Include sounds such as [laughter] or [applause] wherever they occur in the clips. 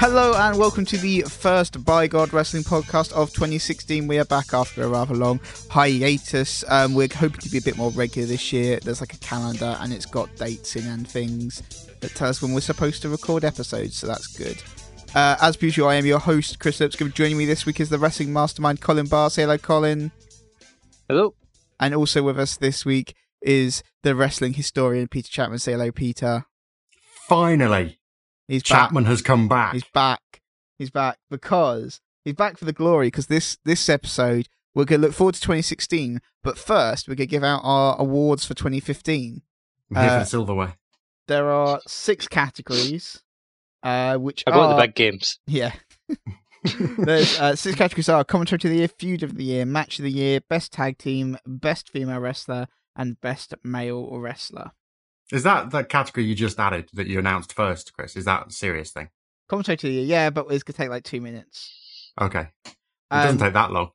Hello and welcome to the first By Gawd Wrestling podcast of 2016. We are back after a rather long hiatus. Um, we're hoping to be a bit more regular this year. There's like a calendar and it's got dates in and things that tell us when we're supposed to record episodes, so that's good. Uh, as usual, I am your host, Kris Lipscomb. Joining me this week is the wrestling mastermind, Colin Barr. Say hello, Colin. Hello. And also with us this week is the wrestling historian, Peter Chapman. Say hello, Peter. Finally, He's Chapman back. has come back. He's back. He's back because he's back for the glory. Because this this episode we're gonna look forward to 2016, but first we're gonna give out our awards for 2015. I'm here uh, for the silverware. There are six categories, uh, which I got are the big games. yeah. [laughs] [laughs] There's uh, six categories are commentary of the year, feud of the year, match of the year, best tag team, best female wrestler, and best male wrestler. Is that the category you just added that you announced first, Kris? Is that a serious thing? Commentary of the year, yeah, but it's gonna take like two minutes. Okay. It Um, doesn't take that long.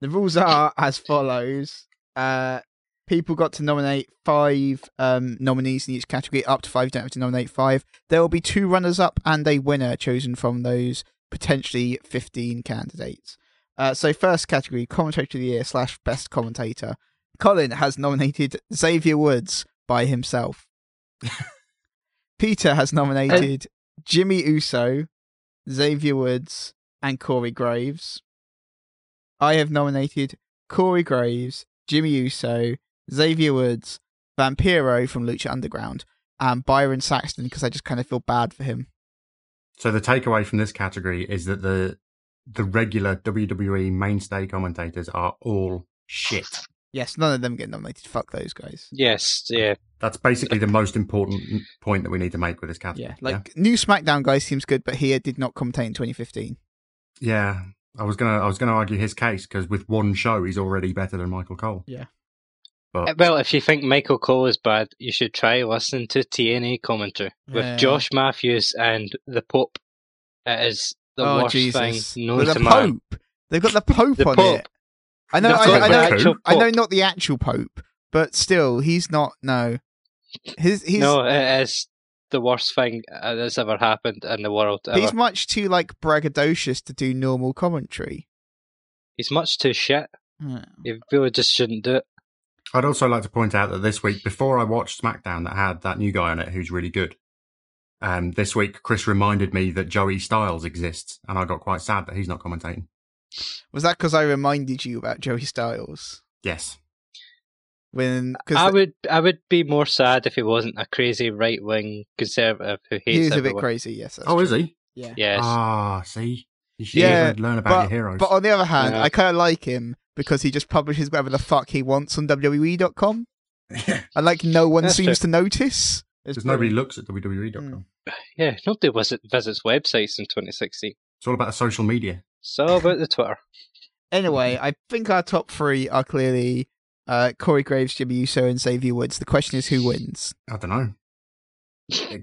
The rules are as follows. Uh, people got to nominate five um, nominees in each category. Up to five, you don't have to nominate five. There will be two runners up and a winner chosen from those potentially 15 candidates. Uh, so, first category, commentator of the year slash best commentator. Colin has nominated Xavier Woods by himself. [laughs] Peter has nominated Jimmy Uso, Xavier Woods, and Corey Graves. I have nominated Corey Graves, Jimmy Uso, Xavier Woods, Vampiro from Lucha Underground, and Byron Saxton because I just kind of feel bad for him. So the takeaway from this category is that the the regular WWE mainstay commentators are all shit. Yes, none of them get nominated. Fuck those guys. Yes, yeah. That's basically the most important point that we need to make with this category. Yeah, like new SmackDown guy seems good, but he did not commentate in 2015. yeah. I was gonna I was gonna argue his case because with one show he's already better than Michael Cole. Yeah. Uh, But Well, if you think Michael Cole is bad, you should try listening to TNA commentary with Yeah. Josh Matthews and the Pope. It is the oh worst Jesus! thing known With to the man. Pope. They've got the Pope The on Pope. it. I know. I, I know. actual I know. Not the actual Pope, but still, he's not. No, his he's No, it is the worst thing uh, that's ever happened in the world. Ever. he's much too like braggadocious to do normal commentary. He's much too shit. Hmm. He really just shouldn't do it. I'd also like to point out that this week, before I watched SmackDown that had that new guy on it who's really good, um, this week Kris reminded me that Joey Styles exists, and I got quite sad that he's not commentating. Was that because I reminded you about Joey Styles Yes. when? Because I would, I would be more sad if he wasn't a crazy right wing conservative who hates he is a bit crazy. Yes. oh, true. is he? Yeah. Yes. Ah, see, you should Yeah, learn about but, your heroes. But on the other hand, Yeah. I kind of like him because he just publishes whatever the fuck he wants on WWE.com. [laughs] And like no one That's seems true. to notice. Because nobody looks at WWE.com. Mm. Yeah, nobody visit, visits websites in 2016. It's all about the social media. It's all about the Twitter. Anyway, I think our top three are clearly uh, Corey Graves, Jimmy Uso, and Xavier Woods. The question is who wins. I don't know.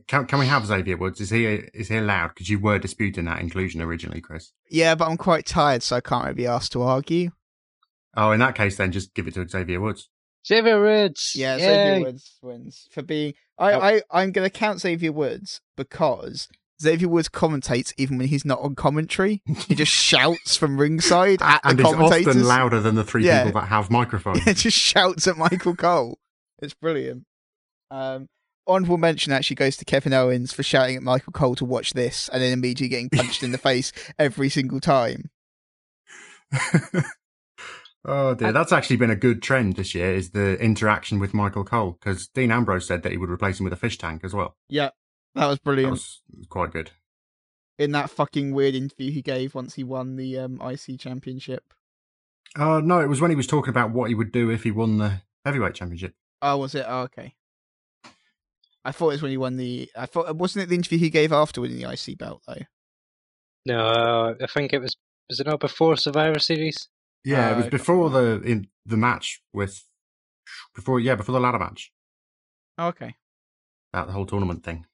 Can, can we have Xavier Woods? Is he is he allowed? Because you were disputing that inclusion originally, Kris. Yeah, but I'm quite tired, so I can't really be asked to argue. Oh, in that case, then just give it to Xavier Woods. Xavier Woods. Yeah, Yay. Xavier Woods wins for being. I, Oh. I, I'm going to count Xavier Woods because Xavier Woods commentates even when he's not on commentary. He just [laughs] shouts from ringside at and the he's commentators. often louder than the three Yeah. people that have microphones. [laughs] Yeah, just shouts at Michael Cole. It's brilliant. Um, honorable mention actually goes to Kevin Owens for shouting at Michael Cole to watch this and then immediately getting punched in the [laughs] face every single time. oh dear, that's actually been a good trend this year. Is the interaction with Michael Cole because Dean Ambrose said that he would replace him with a fish tank as well. Yeah, that was That brilliant. was quite good. In that fucking weird interview he gave once he won the um, IC championship. Uh, no, it was when he was talking about what he would do if he won the heavyweight championship. Oh, was it? Oh, okay. I thought it was when he won the. I thought wasn't it the interview he gave after winning the IC belt though. No, I think it was. Was it not before Survivor Series? Yeah, Uh, it was before the in the match with before yeah before the ladder match Oh, okay. that the whole tournament thing.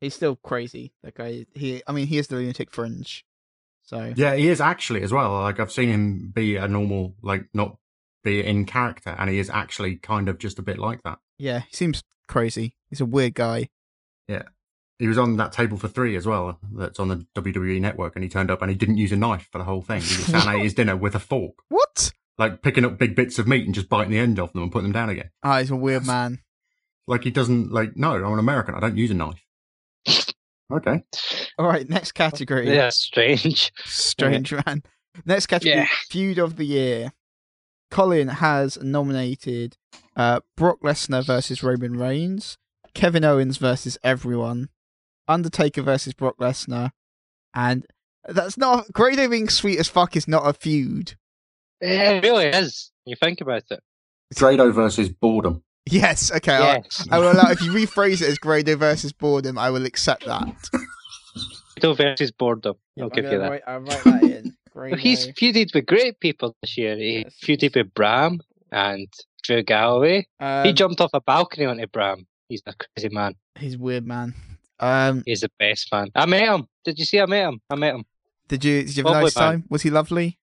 He's still crazy. That guy. He. I mean, he is the lunatic fringe. So Yeah, he is actually as well. Like I've seen him be a normal, like not be in character, and he is actually kind of just a bit like that. yeah, he seems crazy. He's a weird guy. Yeah, he was on that table for three as well. That's on the WWE network, and he turned up and he didn't use a knife for the whole thing. He just sat [laughs] and ate his dinner with a fork, What? like picking up big bits of meat and just biting the end off them and putting them down again. Ah, he's a weird man. Like he doesn't like. No, I'm an American. I don't use a knife. Okay. All right, next category. Yeah, strange. Strange man. Next category, Yeah. feud of the year. Colin has nominated uh, Brock Lesnar versus Roman Reigns, Kevin Owens versus everyone, Undertaker versus Brock Lesnar, and that's not Grado being sweet as fuck is not a feud. It really is. You think about it. Grado versus boredom. Yes, okay. I- Yes. I, will allow if you rephrase it as Grado versus boredom, I will accept that. Grado versus boredom. I'll give you that. I'll write that in. Well, He's feuded with great people this year. He Yes. feuded with Bram and Drew Galloway. he Um, jumped off a balcony onto Bram. He's a crazy man. he's weird, man. Um, He's the best man. I met him. Did you see I met him? I met him. did you did you have a Lovely nice man. time? Was he lovely?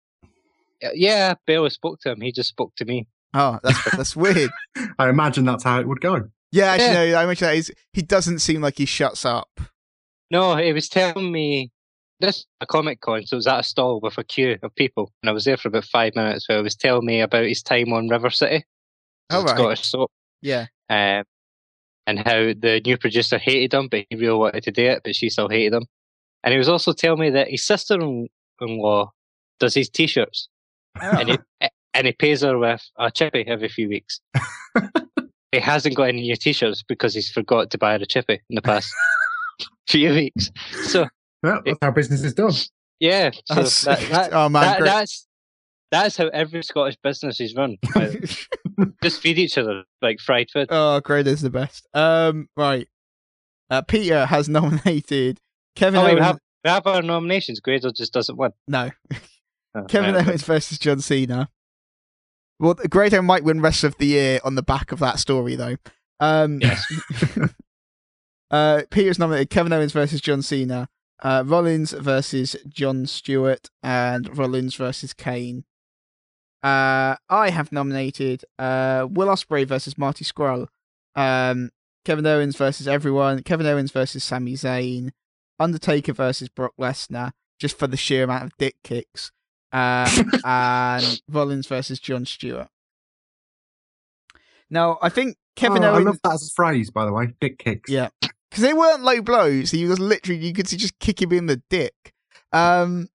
Yeah, Bill spoke to him. He just spoke to me. Oh, that's that's weird. [laughs] I imagine that's how it would go. Yeah, actually, Yeah. no, I imagine that is he doesn't seem like he shuts up. No, he was telling me this a comic con, so it was at a stall with a queue of people, and I was there for about five minutes. Where he was telling me about his time on River City, Oh, the right. Scottish soap, Yeah, um, and how the new producer hated him, but he really wanted to do it, but she still hated him. And he was also telling me that his sister-in-law does his t-shirts, and he and he pays her with a chippy every few weeks. [laughs] he hasn't got any new t-shirts because he's forgot to buy her a chippy in the past [laughs] few weeks. So Yeah, that's how business is done. yeah, so That's- that, that, [laughs] oh man, that- that's that's how every Scottish business is run. Just feed each other like fried food. oh, great is the best. Um, right. Uh, Peter has nominated Kevin Oh, wait, Owens. we have, we have our nominations. Grado just doesn't win. No, Oh, Kevin right. Owens versus John Cena. Well, Grado might win Rest of the Year on the back of that story, though. Um, Yes. [laughs] uh, Peter's nominated Kevin Owens versus John Cena, uh, Rollins versus Jon Stewart, and Rollins versus Kane. Uh, I have nominated uh, Will Ospreay versus Marty Scurll, um, Kevin Owens versus everyone, Kevin Owens versus Sami Zayn, Undertaker versus Brock Lesnar, just for the sheer amount of dick kicks, uh, [laughs] and Rollins versus Jon Stewart. Now, I think Kevin Oh, I love that as a phrase, by the way. Dick kicks. Yeah. because they weren't low blows. He was literally you could see just kick him in the dick. Um,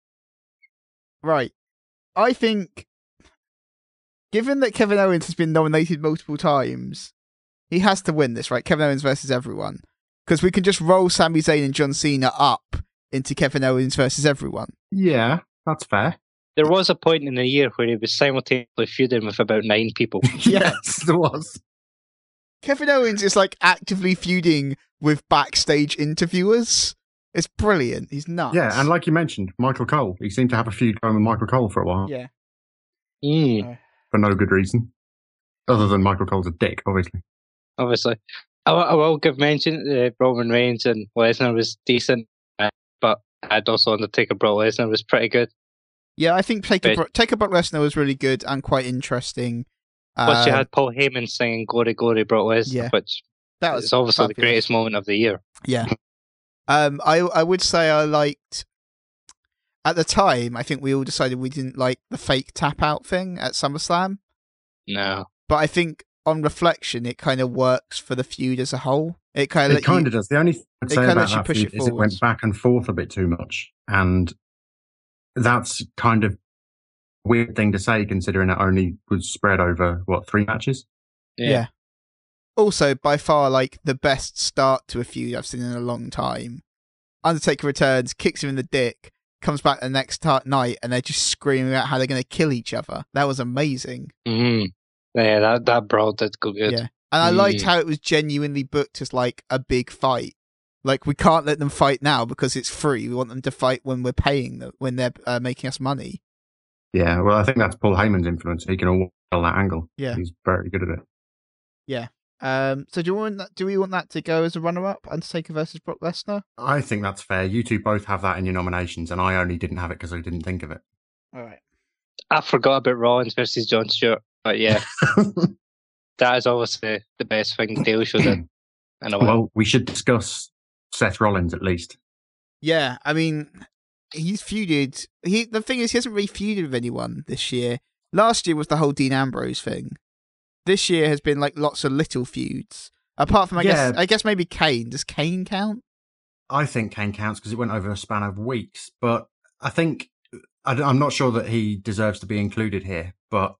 right. I think, given that Kevin Owens has been nominated multiple times, he has to win this, right? Kevin Owens versus everyone, because we can just roll Sami Zayn and John Cena up into Kevin Owens versus everyone. Yeah, that's fair. There was a point in the year where he was simultaneously feuding with about nine people. [laughs] yes, there was. Kevin Owens is like actively feuding with backstage interviewers. It's brilliant. He's nuts. Yeah, and like you mentioned, Michael Cole. He seemed to have a feud going with Michael Cole for a while yeah. Mm, for no good reason. Other than Michael Cole's a dick, obviously. obviously. I, will- I will give mention uh, Roman Reigns and Lesnar was decent, uh, but I'd also Undertaker Brock Lesnar was pretty good. Yeah, I think Taker, But- Bro- Taker Brock Lesnar was really good and quite interesting. Plus, you Um, had Paul Heyman singing "Glory, Glory, Brock Lesnar," Yeah. which that was is obviously the greatest moment of the year. Yeah. Um, I I would say I liked at the time. I think we all decided we didn't like the fake tap out thing at SummerSlam, No, but I think on reflection, it kind of works for the feud as a whole. It kind of It kind of does. The only thing I'd it say kinda about that feud it is it went back and forth a bit too much, and that's kind of a weird thing to say considering it only was spread over what three matches. yeah. Also, by far, like the best start to a feud I've seen in a long time. Undertaker returns, kicks him in the dick, comes back the next ta- night, and they're just screaming about how they're going to kill each other. That was amazing. hmm yeah, that that brawl did go good. Yeah. And I liked Mm. how it was genuinely booked as like a big fight. Like we can't let them fight now because it's free. We want them to fight when we're paying them, when they're uh, making us money. Yeah, well, I think that's Paul Heyman's influence. He can all tell that angle. Yeah. he's very good at it. Yeah. Um. So do we want that? Do we want that to go as a runner-up? Undertaker versus Brock Lesnar. I think that's fair. You two both have that in your nominations, and I only didn't have it because I didn't think of it. All right. I forgot about Rollins versus Jon Stewart, but yeah, [laughs] that is obviously the best thing Daily Show did. And well, we should discuss Seth Rollins at least. Yeah, I mean, he's feuded. He the thing is, he hasn't really feuded with anyone this year. Last year was the whole Dean Ambrose thing. This year has been like lots of little feuds. Apart from, I Yeah. guess, I guess maybe Kane. Does Kane count? I think Kane counts because it went over a span of weeks, but I think I, am not sure that he deserves to be included here, but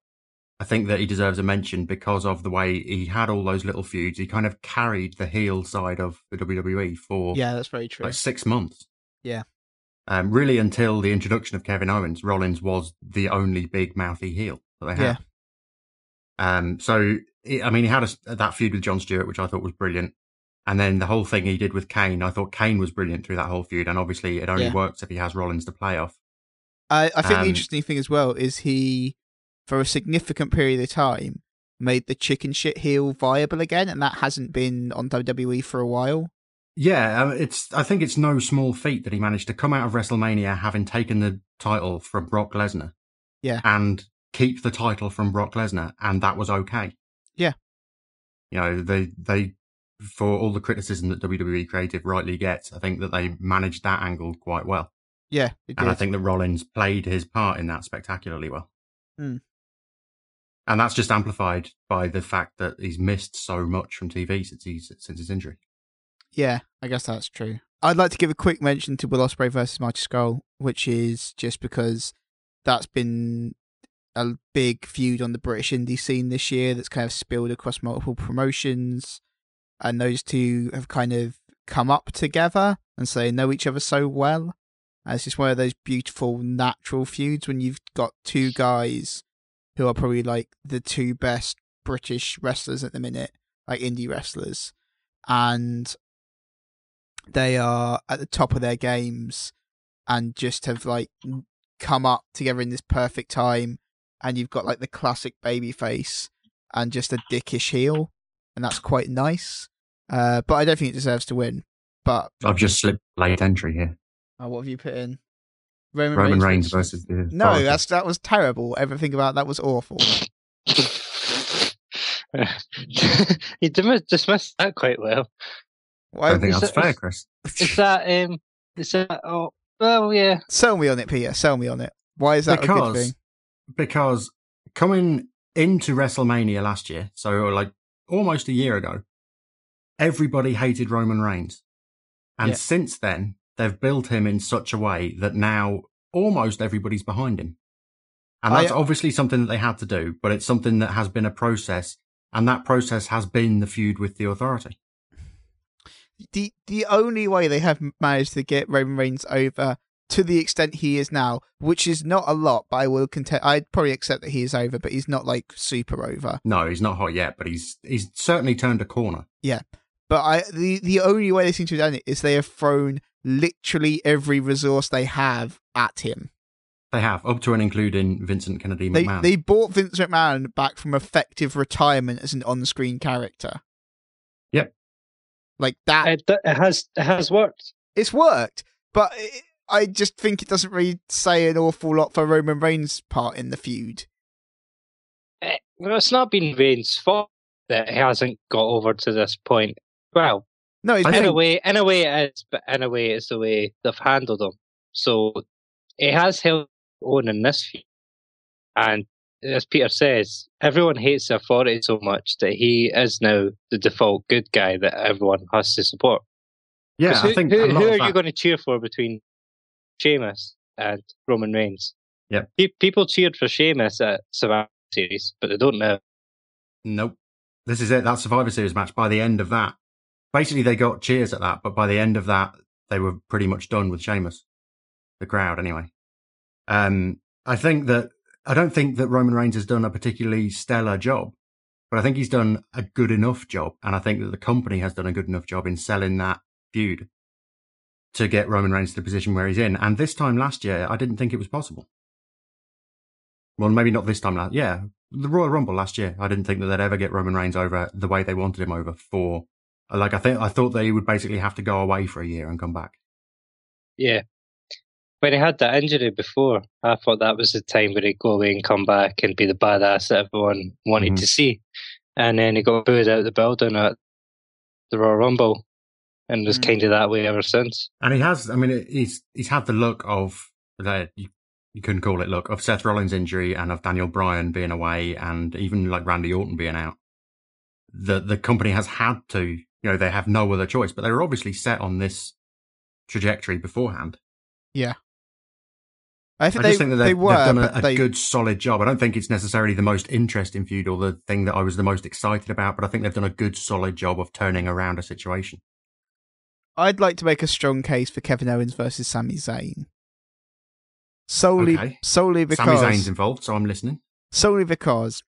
I think that he deserves a mention because of the way he had all those little feuds. He kind of carried the heel side of the WWE for Yeah, that's very true. like six months. Yeah. Um, really, until the introduction of Kevin Owens, Rollins was the only big mouthy heel that they had. Um, so I mean, he had a, that feud with Jon Stewart, which I thought was brilliant, and then the whole thing he did with Kane, I thought Kane was brilliant through that whole feud, and obviously it only Yeah. works if he has Rollins to play off. I, I think Um, the interesting thing as well is he, for a significant period of time, made the chicken shit heel viable again, and that hasn't been on WWE for a while. Yeah, um, it's. I think it's no small feat that he managed to come out of WrestleMania having taken the title from Brock Lesnar. Yeah. and keep the title from Brock Lesnar, and that was okay. Yeah. you know they they for all the criticism that WWE creative rightly gets, I think that they managed that angle quite well, Yeah, and I think that Rollins played his part in that spectacularly well. Hmm. And that's just amplified by the fact that he's missed so much from TV since he's since his injury. Yeah, I guess that's true. I'd like to give a quick mention to Will Ospreay versus Marty Scurll, which is just because that's been a big feud on the British indie scene this year that's kind of spilled across multiple promotions. And those two have kind of come up together and so they know each other so well. And it's just one of those beautiful natural feuds when you've got two guys who are probably like the two best British wrestlers at the minute, like indie wrestlers. And they are at the top of their games and just have like come up together in this perfect time. And you've got like the classic baby face and just a dickish heel. And that's quite nice. Uh but i don't think it deserves to win. But I've just slipped late entry here. oh, what have you put in roman, Roman Reigns versus- versus the no Authority. that's that was terrible everything about that was awful [laughs] you dim- dismissed that quite well. I Why, don't think is that's it- fair, Kris. Is that um? Is that oh? Well, yeah. sell me on it peter sell me on it why is that a good because thing because coming into WrestleMania last year, so like almost a year ago, everybody hated Roman Reigns, and Yeah. since then they've built him in such a way that now almost everybody's behind him, and I- that's obviously something that they had to do, but it's something that has been a process, and that process has been the feud with the Authority. the the only way they have managed to get Roman Reigns over to the extent he is now, which is not a lot, but I will contend. I'd probably accept that he is over, but he's not like super over. No, he's not hot yet, but he's he's certainly turned a corner. Yeah. But I the the only way they seem to have done it is they have thrown literally every resource they have at him. They have up to and including Vincent Kennedy They McMahon. they bought Vince McMahon back from effective retirement as an on-screen character. Yep. Like that It, it has it has worked. it's worked, but it, I just think it doesn't really say an awful lot for Roman Reigns' part in the feud. Eh, well, it's not been Reigns' fault that he hasn't got over to this point. Well, No, it's in a way, in a way it is, but in a way it's the way they've handled him. So it has held on in this feud. And as Peter says, everyone hates the authority so much that he is now the default good guy that everyone has to support. Yeah, who, I think who, a lot who of are that- you going to cheer for between Sheamus and Roman Reigns? Yeah, Pe- people cheered for Sheamus at Survivor Series, but they don't now. Nope. This is it. That Survivor Series match. By the end of that, basically they got cheers at that, but by the end of that, they were pretty much done with Sheamus. The crowd, anyway. Um, I think that I don't think that Roman Reigns has done a particularly stellar job, but I think he's done a good enough job, and I think that the company has done a good enough job in selling that feud to get Roman Reigns to the position where he's in. And this time last year, I didn't think it was possible. Well, maybe not this time last. Yeah, the Royal Rumble last year. I didn't think that they'd ever get Roman Reigns over the way they wanted him over for. Like I think I thought they would basically have to go away for a year and come back. Yeah. When he had that injury before, I thought that was the time where he'd go away and come back and be the badass that everyone wanted Mhm. to see. And then he got booed out the building at the Royal Rumble. and was Mm. kind of that way ever since. And he has, I mean, he's he's had the look of the you, you couldn't call it look of Seth Rollins' injury and of Daniel Bryan being away and even like Randy Orton being out. The the company has had to, you know, they have no other choice, but they were obviously set on this trajectory beforehand. I I think just they think that they they've, were, they've done a, a they good, solid job. I don't think it's necessarily the most interesting feud or the thing that I was the most excited about, but I think they've done a good, solid job of turning around a situation. I'd like to make a strong case for Kevin Owens versus Sami Zayn. Solely, Okay. solely because Sami Zayn's involved, so I'm listening. solely because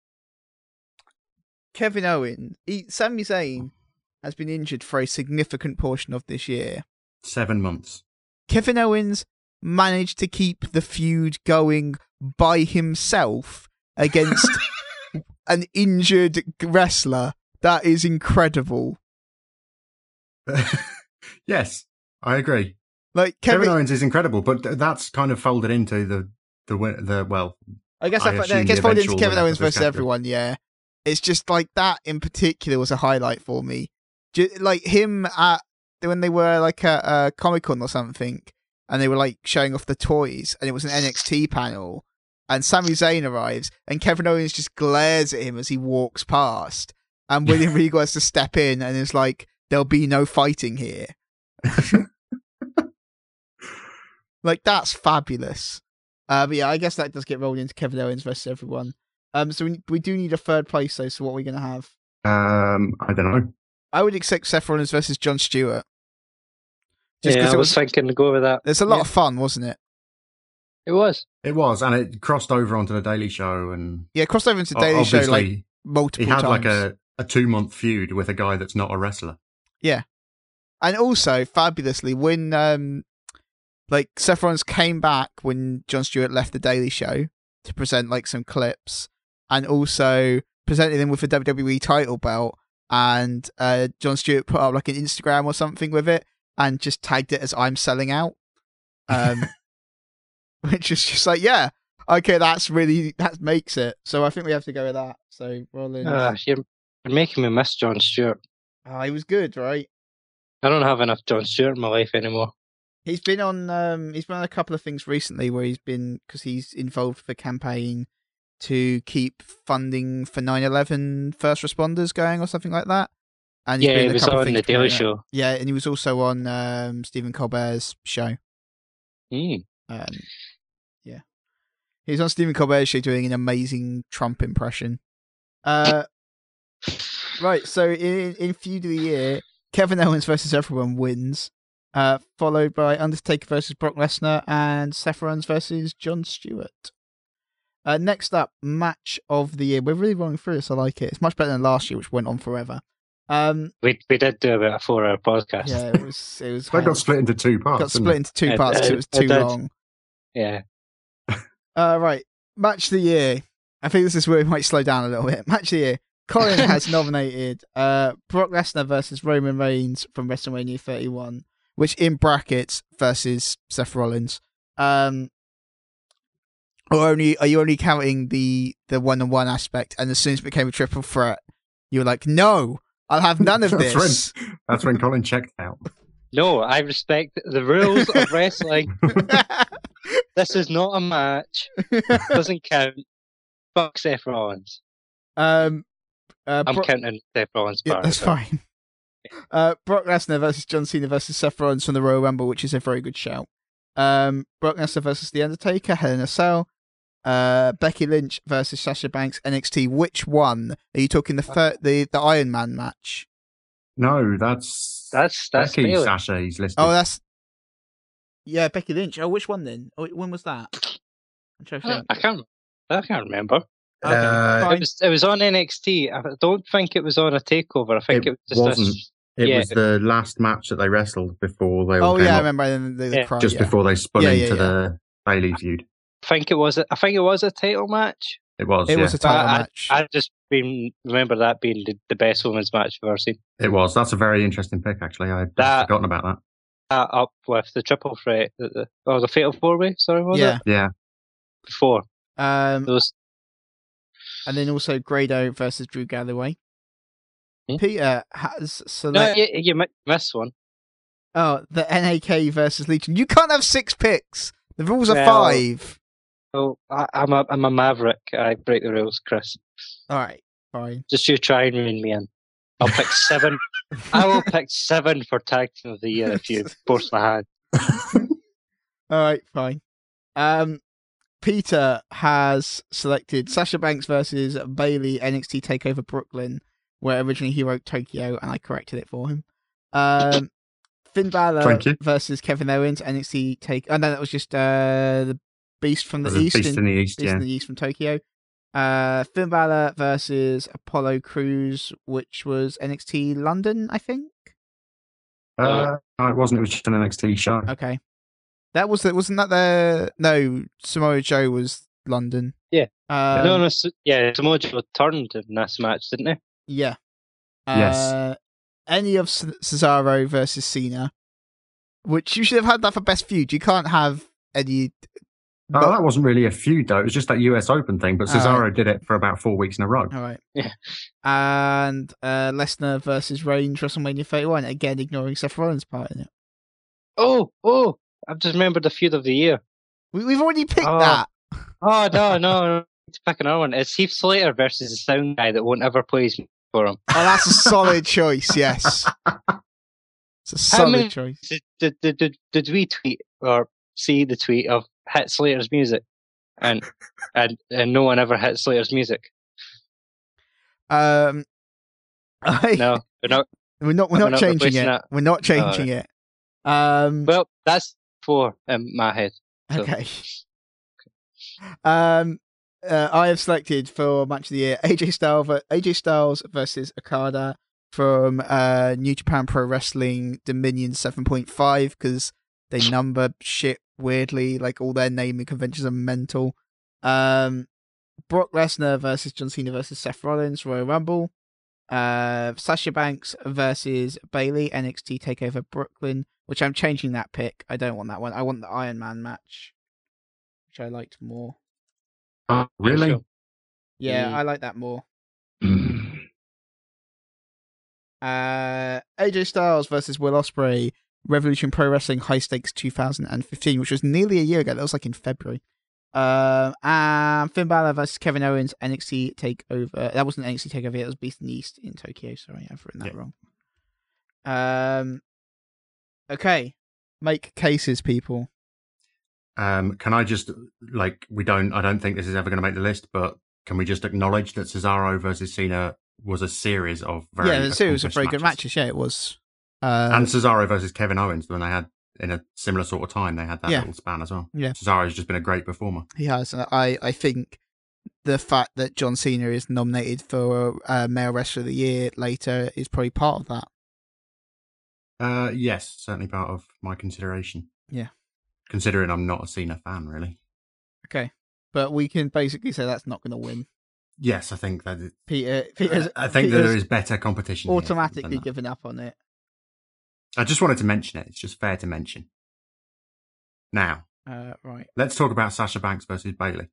Kevin Owens, he, Sami Zayn has been injured for a significant portion of this year. Seven months. Kevin Owens managed to keep the feud going by himself against [laughs] an injured wrestler. That is incredible. [laughs] yes, I agree. Like Kevin, Kevin, Owens is incredible, but th- that's kind of folded into the the the well. I guess I I, I assume guess folded into Kevin Owens versus Kevin. everyone. Yeah, it's just like that in particular was a highlight for me. Like him at when they were like at uh, Comic Con or something, and they were like showing off the toys, and it was an NXT panel, and Sami Zayn arrives, and Kevin Owens just glares at him as he walks past, and William [laughs] Regal has to step in and is like, "There'll be no fighting here." [laughs] like that's fabulous. Uh, but yeah, I guess that does get rolled into Kevin Owens versus everyone. Um, so we we do need a third place though. So what are we gonna have? Um, I don't know. I would accept Seth Rollins versus Jon Stewart. Just yeah, because I it was was, thinking to go with that. there's a lot Yeah. of fun, wasn't it? It was. It was, and it crossed over onto the Daily Show, and Yeah, crossed over into o- Daily Show like multiple he had times. like a a two month feud with a guy that's not a wrestler. Yeah, and also fabulously when um like Seth Rollins came back when Jon Stewart left the Daily Show to present like some clips, and also presented him with a WWE title belt. And uh, Jon Stewart put up like an Instagram or something with it, and just tagged it as "I'm selling out," um, [laughs] which is just like, yeah, okay, that's really that makes it. So I think we have to go with that. So Rollins, Uh, you're, you're making me miss Jon Stewart. oh, he was good, right? I don't have enough Jon Stewart in my life anymore. He's been on. Um, he's been on a couple of things recently where he's been because he's involved with the campaign to keep funding for 9/11 first responders going or something like that. And he's Yeah, been he was on the Daily. Show. Yeah, and he was also on um, Stephen Colbert's show. Mm. Um, yeah, he was on Stephen Colbert's show doing an amazing Trump impression. Uh, right. So in in feud of the year, Kevin Owens versus everyone wins. Uh, followed by Undertaker versus Brock Lesnar and Seth Rollins versus Jon Stewart. Uh, next up, match of the year. We're really running through this. I like it. It's much better than last year, which went on forever. Um, We we did do about a four hour podcast. yeah, it was. It was. [laughs] They got split into two parts. got didn't split into two It- parts because it it- was too long. Yeah. [laughs] Uh, right. Match of the year. I think this is where we might slow down a little bit. Match of the year. Colin [laughs] has nominated uh, Brock Lesnar versus Roman Reigns from WrestleMania 31, which in brackets versus Seth Rollins. Um, or only are you only counting the the one on one aspect? And as soon as it became a triple threat, you were like, "No, I'll have none of [laughs] That's this." That's when Colin checked out. No, I respect the rules of wrestling. [laughs] This is not a match. It Doesn't count. Fuck Seth Rollins. um, uh, I'm Brock- counting Seth Rollins' Yeah, that's fine. Uh, Brock Lesnar versus John Cena versus Seth Rollins from the Royal Rumble, which is a very good shout. Um, Brock Lesnar versus The Undertaker, Hell in a Cell. Uh, Becky Lynch versus Sasha Banks, NXT. Which one are you talking? The third, the the Iron Man match. No, that's That's that's Becky Bayley. Sasha. He's listed. Oh, that's yeah, Becky Lynch. Oh, which one then? Oh, when was that? I'm trying to I can't. I can't remember. Okay, Uh. It was it was on NXT. I don't think it was on a takeover. I think It it, was just wasn't. A, it yeah. was the last match that they wrestled before they all Oh came yeah, I remember the, the, the Yeah, cry, just yeah. before they spun Yeah, yeah, into yeah. the Bayley feud. I think it was. A, I think it was a title match. It was. It yeah. was a title I- match. I just been remember that being the, the best women's match I've ever seen. It was. That's a very interesting pick, actually. I'd That- forgotten about that. That up with the triple threat. The, the, oh, the fatal four way. Sorry, was yeah. it Yeah. before Um, those? and then also Grado versus Drew Galloway. Hmm? Peter has No, select. you, you missed one. Oh, the NAK versus Legion. You can't have six picks. The rules are Well- five. Oh, I, I'm a I'm a maverick. I break the rules, Kris. All right, fine. Just you try and rein me in. I'll pick seven. I will [laughs] pick seven for tag team of the year if you force my hand. [laughs] All right, fine. Um, Peter has selected Sasha Banks versus Bayley NXT Takeover Brooklyn, where originally he wrote Tokyo, and I corrected it for him. Um, [laughs] Finn Balor Thank versus Kevin Owens NXT Take. Oh no, that was just uh the Beast from the There's East. Beast in- in the East, Beast yeah. in the East from Tokyo. Uh, Finn Balor versus Apollo Crews, which was NXT London, I think. Uh, no, it wasn't. It was just an NXT show. Okay, that was it. Wasn't that the no Samoa Joe was London? Yeah. Um, no, no, S- yeah, Samoa Joe turned in this match, didn't he? Yeah. Yes. Uh, any of C- Cesaro versus Cena, which you should have had that for best feud. You can't have any. Oh, not- that wasn't really a feud though. It was just that US Open thing. But All right. Cesaro did it for about four weeks in a row. All right. Yeah. And uh, Lesnar versus Reigns WrestleMania 31. Again, ignoring Seth Rollins' part in it. Oh, oh! I've just remembered the feud of the year. We, we've already picked Oh. that. Oh no, [laughs] no, no! Let's pick another one. It's Heath Slater versus the sound guy that won't ever play his for him. Oh, that's a solid [laughs] choice. Yes, it's a How solid many- choice. Did, did, did, did, did we tweet or see the tweet of Heath Slater's music, and and and no one ever hit Slater's music? Um, I, [laughs] No, we're not. we're not. We're we're not not changing it. that. We're not changing it. Um, Well, that's four in my head. so- Okay. Um, uh, I have selected for match of the year AJ Styles, AJ Styles versus Okada from uh, New Japan Pro Wrestling Dominion 7.5 because they number shit weirdly. Like all their naming conventions are mental. Um, Brock Lesnar versus John Cena versus Seth Rollins Royal Rumble. Uh, Sasha Banks versus Bayley NXT Takeover Brooklyn, which I'm changing that pick. I don't want that one. I want the Iron Man match, which I liked more. Oh, really? Sure. Yeah, Mm. I like that more. Mm. Uh, AJ Styles versus Will Ospreay, Revolution Pro Wrestling High Stakes 2015, which was nearly a year ago. That was like in February. Um, and Finn Balor versus Kevin Owens NXT Takeover. That wasn't NXT Takeover. It was Beast in East in Tokyo. Sorry, I've written that Yeah. wrong. Um, okay, make cases, people. Um, can I just like we don't? I don't think this is ever going to make the list, but can we just acknowledge that Cesaro versus Cena was a series of very yeah, the series of very good matches. Yeah, it was. Uh, and Cesaro versus Kevin Owens when they had in a similar sort of time they had that Yeah. little span as well. Yeah. Cesaro's just been a great performer. He has. I, I think the fact that John Cena is nominated for uh, Male Wrestler of the Year later is probably part of that. Uh, yes, certainly part of my consideration. Yeah. considering I'm not a Cena fan, really. Okay. But we can basically say that's not going to win. Yes, I think that. It, Peter, Peter's, I think that Peter's there is better competition. automatically given up on it. I just wanted to mention it. It's just fair to mention. Now, Uh, right. let's talk about Sasha Banks versus Bayley.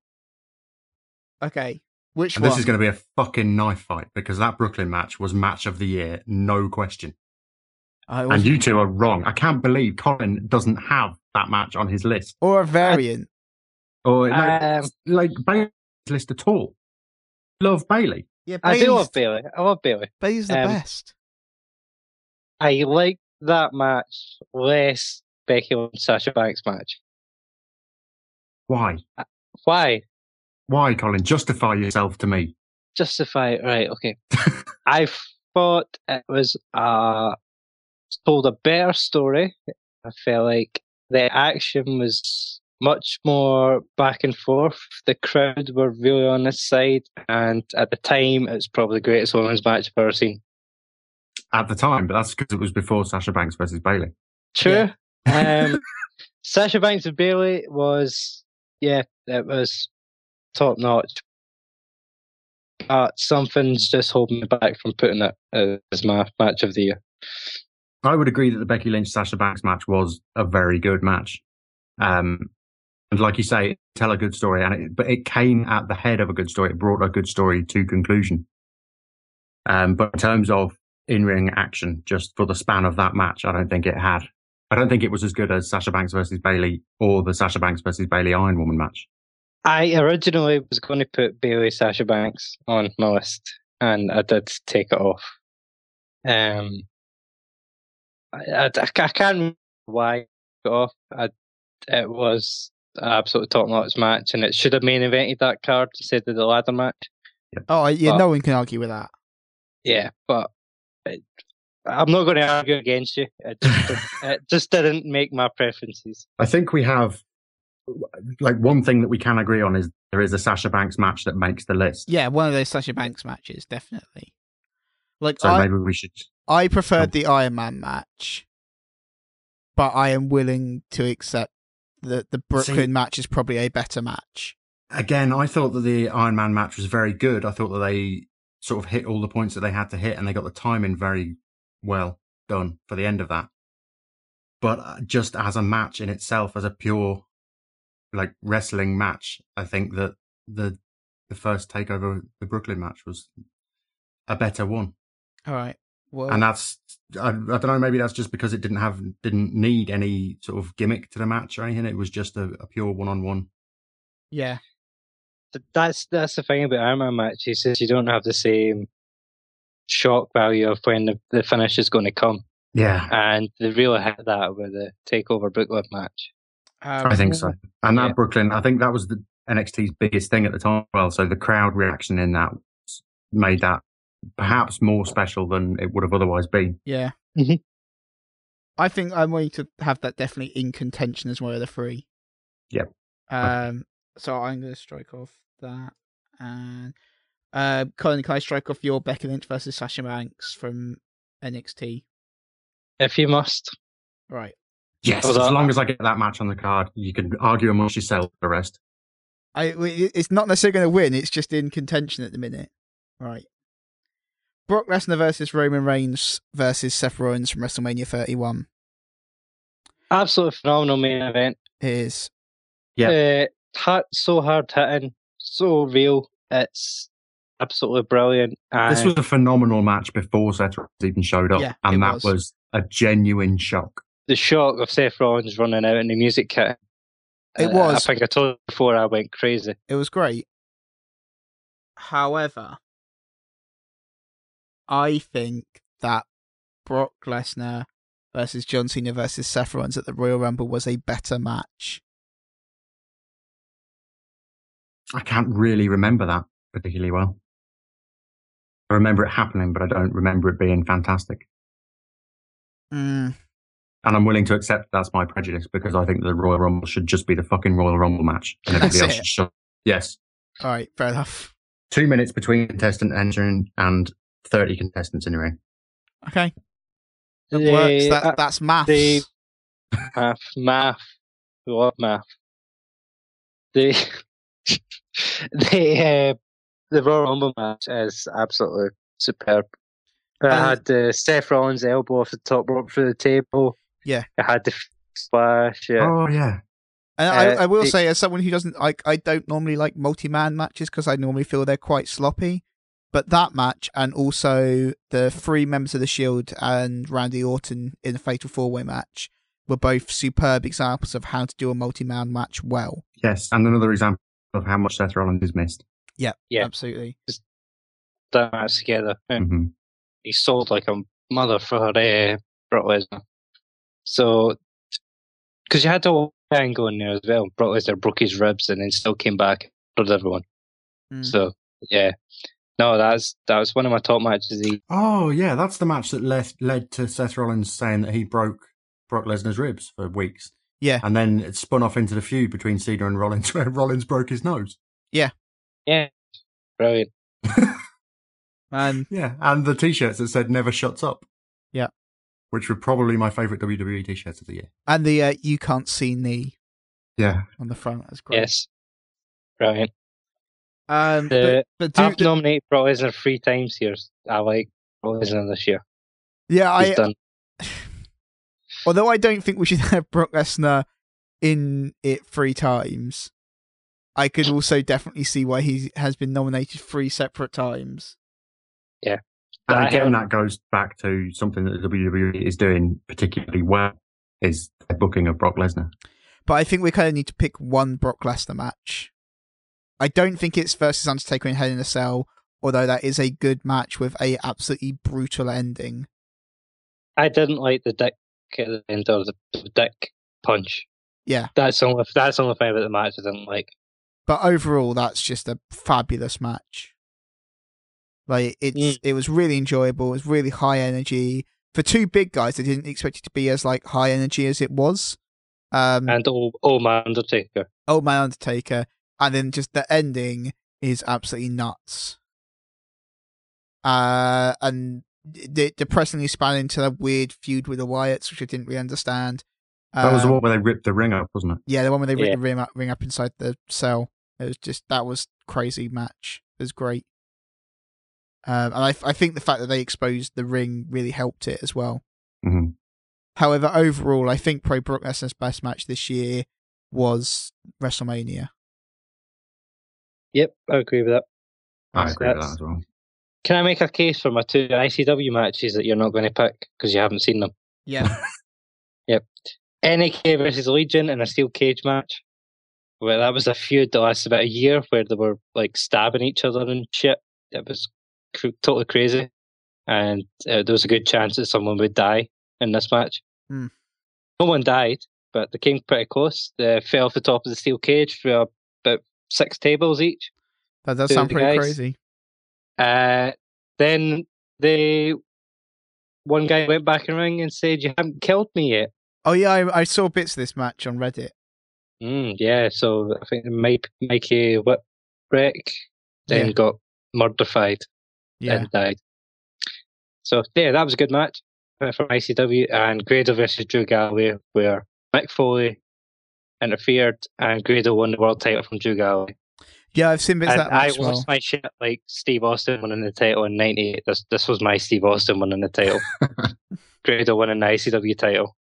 Okay. Which And one? this is going to be a fucking knife fight because that Brooklyn match was match of the year, no question. I And you two are wrong. I can't believe Colin doesn't have that match on his list. or a variant. Or like, Um, like Bayley's list at all. Love Bayley. yeah, I do love Bayley. I love Bayley. Bayley's the um, best. I like that match less Becky Lynch Sasha Banks match. Why? Why? Why, Colin? Justify yourself to me. Justify it. Right, okay. [laughs] I thought it was uh told a better story. I felt like the action was much more back and forth. The crowd were really on this side, and at the time, it's probably the greatest women's match I've ever seen. At the time, but that's because it was before Sasha Banks versus Bayley. True. Um, [laughs] Sasha Banks and Bayley was, yeah, it was top notch. But something's just holding me back from putting it as my match of the year. I would agree that the Becky Lynch Sasha Banks match was a very good match. Um, and like you say, tell a good story, and it, but it came at the head of a good story. It brought a good story to conclusion. Um, but in terms of in-ring action, just for the span of that match, I don't think it had I don't think it was as good as Sasha Banks versus Bayley or the Sasha Banks versus Bayley Iron Woman match. I originally was going to put Bayley Sasha Banks on my list, and I did take it off. Um, I, I, I can't remember why I took it off. I, it was an absolute top notch match, and it should have main evented that card instead of the ladder match. Oh, yeah, But- no one can argue with that. Yeah, but it, I'm not going to argue against you. It just, [laughs] it just didn't make my preferences. I think we have like one thing that we can agree on is there is a Sasha Banks match that makes the list. Yeah, one of those Sasha Banks matches, definitely. Like So I, maybe we should. I preferred Oh. the Iron Man match, but I am willing to accept that the Brooklyn See- match is probably a better match. Again, I thought that the Iron Man match was very good. I thought that they sort of hit all the points that they had to hit, and they got the timing very well done for the end of that. But uh, just as a match in itself, as a pure like wrestling match, I think that the the first takeover, the Brooklyn match, was a better one. All right. Well, and that's I, I don't know maybe that's just because it didn't have didn't need any sort of gimmick to the match or anything it was just a, a pure one-on-one yeah, Th- That's that's the thing about Iron Man matches is you don't have the same shock value of when the, the finish is going to come, yeah and they really hit that with the Takeover Brooklyn match. um, i think so and that Yeah. brooklyn i think that was the nxt's biggest thing at the time well so the crowd reaction in that made that perhaps more special than it would have otherwise been Yeah. Mhm. I think I'm going to have that definitely in contention as one of the three. Yep. Um. So I'm going to strike off that, and uh, Colin, can I strike off your Becky Lynch versus Sasha Banks from NXT? If you must, Right. yes as long as i get that match on the card you can argue amongst yourself the rest I. It's not necessarily going to win. It's just in contention at the minute. Right. Brock Lesnar versus Roman Reigns versus Seth Rollins from WrestleMania 31 absolutely phenomenal main event. It is. Yeah. Uh, hard, so hard hitting, so real. It's absolutely brilliant. And this was a phenomenal match before seth Rollins even showed up Yeah, and that was. was. a genuine shock the shock of Seth Rollins running out in the music kit. It uh, was. I think I told you before I went crazy. it was great. However, I think that Brock Lesnar versus John Cena versus Seth Rollins at the Royal Rumble was a better match. I can't really remember that particularly well. I remember it happening, but I don't remember it being fantastic. Mm, And I'm willing to accept that's my prejudice because I think the Royal Rumble should just be the fucking Royal Rumble match. And [laughs] everybody That's else it. should shut. Yes. all right, fair enough. Two minutes between contestant entering and 30 contestants in the ring. Okay, that The- works. That, uh, that's math. the- math, math, we love math. The the uh, the Royal Rumble match is absolutely superb. It Uh, had the Seth Rollins elbow off the top rope through the table. Yeah. it had the splash. Yeah, Oh, yeah. And I, Uh, I will it- say, as someone who doesn't like, I don't normally like multi-man matches because I normally feel they're quite sloppy. But that match, and also the three members of the Shield and Randy Orton in the Fatal Four Way match, were both superb examples of how to do a multi-man match well. Yes. And another example of how much Seth Rollins is missed. Yeah. yeah, absolutely. that match together. Yeah. hmm He sold like a mother for uh, Brock Lesnar. So, because you had the angle in there as well. Brock Lesnar broke his ribs and then still came back and everyone. Mm. So yeah, no, that's that was one of my top matches. He, Oh, yeah. That's the match that led, led to Seth Rollins saying that he broke Brock Lesnar's ribs for weeks. Yeah. And then it spun off into the feud between Cena and Rollins [laughs] where Rollins broke his nose. yeah, Yeah. brilliant. [laughs] And Yeah, and the t-shirts that said "Never shuts up." Yeah. which were probably my favorite WWE t-shirts of the year. and the uh, you can't see knee Yeah, on the front. That's great. Yes, brilliant. Um, The- but, but do, I've nominated Brock Lesnar three times here. I like Brock Lesnar this year. yeah, He's I done. [laughs] although I don't think we should [laughs] have Brock Lesnar in it three times, I could also definitely see why he has been nominated three separate times. Yeah. And again, have- that goes back to something that WWE is doing particularly well, is their booking of Brock Lesnar. But I think we kind of need to pick one Brock Lesnar match. I don't think it's versus Undertaker in Hell in a Cell, although that is a good match with a absolutely brutal ending. I didn't like the dick at the end of the, the dick punch. Yeah. That's the only that's the only thing about the match I didn't like. But overall, that's just a fabulous match. Like it's Mm. it was really enjoyable. It was really high energy for two big guys. I didn't expect it to be as like high energy as it was. Um, And old old man Undertaker. Old Man Undertaker, and then just the ending is absolutely nuts. Uh, and de- depressingly span into a weird feud with the Wyatts, which I didn't really understand. That was the Um, one where they ripped the ring up, wasn't it? Yeah, the one where they ripped Yeah. the ring up, ring up inside the cell. It was just that was crazy match. It was great. Um, and I, I think the fact that they exposed the ring really helped it as well. hmm However, overall, I think Pro Brock Lesnar's best match this year was WrestleMania. Yep, I agree with that. I agree with that as well. Can I make a case for my two ICW matches that you're not going to pick because you haven't seen them? Yeah. [laughs] [laughs] Yep. NAK versus Legion in a steel cage match. Well, that was a feud that lasted about a year where they were like stabbing each other and shit. It was cr- totally crazy, and uh, there was a good chance that someone would die in this match. Hmm. No one died, but they came pretty close. They fell off the top of the steel cage for about six tables each. That does sound pretty guys. crazy. Uh, then they, one guy went back in the ring and said, "You haven't killed me yet." Oh yeah, I, I saw bits of this match on Reddit. Mm, yeah, so I think Mike, Mikey Whipwreck then Yeah. got murdered Yeah, and died. So yeah, that was a good match uh, from ICW and Grado versus Drew Galloway, where Mick Foley interfered and Grado won the world title from Drew Galloway. Yeah, I've seen bits of And that I match. lost Well, my shit like Steve Austin winning the title in '98. This this was my Steve Austin winning the title. [laughs] Grado winning the ICW title.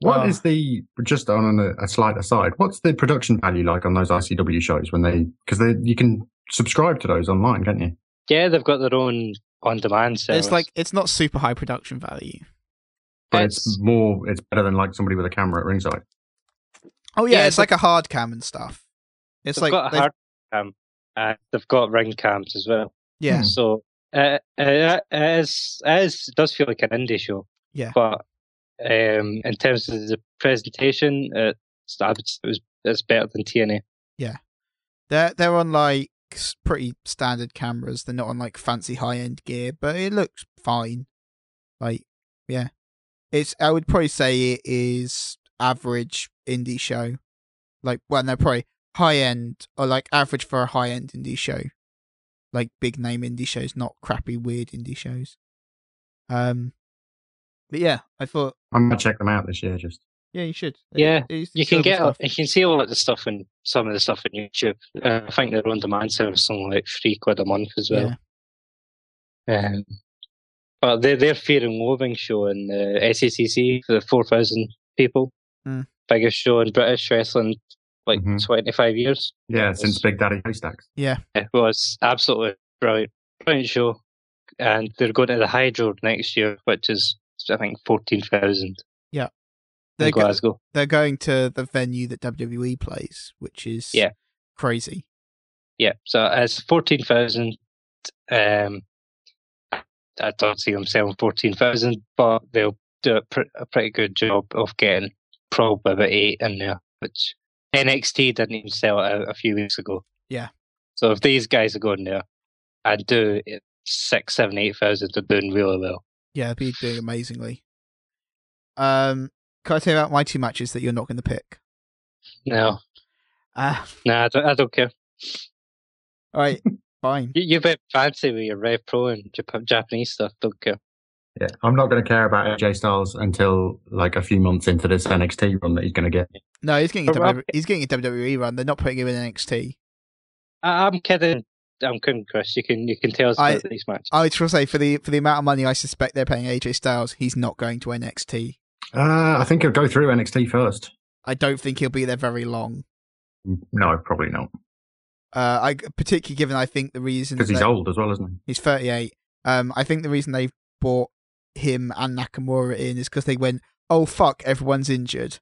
What is Well- the just on a, a slight aside? What's the production value like on those ICW shows when they because they you can subscribe to those online, can't you? Yeah, they've got their own on-demand service. it's like it's not super high production value. But it's, It's- more, it's better than like somebody with a camera at ringside. Oh yeah, Yeah, it's but- like a hard cam and stuff. It's they've like got a they- hard cam, and they've got ring cams as well. yeah. So uh, uh, it, is, it is, it does feel like an indie show. Yeah. But um, in terms of the presentation, it's, I it was, it's better than TNA. Yeah. They're they're on like pretty standard cameras. They're not on like fancy high end gear, but it looks fine. Like yeah, it's I would probably say it is average indie show. Like well, no, probably high end or like average for a high end indie show. Like big name indie shows, not crappy weird indie shows. Um, but yeah, I thought I'm gonna check them out this year. Just yeah, you should. Yeah, It- You can get stuff. you can see all of the stuff and some of the stuff on YouTube. Uh, I think they're on-demand service is only like three quid a month as well. Yeah. Um, but they're Fear and Loathing show in the SECC for the four thousand people, Mm. biggest show in British wrestling, like Mhm. twenty five years. yeah, It since Big Daddy Haystacks. Yeah, It was absolutely brilliant, brilliant show, and they're going to the Hydro next year, which is I think fourteen thousand they're in go- Glasgow. they're going to the venue that WWE plays, which is Yeah. crazy. Yeah, so it's fourteen thousand. Um, I don't see them selling fourteen thousand, but they'll do a, pr- a pretty good job of getting probably about eight in there, which NXT didn't even sell it out a few weeks ago. Yeah. So if these guys are going there and do it six, seven, eight thousand, they're doing really well. Yeah, they're doing amazingly. Um, can I tell you about my two matches that you're not going to pick? No, Ah, no, I don't, I don't care. all right, [laughs] fine. You, you're a bit fancy with your Rev Pro and Jap- Japanese stuff. Don't care. Yeah, I'm not going to care about AJ Styles until like a few months into this NXT run that he's going to get. No, he's getting a WWE, he's getting a WWE run. They're not putting him in NXT. I, I'm kidding. I'm kidding, Kris. You can you can tell us I- about these matches. I would say for the for the amount of money I suspect they're paying AJ Styles, he's not going to NXT. Uh, I think he'll go through NXT first. I don't think he'll be there very long. No, probably not Uh, I particularly given I think the reason because he's that- old as well, isn't he? He's 38. Um, I think the reason they bought him and Nakamura in is because they went, oh fuck, everyone's injured.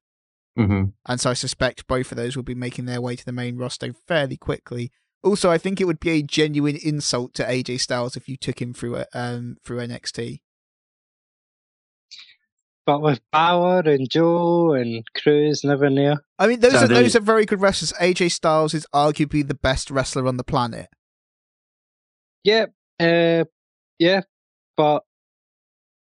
Hmm And so I suspect both of those will be making their way to the main roster fairly quickly. Also, I think it would be a genuine insult to AJ Styles if you took him through um through NXT. But with Balor and Joe and Crews never there. I mean, those So are the- those are very good wrestlers. AJ Styles is arguably the best wrestler on the planet. Yeah, uh, yeah, but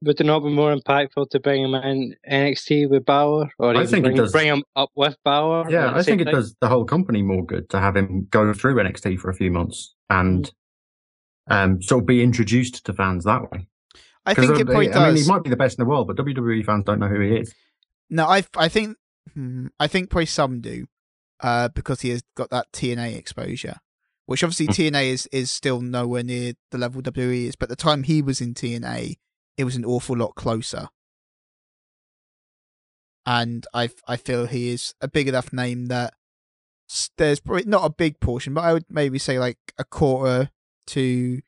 would it not be more impactful to bring him in NXT with Balor, or I even think it bring, does. bring him up with Balor? Yeah, I think same it time? does the whole company more good to have him go through NXT for a few months and um, sort of be introduced to fans that way. I think it probably I mean, does. he might be the best in the world, but WWE fans don't know who he is. No, I I think hmm, I think probably some do, uh, because he has got that TNA exposure, which obviously Hmm. TNA is is still nowhere near the level WWE is. But the time he was in TNA, it was an awful lot closer. And I I feel he is a big enough name that there's probably not a big portion, but I would maybe say like a quarter to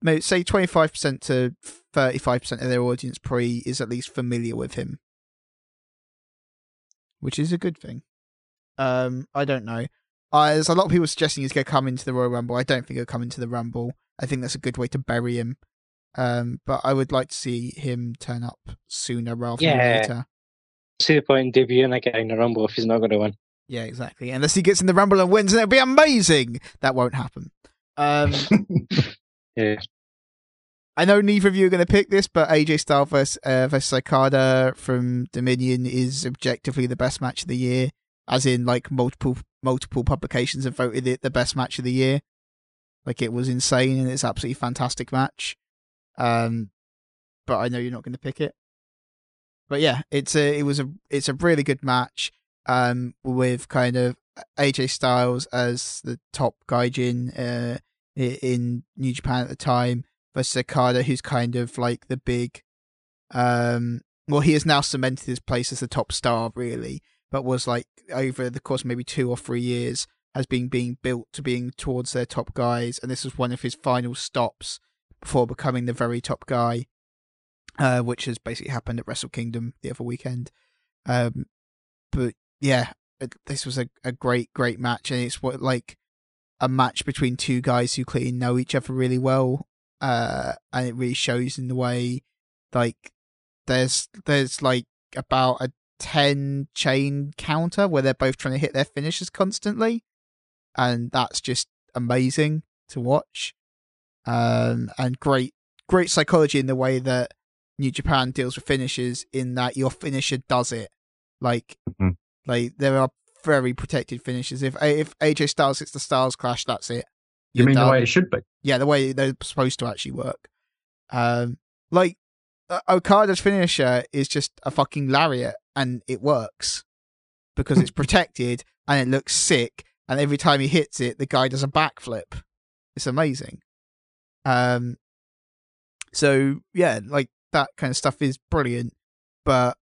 maybe say twenty five percent to thirty five percent of their audience probably is at least familiar with him which is a good thing. Um, I don't know. Uh, there's a lot of people suggesting he's going to come into the Royal Rumble. I don't think he'll come into the Rumble. I think that's a good way to bury him. Um, but I would like to see him turn up sooner rather than later. see the point in debuting a guy in the Rumble if he's not going to win. Yeah, exactly. Unless he gets in the Rumble and wins, and it'll be amazing. That won't happen. Um, [laughs] Yeah, I know neither of you are going to pick this, but AJ Styles versus, uh, versus Okada from Dominion is objectively the best match of the year, as in like multiple multiple publications have voted it the best match of the year. Like it was insane and it's absolutely fantastic match. Um, but I know you're not going to pick it. But yeah, it's a it was a it's a really good match. Um, with kind of AJ Styles as the top gaijin uh in New Japan at the time versus Okada, who's kind of like the big, um, well, he has now cemented his place as the top star, really, but was like over the course maybe two or three years has been being built to being towards their top guys, and this was one of his final stops before becoming the very top guy, uh, which has basically happened at Wrestle Kingdom the other weekend. Um, but yeah, it, this was a, a great, great match, and it's what like a match between two guys who clearly know each other really well uh and it really shows in the way like there's there's like about a 10 chain counter where they're both trying to hit their finishes constantly and that's just amazing to watch um and great great psychology in the way that New Japan deals with finishes in that your finisher does it like Mhm. like there are very protected finishes if if AJ Styles hits the Styles clash that's it you You're mean the way it should be? yeah, the way they're supposed to actually work. Um, like Okada's finisher is just a fucking lariat, and it works because it's [laughs] protected and it looks sick. And every time he hits it, the guy does a backflip. It's amazing. Um, so yeah, like that kind of stuff is brilliant. But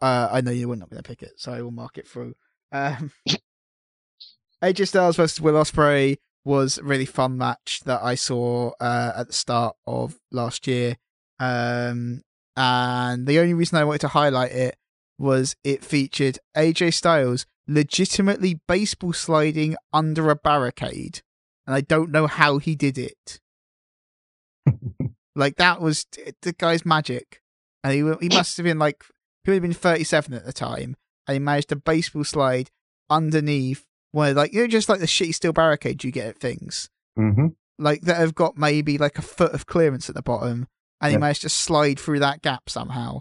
uh, I know you're not going to pick it, so I will mark it through. Um, [laughs] AJ Styles versus Will Ospreay was a really fun match that I saw uh, at the start of last year. Um, and the only reason I wanted to highlight it was it featured AJ Styles legitimately baseball sliding under a barricade. And I don't know how he did it. Like that was the guy's magic. And he he must have been like he would have been 37 at the time, and he managed a baseball slide underneath one of like you know just like the shitty steel barricades you get at things hmm like that have got maybe like a foot of clearance at the bottom, and he Yeah. managed to slide through that gap somehow.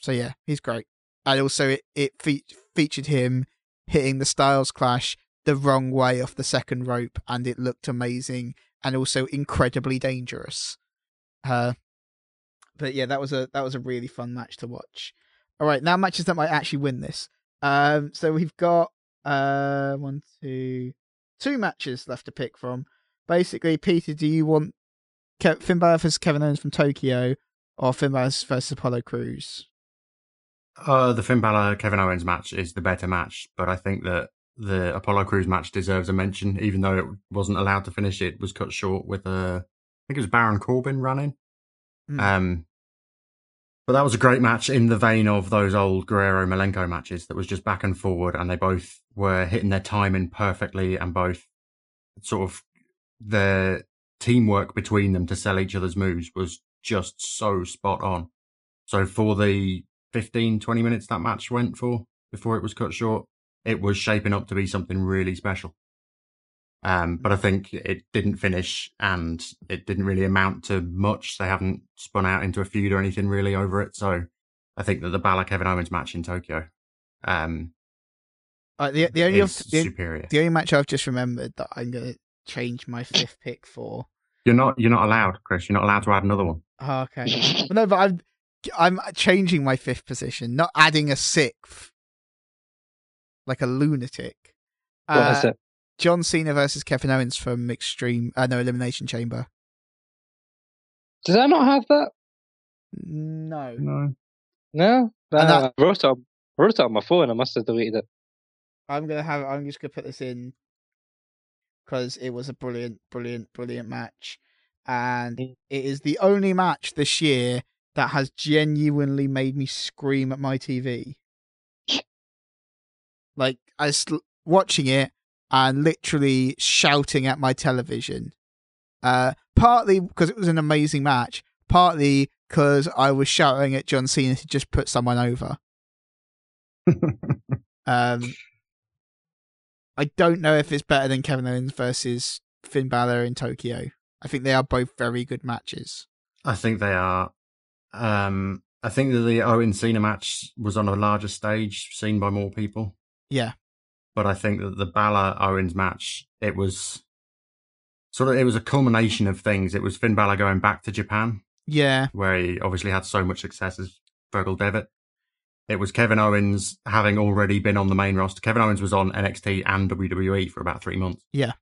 So yeah, he's great. And also, it it fe- featured him hitting the Styles Clash the wrong way off the second rope, and it looked amazing and also incredibly dangerous. Uh, but yeah, that was a that was a really fun match to watch. All right, now matches that might actually win this. Um, so we've got uh one, two, two matches left to pick from. Basically, Peter, do you want Ke- Finn Balor versus Kevin Owens from Tokyo, or Finn Balor versus Apollo Crews? Uh, the Finn Balor Kevin Owens match is the better match, but I think that the Apollo Crews match deserves a mention, even though it wasn't allowed to finish. It was cut short with a, I think it was Baron Corbin running. Hmm. Um, But that was a great match in the vein of those old Guerrero Malenko matches that was just back and forward, and they both were hitting their timing perfectly, and both sort of the teamwork between them to sell each other's moves was just so spot on. So for the 15, 20 minutes that match went for before it was cut short, it was shaping up to be something really special. Um, but I think it didn't finish and it didn't really amount to much. They haven't spun out into a feud or anything really over it. So I think that the Balor Kevin Owens match in Tokyo, um, uh, the the only is the, superior. the only match I've just remembered that I'm gonna change my fifth pick for. You're not, you're not allowed, Kris. You're not allowed to add another one. Oh, okay. [laughs] Well, no, but I'm I'm changing my fifth position, not adding a sixth, like a lunatic. What Uh, is it? John Cena versus Kevin Owens from Extreme, uh, no, Elimination Chamber. Does I not have that? No. No. No. And that- I wrote it, on, I wrote it on my phone. I must have deleted it. I'm gonna have. I'm just gonna put this in because it was a brilliant, brilliant, brilliant match, and Mm. it is the only match this year that has genuinely made me scream at my TV. Like I was watching it and literally shouting at my television. Uh, partly because it was an amazing match, partly because I was shouting at John Cena to just put someone over. [laughs] Um, I don't know if it's better than Kevin Owens versus Finn Balor in Tokyo. I think they are both very good matches. I think they are. Um, I think that the Owen Cena match was on a larger stage, seen by more people. Yeah, But I think that the Balor Owens match, it was sort of, it was a culmination of things. It was Finn Balor going back to Japan, yeah, where he obviously had so much success as Fergal Devitt. It was Kevin Owens having already been on the main roster. Kevin Owens was on NXT and WWE for about three months. Yeah.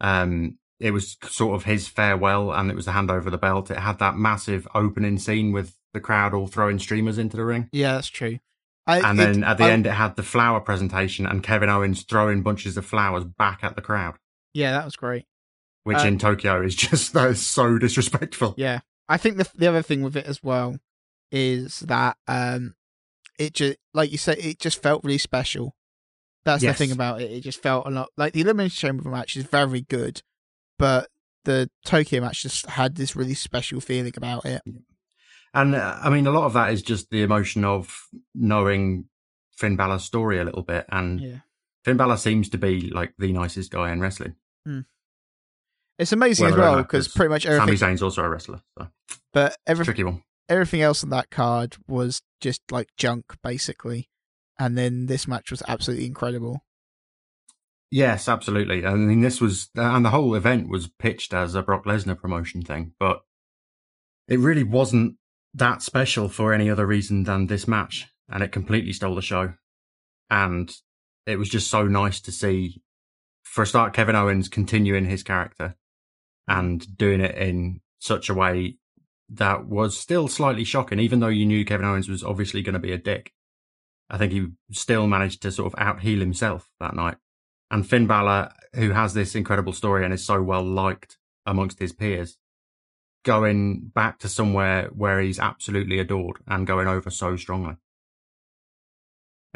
Um, it was sort of his farewell and it was the handover of the belt. It had that massive opening scene with the crowd all throwing streamers into the ring. yeah. That's true. I, And it- then at the I- end, it had the flower presentation and Kevin Owens throwing bunches of flowers back at the crowd, yeah, that was great. which Uh, in Tokyo is just [laughs] that is so disrespectful. Yeah, I think the the other thing with it as well is that um, it just like you said, it just felt really special. That's Yes. the thing about it. It just felt a lot like the Elimination Chamber match is very good, but the Tokyo match just had this really special feeling about it. And uh, I mean, a lot of that is just the emotion of knowing Finn Balor's story a little bit. And Yeah. Finn Balor seems to be like the nicest guy in wrestling. It's amazing Well, as well because pretty much Sami everything, Zayn's also a wrestler. So but every, tricky one. everything else on that card was just like junk, basically. And then this match was absolutely incredible. Yes, absolutely. I mean, this was, and the whole event was pitched as a Brock Lesnar promotion thing, but it really wasn't that special for any other reason than this match. And it completely stole the show. And it was just so nice to see, for a start, Kevin Owens continuing his character and doing it in such a way that was still slightly shocking, even though you knew Kevin Owens was obviously going to be a dick. I think he still managed to sort of out heal himself that night. And Finn Balor, who has this incredible story and is so well liked amongst his peers, going back to somewhere where he's absolutely adored and going over so strongly.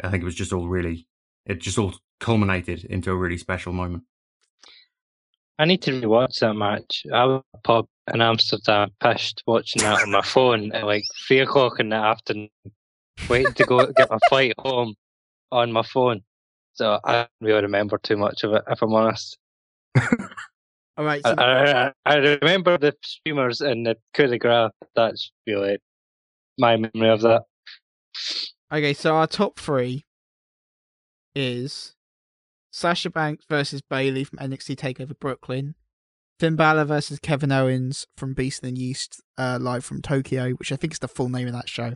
I think it was just all really, it just all culminated into a really special moment. I need to rewatch that match. I was at a pub in Amsterdam, pissed watching that on my phone at like three o'clock in the afternoon, waiting to go [laughs] get my flight home on my phone. So I don't really remember too much of it, if I'm honest. [laughs] All right. I, So, I, I remember the streamers and the coup de grace. That's really my memory of that. okay. So our top three is Sasha Banks versus Bayley from NXT Takeover Brooklyn, Finn Balor versus Kevin Owens from Beast and Yeast uh, live from Tokyo, which I think is the full name of that show,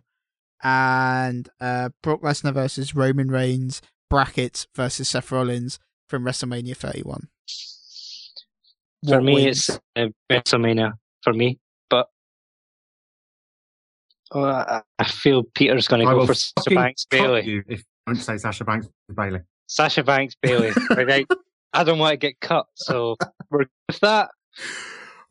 and uh, Brock Lesnar versus Roman Reigns brackets versus Seth Rollins from WrestleMania 31. For What me, wins? it's uh, WrestleMania for me, but oh, I, I feel Peter's going to go for Sasha Banks cut Bayley. you if you don't say Sasha Banks Bayley. Sasha Banks Bayley. right? I don't want to get cut, so we're with that.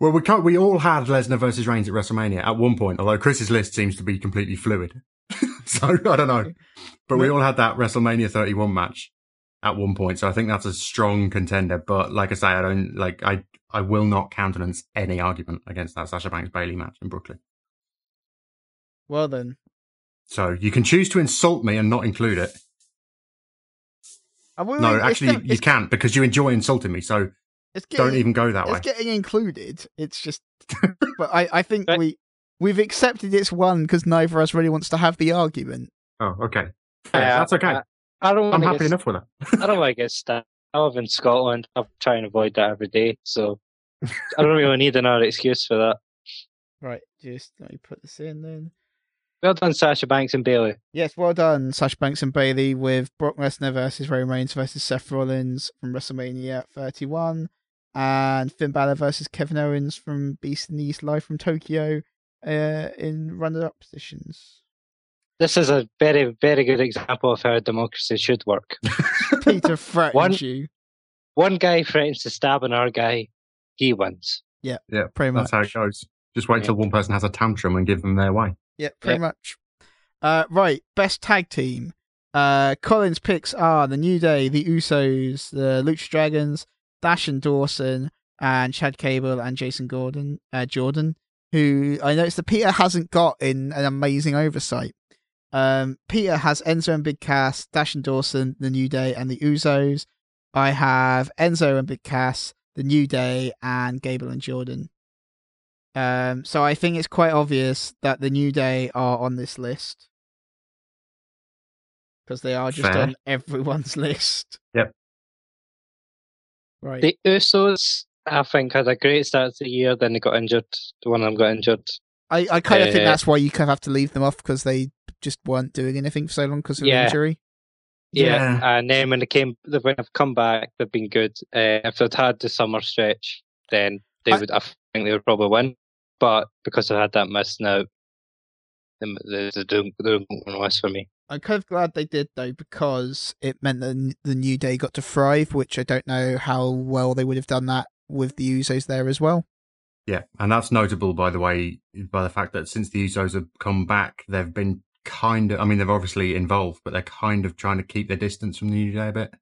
Well, we can't, we all had Lesnar versus Reigns at WrestleMania at one point, although Kris's list seems to be completely fluid. [laughs] so I don't know, but we all had that WrestleMania 31 match at one point. So I think that's a strong contender. But like I say, I don't like I I will not countenance any argument against that Sasha Banks Bayley match in Brooklyn. Well then, So you can choose to insult me and not include it. I will- No, it's actually, get- you can't because you enjoy insulting me. So it's getting, don't even go that way. it's getting included. It's just, [laughs] but I, I think we we've accepted it's one because neither of us really wants to have the argument. Oh, okay. Yeah, That's okay. I, I don't I'm happy get, enough with that. I don't want to get stabbed. I live in Scotland. I try and avoid that every day, so [laughs] I don't really need another excuse for that. Right, just let me put this in then. Well done, Sasha Banks and Bayley. Yes, well done, Sasha Banks and Bayley with Brock Lesnar versus Roman Reigns versus Seth Rollins from WrestleMania 31, and Finn Balor versus Kevin Owens from Beast in the East live from Tokyo uh, in runner-up positions. This is a very, very good example of how democracy should work. [laughs] Peter threatens One- you, One guy threatens to stab another guy, he wins. Yeah, yeah, pretty much. That's how it goes. Just wait till one person has a tantrum and give them their way. Yeah, pretty much. Uh, right, best tag team. Uh, Colin's picks are the New Day, the Usos, the Lucha Dragons, Dash and Dawson, and Chad Gable and Jason Gordon, uh, Jordan, who I noticed that Peter hasn't got in an amazing oversight. Um, Peter has Enzo and Big Cass, Dash and Dawson, the New Day, and the Usos. I have Enzo and Big Cass, the New Day, and Gable and Jordan. Um, so I think it's quite obvious that the New Day are on this list because they are just Fair. on everyone's [laughs] list. Yep. Right. The Usos, I think, had a great start to the year, then they got injured. The One of them got injured. I, I kind of think Uh, that's why you kind of have to leave them off because they just weren't doing anything for so long because of Yeah. injury. Yeah. Yeah. And then when they came, when they've come back, they've been good. Uh, if they'd had the summer stretch, then they I- would, I think they would probably win. But because they had that miss now, they- they- they don't, they don't win the list for me. I'm kind of glad they did though because it meant that the New Day got to thrive, which I don't know how well they would have done that with the Usos there as well. Yeah, and that's notable by the way, by the fact that since the Usos have come back, they've been kind of. I mean, they're obviously involved, but they're kind of trying to keep their distance from the New Day a bit.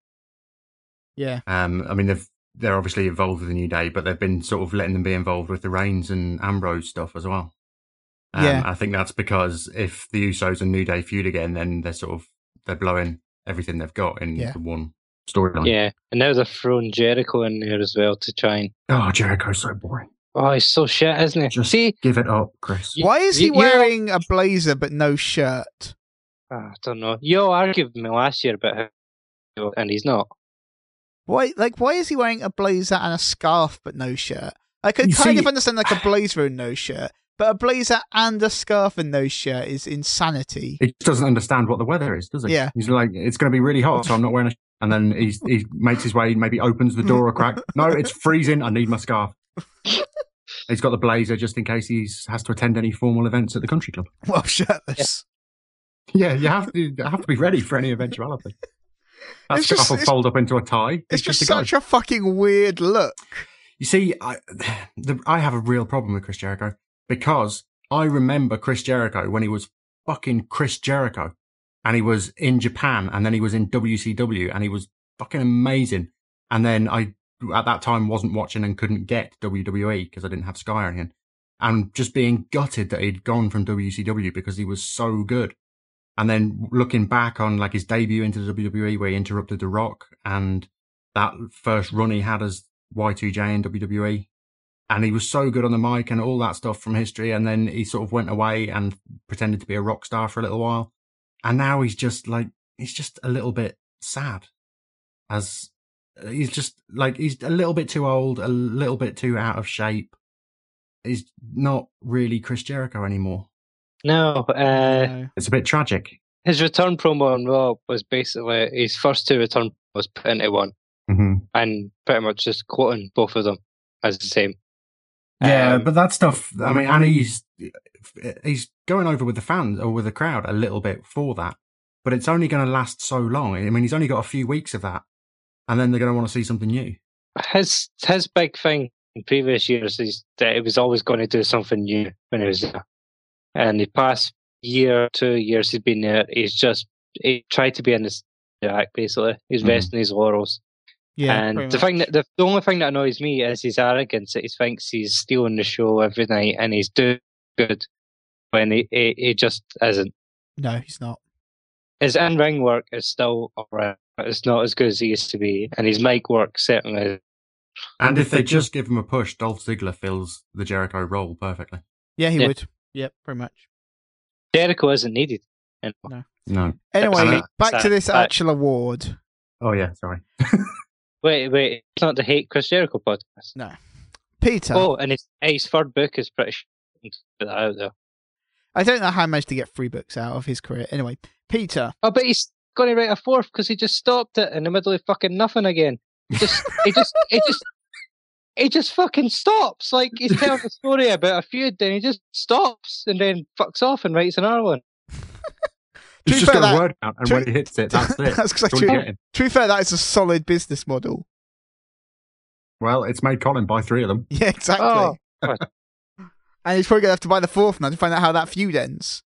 Yeah. Um, I mean, they've they're obviously involved with the New Day, but they've been sort of letting them be involved with the Reigns and Ambrose stuff as well. Um, Yeah. I think that's because if the Usos and New Day feud again, then they're sort of they're blowing everything they've got in Yeah. the one storyline. Yeah. And now they're throwing Jericho in there as well to try and. Oh, Jericho's so boring. Oh, he's so shit, isn't he? Just See, give it up, Chris. You- Why is he you- you- wearing a blazer but no shirt? Ah, I don't know. You all argued with me last year about how, and he's not. Why, like, why is he wearing a blazer and a scarf but no shirt? I could You kind see- of understand like a blazer and no shirt, but a blazer and a scarf and no shirt is insanity. He just doesn't understand what the weather is, does he? Yeah. He's like, it's going to be really hot, so I'm not wearing a. sh-" And then he's, he makes his way, maybe opens the door a crack. [laughs] No, it's freezing. I need my scarf. [laughs] he's got the blazer just in case he has to attend any formal events at the country club. [laughs] Well, shirtless. Yeah, you have to you have to be ready for any eventuality. That [laughs] It's scarf just- will it's- fold up into a tie. It's just good to go. such a fucking weird look. You see, I, the, I have a real problem with Chris Jericho because I remember Chris Jericho when he was fucking Chris Jericho and he was in Japan and then he was in WCW and he was fucking amazing. And then I, at that time, wasn't watching and couldn't get WWE because I didn't have Sky or anything. And just being gutted that he'd gone from WCW because he was so good. And then looking back on like his debut into the WWE where he interrupted The Rock and that first run he had as Y2J in WWE. And he was so good on the mic and all that stuff from history. And then he sort of went away and pretended to be a rock star for a little while. And now he's just like, he's just a little bit sad as he's just like, he's a little bit too old, a little bit too out of shape. He's not really Chris Jericho anymore. No, uh, It's a bit tragic. his return promo on Raw was basically his first two return was put into one, Mm-hmm. and pretty much just quoting both of them as the same. Yeah, Um, but that stuff. I mean, and he's he's going over with the fans or with the crowd a little bit for that, but it's only going to last so long. I mean, he's only got a few weeks of that, and then they're going to want to see something new. his his big thing in previous years is that he was always going to do something new when he was there. And the past year, two years he's been there, he's just he tried to be in this act basically. He's Mhm. resting his laurels. Yeah, and the thing that the, the only thing that annoys me is his arrogance that he thinks he's stealing the show every night and he's doing good when he, he, he just isn't. no, he's not. His in ring work is still alright, it's not as good as it used to be, and his mic work certainly. And if they just give him a push, Dolph Ziggler fills the Jericho role perfectly. Yeah, he Yeah. would. Yep, pretty much. Jericho isn't needed. anymore. No. Anyway, Sorry. back to this Sorry. actual award. Oh yeah, sorry. [laughs] Wait, wait, it's not the Hate Chris Jericho podcast. No. Peter, Oh, and his, his third book is pretty. sh- Put that out there. I don't know how he managed to get three books out of his career. Anyway, Peter, Oh, but he's going to write a fourth because he just stopped it in the middle of fucking nothing again. He just, he just, he [laughs] just, he just fucking stops. Like he's telling a story about a feud, then he just stops and then fucks off and writes another one. [laughs] To It's just fair, got a that- word count, and to- when he hits it, that's [laughs] it. That's That's all exactly true. getting. To be fair, that is a solid business model. Well, it's made Colin buy three of them. Yeah, exactly. Oh, and he's probably gonna have to buy the fourth now to find out how that feud ends.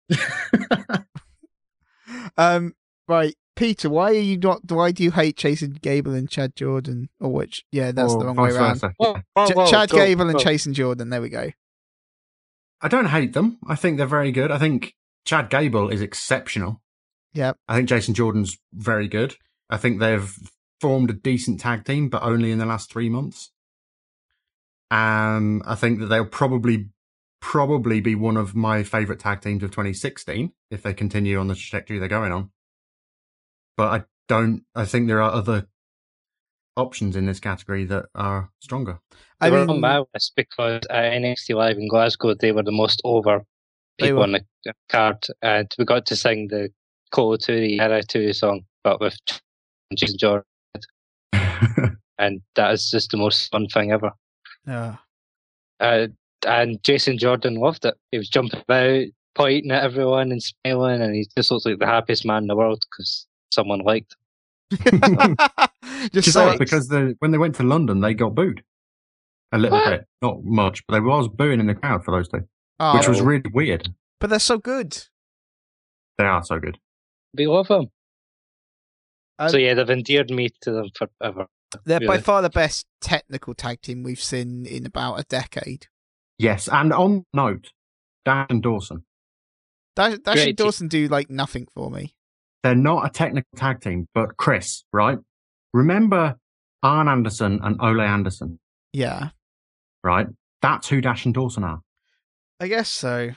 Um, right, Peter, why are you not? Why do you hate Jason Gable and Chad Jordan? Or which? Yeah, that's Or the wrong way around. versa. Whoa, whoa, Ch- whoa, Chad go, Gable and go. Jason Jordan. There we go. I don't hate them. I think they're very good. I think Chad Gable is exceptional. Yep. I think Jason Jordan's very good. I think they've formed a decent tag team, but only in the last three months. Um, I think that they'll probably probably be one of my favourite tag teams of 2016 if they continue on the trajectory they're going on. But I don't. I think there are other options in this category that are stronger. I They were mean, on my list because at NXT Live in Glasgow, they were the most over people on the card, and we got to sing the Call to the Era 2 song, but with Jason Jordan, [laughs] and that is just the most fun thing ever. uh, Uh, and Jason Jordan loved it. He was jumping about, pointing at everyone and smiling, and he just looks like the happiest man in the world because someone liked [laughs] just Just so because the, when they went to London, they got booed a little What? bit, not much, but there was booing in the crowd for those two, oh, which was Oh. really weird. but they're so good. They are so good. We love him. Um, so yeah, they've endeared me to them forever. They're by far the best technical tag team we've seen in about a decade. Yes, and on note, Dan and Dawson, Dash, Dash and. Dawson do like nothing for me. They're not a technical tag team, but Kris, right? Remember Arn Anderson and Ole Anderson, Yeah, right? That's who Dash and Dawson are. I guess so.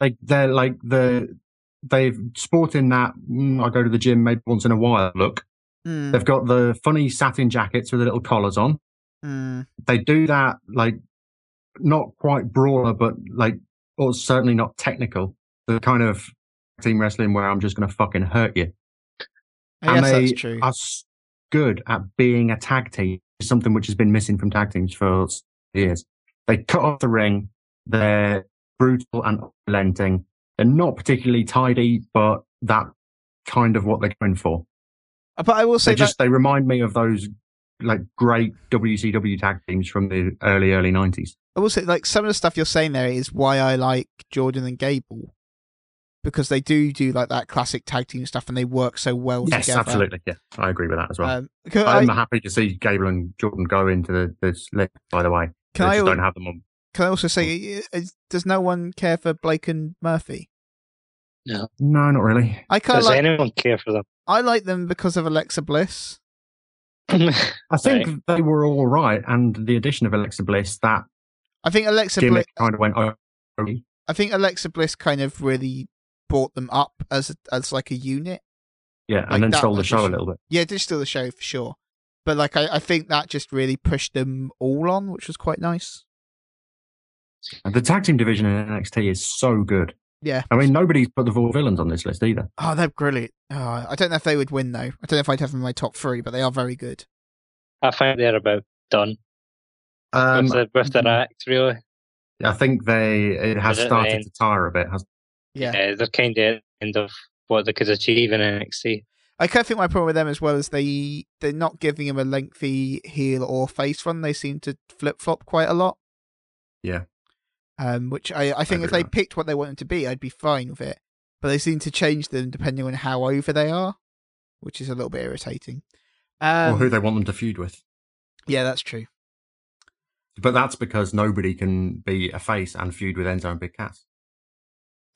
They they're like the they've sporting that mm, I go to the gym maybe once in a while look. Mm, They've got the funny satin jackets with the little collars on. mm. they do that like not quite brawler, but like or certainly not technical. The kind of team wrestling where I'm just going to fucking hurt you. I and guess they that's true. are good at being a tag team. Something which has been missing from tag teams for years. They cut off the ring. They're brutal and unrelenting. They're not particularly tidy, but that kind of what they're going for. Uh, but I will say They just they remind me of those like great WCW tag teams from the early early nineties. I will say, like some of the stuff you're saying there is why I like Jordan and Gable because they do do like that classic tag team stuff and they work so well together. Yes, together. absolutely. Yeah, I agree with that as well. Um, can I, I'm happy to see Gable and Jordan go into the, this list. By the way, can they I, just don't have them on. can I also say, is- does no one care for Blake and Murphy? No, No, not really. I kind Does like. anyone care for them? I like them because of Alexa Bliss. [laughs] I think they were all right, and the addition of Alexa Bliss, that I think Alexa Bliss. kind of went. Oh. I think Alexa Bliss kind of really brought them up as as like a unit. yeah, Like and then that stole the show a little bit. Yeah, did steal the show for sure. But like, I, I think that just really pushed them all on, which was quite nice. And the tag team division in NXT is so good. Yeah. I mean, nobody's put the Vaudevillains on this list either. Oh, they're brilliant. Oh, I don't know if they would win though. I don't know if I'd have them in my top three, but they are very good. I think they're about done Um, with, the, with their act, really. I think they it has Is it started to tire a bit. Has Yeah. Yeah, they're kind of the end of what they could achieve in NXT. I kind of think my problem with them as well is they they're not giving him a lengthy heel or face run. They seem to flip flop quite a lot. Yeah. Um, which I I think if they that. picked what they wanted to be, I'd be fine with it. But they seem to change them depending on how over they are, which is a little bit irritating. Um, or who they want them to feud with. yeah, that's true. But that's because nobody can be a face and feud with Enzo and Big Cass.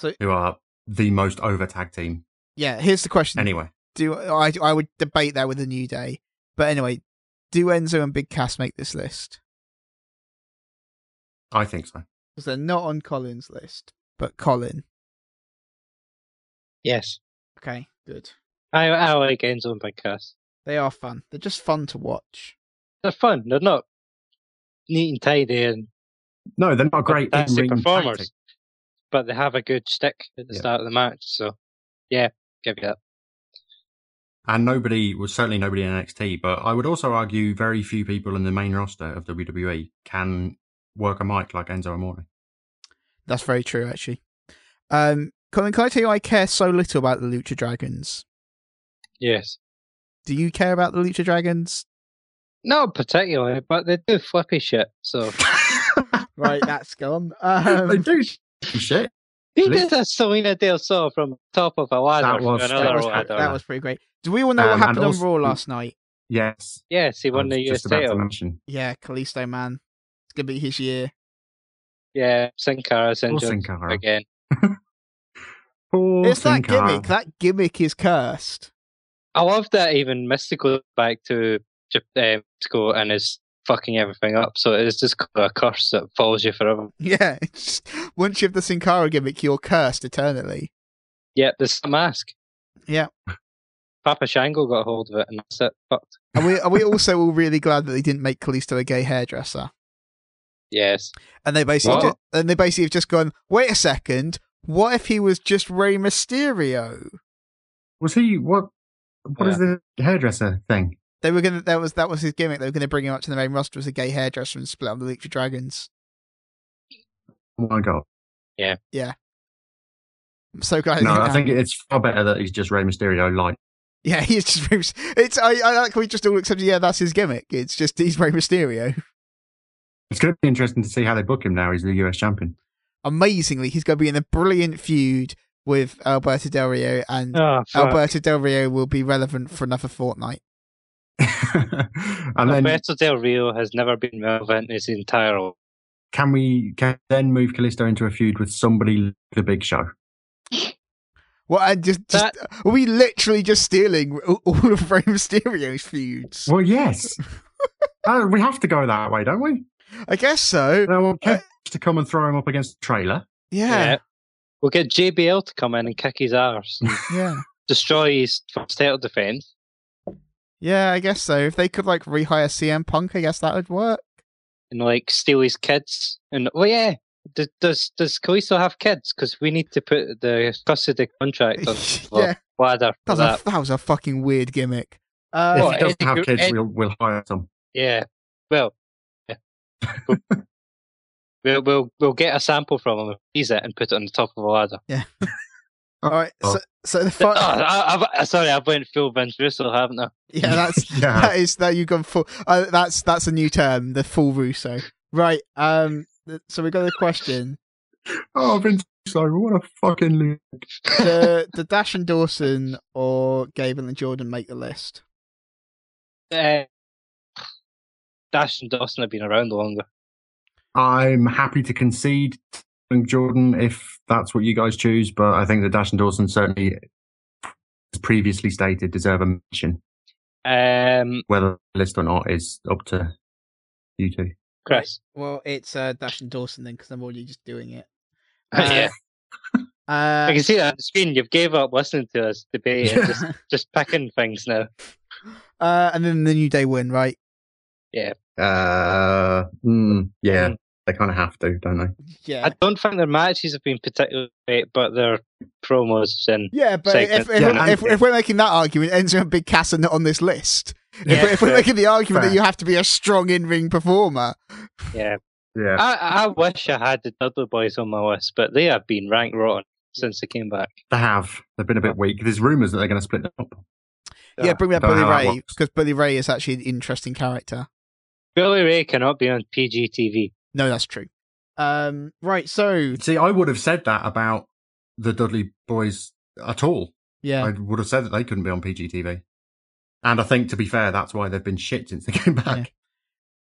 So- who are the most over tag team Yeah, here's the question: anyway. Do I I would debate that with the New Day, but anyway, do Enzo and Big Cass make this list? I think so. Because they're not on Colin's list, but Colin. Yes. Okay, good. I, I like Enzo and Big Cass. They are fun. They're just fun to watch. They're fun. They're not neat and tidy and No, they're not great fantastic in-ring performers, tactics. But they have a good stick at the Yeah. start of the match. So, yeah, give you that. And nobody was certainly nobody in NXT, but I would also argue very few people in the main roster of WWE can work a mic like Enzo Amore. That's very true, actually. Um, Colin, can I tell you I care so little about the Lucha Dragons? Yes. Do you care about the Lucha Dragons? Not particularly, but they do flippy shit. So [laughs] [laughs] Right, that's gone. they Um, do shit. he Really? did a Salida del Sol from top of a ladder That was- that was, ladder. that was pretty great. Do we all know what Um, and happened also- on Raw last night? Yes. Yes, he won the US just title. Yeah, Kalisto, man. It's going to be his year. Yeah, Sin Cara syndrome Sin Cara. again. [laughs] Poor it's that Cara. gimmick. That gimmick is cursed. I love that even Mistico back to Jap- uh, Mexico and is fucking everything up. So it's just a curse that follows you forever. [laughs] Yeah, it's just, once you have the Sin Cara gimmick, you're cursed eternally. Yep, this mask. Yeah. [laughs] Papa Shango got a hold of it, and that's it. Fucked. Are we, are we [laughs] also all really glad that they didn't make Kalisto a gay hairdresser? Yes. And they basically, What? ju- and they basically have just gone. Wait a second. What if he was just Rey Mysterio? Was he what? What is the hairdresser thing? They were gonna. That was that was his gimmick. They were gonna bring him up to the main roster as a gay hairdresser and split up the Lucha Dragons. Oh my god! I'm so glad. No, didn't I think happen. it's far better that he's just Rey Mysterio light. Yeah, [laughs] he's just. Rey Mys- It's. I, I like. We just all accepted. Yeah, that's his gimmick. It's just he's Rey Mysterio. It's going to be interesting to see how they book him now. He's the US champion. Amazingly, he's going to be in a brilliant feud with Alberto Del Rio, and Oh. Alberto Del Rio will be relevant for another fortnight. [laughs] and then Alberto Del Rio has never been relevant in his entire life. can we can then move Kalisto into a feud with somebody like the Big Show? Well, and just, just are we literally just stealing all all of Rey Mysterio's feuds? Well, yes. uh, [laughs] we have to go that way, don't we? I guess so. I want Kev to come and throw him up against the trailer. Yeah, We'll get JBL to come in and kick his arse [laughs] yeah, destroy his first title defense. Yeah. I guess so. If they could like rehire CM Punk, I guess that would work. and like steal his kids. And oh yeah, does does, does still have kids? Because we need to put the custody contract on [laughs] yeah, ladder that was, that. a, that was a fucking weird gimmick. Uh, if Well, he doesn't Eddie have Gr- kids, Ed- we'll, we'll hire some. Yeah, well, yeah. [laughs] we'll we'll we'll get a sample from him, freeze it, and put it on the top of a ladder. [laughs] all right, Oh. so so the [laughs] Oh, fi- I, I've, sorry, I've went full Vince Russo, haven't I? yeah, that's [laughs] Yeah. that is that you've gone full. Uh, that's that's a new term, the full Russo. Right. Um. So we got a question. Oh, Vince Russo, what a fucking loser. the the Dash and Dawson or Gable and Jordan make the list. Uh, Dash and Dawson have been around longer. I'm happy to concede to Jordan if that's what you guys choose, but I think that Dash and Dawson certainly, as previously stated, deserve a mention. Um, Whether list or not is up to you two. Kris, Well, it's uh, Dash and Dawson then, because I'm already just doing it. [laughs] yeah, Uh, I can see that on the screen. You've gave up listening to us debate and just [laughs] just picking things now. uh, and then the New Day win, right? Yeah. Uh, mm, yeah, Mm. They kind of have to, don't they? Yeah. I don't think their matches have been particularly great, but their promos and yeah, but segment. if if, Yeah, we're, if, if we're making that argument, Enzo and Big Cass are not on this list. If, Yeah, we're, if we're making the [laughs] argument that you have to be a strong in-ring performer, yeah. Yeah. I, I wish I had the Dudley Boys on my list, but they have been ranked rotten since they came back. They have. They've been a bit weak. There's rumours that they're going to split them up. Yeah, bring back Don't Bully know how that Ray because Bully Ray is actually an interesting character. Bully Ray cannot be on PGTV. No, that's true. Um, right, so See, I would have said that about the Dudley Boys at all. yeah, I would have said that they couldn't be on PGTV. And I think, to be fair, that's why they've been shit since they came back.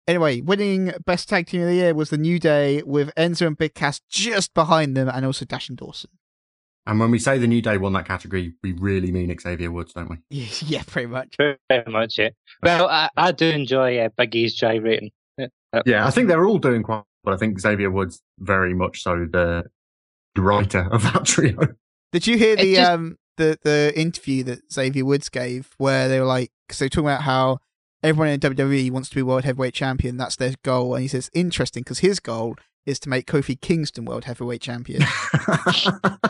Anyway, winning best tag team of the year was the New Day with Enzo and Big Cass just behind them, and also Dash and Dawson. And when we say the New Day won that category, we really mean Xavier Woods, don't we? [laughs] yeah, pretty much. Pretty much it. Well, I, I do enjoy uh, Big E's gyrating. Yeah. Yeah, I think they're all doing quite well. I think Xavier Woods very much so the writer of that trio. Did you hear the just- um the the interview that Xavier Woods gave, where they were like, because they were talking about how everyone in WWE wants to be world heavyweight champion, that's their goal, and he says interesting because his goal is to make Kofi Kingston world heavyweight champion. [laughs]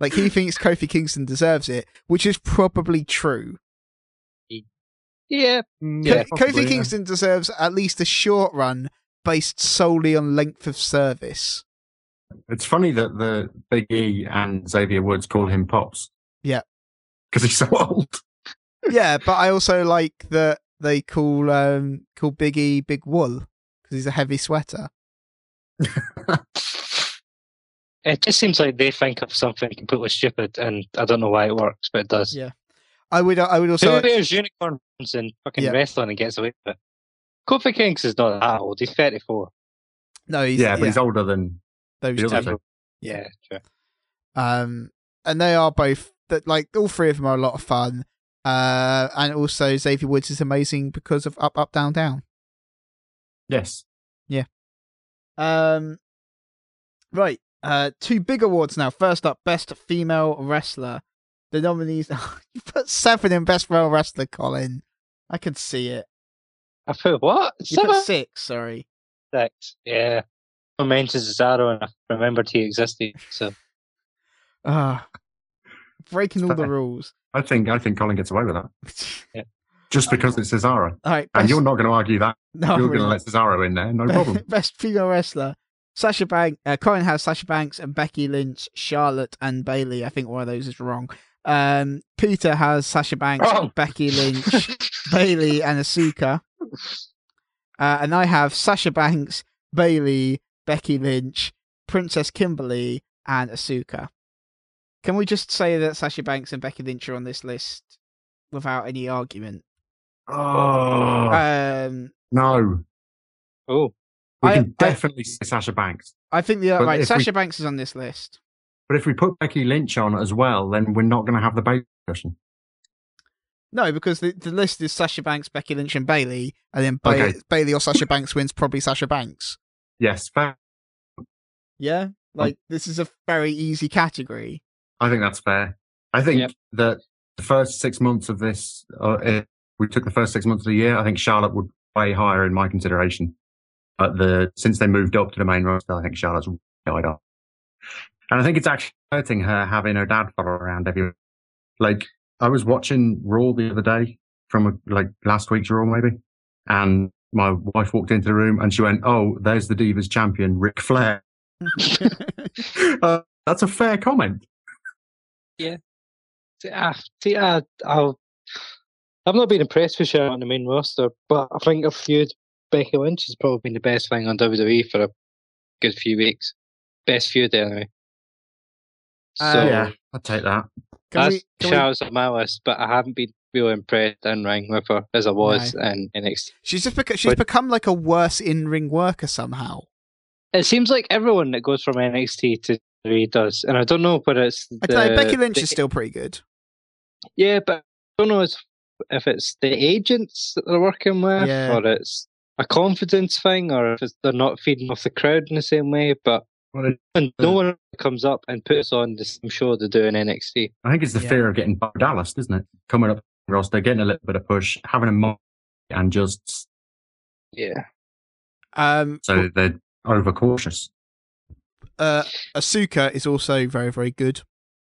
like he thinks Kofi Kingston deserves it, which is probably true. Yeah. Mm, Yeah, Ko- possibly, Kofi yeah. Kingston deserves at least a short run based solely on length of service. It's funny that the Big E and Xavier Woods call him Pops. Yeah. Because he's so [laughs] old. yeah, but I also like that they call um call Biggie Big Wool because he's a heavy sweater. [laughs] It just seems like they think of something completely stupid, and I don't know why it works, but it does. Yeah. I would I would Who also wears unicorns and fucking Yeah. wrestling and gets away with it? Kofi Kings is not that old. He's 34. no he's, yeah, but he's older than those two. two. Yeah, true. Um, and they are both that like all three of them are a lot of fun. Uh, and also Xavier Woods is amazing because of Up Up Down Down. Yes. Yeah. Um, right. Uh, two big awards now. First up, best female wrestler. The nominees. [laughs] you put seven in best female wrestler, Colin. I can see it. I put what? You Seven? put six. Sorry. Six. Yeah. I mentioned Cesaro and I remembered he existed. So Ah, breaking all the rules. I think I think Colin gets away with that. [laughs] Yeah. Just because it's Cesaro. All right. And you're not going to argue that. no, you're really going to let Cesaro in there. No problem. [laughs] Best female wrestler. Sasha Banks. Uh, Colin has Sasha Banks and Becky Lynch, Charlotte and Bayley. I think one of those is wrong. Um, Peter has Sasha Banks, Wrong. Becky Lynch, [laughs] Bayley, and Asuka. Uh, and I have Sasha Banks, Bayley, Becky Lynch, Princess Kimberly, and Asuka. Can we just say that Sasha Banks and Becky Lynch are on this list without any argument? Oh, Um, no. oh, We I- can I- definitely say Sasha Banks. I think the right if we- Sasha Banks is on this list. But if we put Becky Lynch on as well, then we're not going to have the Bayley discussion. No, because the, the list is Sasha Banks, Becky Lynch, and Bayley, and then ba- Okay. Bayley or Sasha Banks wins probably Sasha Banks. Yes, fair. Yeah, like this is a very easy category. I think that's fair. I think Yep. that the first six months of this, uh, if we took the first six months of the year, I think Charlotte would way higher in my consideration. But the since they moved up to the main roster, I think Charlotte's died off. And I think it's actually hurting her having her dad follow around everywhere. Like I was watching Raw the other day from a, like last week's Raw maybe, and my wife walked into the room and she went, "Oh, there's the Divas champion, Ric Flair." [laughs] uh, that's a fair comment. Yeah. ah, see, ah, I'll, I've not been impressed with Charlotte on the main roster, but I think a feud Becky Lynch has probably been the best thing on WWE for a good few weeks. Best feud anyway. So Uh, yeah, I'd take that. Can that's we, can we- Charlotte's on my list, but I haven't been really impressed in ring with her as I was in NXT. she's just beca- she's But- become like a worse in ring worker somehow. It seems like everyone that goes from NXT to WWE does, and I don't know whether it's I don't know, Becky Lynch the- is still pretty good. Yeah, but I don't know if, if it's the agents that they're working with, Yeah. or it's a confidence thing, or if it's, they're not feeding off the crowd in the same way. But Well, and no one comes up and puts us on I'm sure they're doing NXT. I think it's the Yeah. fear of getting Bo Dallas, isn't it? Coming up the roster, getting a little bit of push, having a moment, and just Yeah. Um, so they're overcautious. uh, Asuka is also very very good.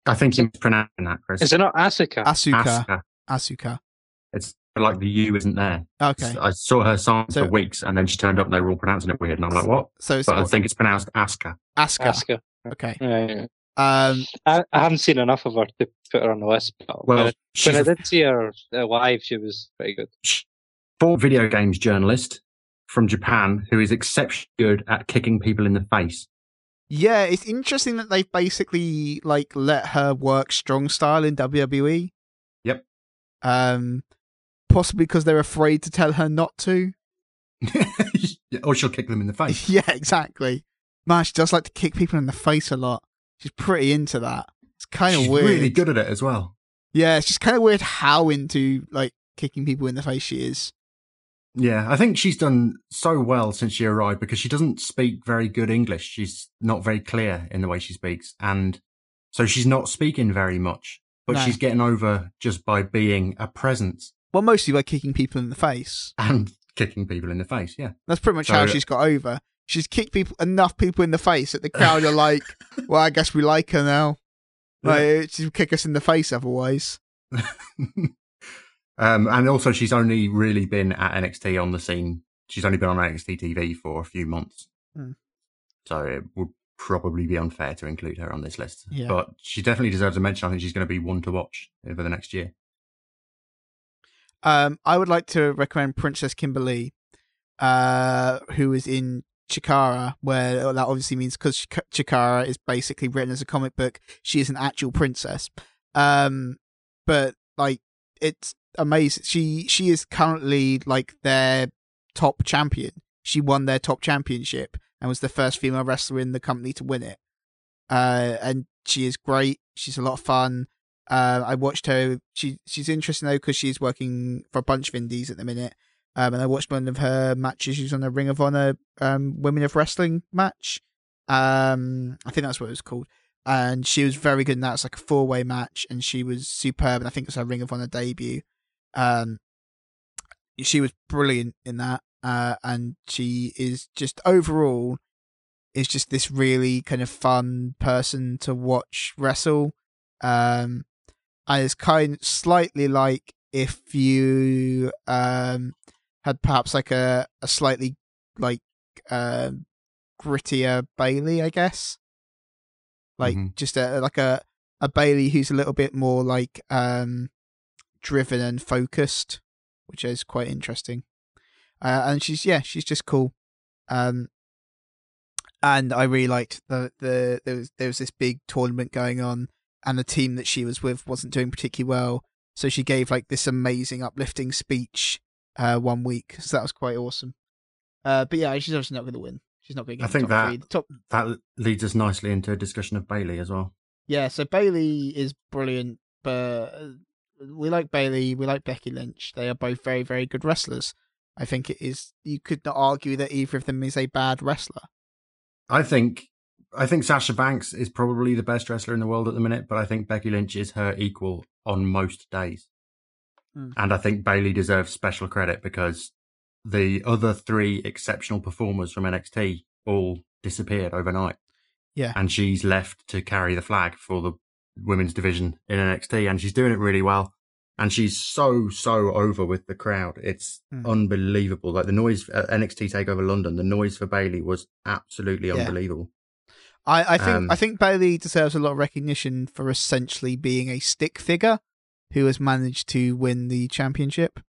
I think you're pronouncing that, Kris. Is it not Asuka? Asuka, Asuka. Asuka. It's like the U isn't there. Okay, I saw her song So- for weeks, and then she turned up, and they were all pronouncing it weird, and I'm like, what? so it's But I think it's pronounced Asuka. Asuka. Asuka. Okay. Yeah, yeah. Um, I, I haven't seen enough of her to put her on the list. But Well, when, I, when I a did see her live, she was pretty good. former video games journalist from Japan who is exceptionally good at kicking people in the face. yeah, it's interesting that they've basically like let her work strong style in WWE. Yep. Um, possibly because they're afraid to tell her not to. [laughs] or she'll kick them in the [laughs] face. yeah, exactly. Man, she does like to kick people in the face a lot. She's pretty into that. It's kind of weird. really good at it as well. Yeah, it's just kind of weird how into like kicking people in the face she is. Yeah, I think she's done so well since she arrived because she doesn't speak very good English. She's not very clear in the way she speaks. And so she's not speaking very much, but No. she's getting over just by being a presence Well, mostly by kicking people in the face. and kicking people in the face. Yeah. That's pretty much how she's got over. She's kicked people enough people in the face that the crowd are like, [laughs] "Well, I guess we like her now." Like she'll kick us in the face otherwise. [laughs] um, and also, she's only really been at NXT on the scene. She's only been on NXT TV for a few months. Hmm. So it would probably be unfair to include her on this list. Yeah. But she definitely deserves a mention. I think she's going to be one to watch over the next year. Um, I would like to recommend Princess Kimberly, uh, who is in Chikara, where that obviously means because Chikara is basically written as a comic book, she is an actual princess. Um, but like it's amazing. She she is currently like their top champion. She won their top championship and was the first female wrestler in the company to win it. Uh, and she is great. She's a lot of fun. Uh, I watched her. She she's interesting though because she's working for a bunch of indies at the minute. Um, and I watched one of her matches. She was on a Ring of Honor um, Women of Wrestling match. Um, I think that's what it was called. And she was very good in that. It's like a four way match, and she was superb. And I think it was her Ring of Honor debut. Um, she was brilliant in that. Uh, and she is just overall is just this really kind of fun person to watch wrestle. Um, and it's kind of slightly like if you um had perhaps like a a slightly like uh, grittier Bayley, I guess. Like Mhm. just a like a a Bayley who's a little bit more like um driven and focused, which is quite interesting. Uh, and she's yeah, she's just cool. Um, and I really liked the the there was there was this big tournament going on, and the team that she was with wasn't doing particularly well. So she gave like this amazing uplifting speech uh, one week. So that was quite awesome. Uh, but yeah, she's obviously not going to win. She's not going to I think top that- top That leads us nicely into a discussion of Bayley as well. Yeah, so Bayley is brilliant, but uh, we like Bayley, we like Becky Lynch. They are both very, very good wrestlers. I think it is. You could not argue that either of them is a bad wrestler. I think I think Sasha Banks is probably the best wrestler in the world at the minute, but I think Becky Lynch is her equal on most days. Hmm. And I think Bayley deserves special credit because the other three exceptional performers from NXT all disappeared overnight. Yeah. And she's left to carry the flag for the women's division in NXT and she's doing it really well. And she's so, so over with the crowd. It's Hmm. unbelievable. Like the noise at NXT Takeover London, the noise for Bayley was absolutely Yeah. unbelievable. I, I think Um, I think Bayley deserves a lot of recognition for essentially being a stick figure who has managed to win the championship.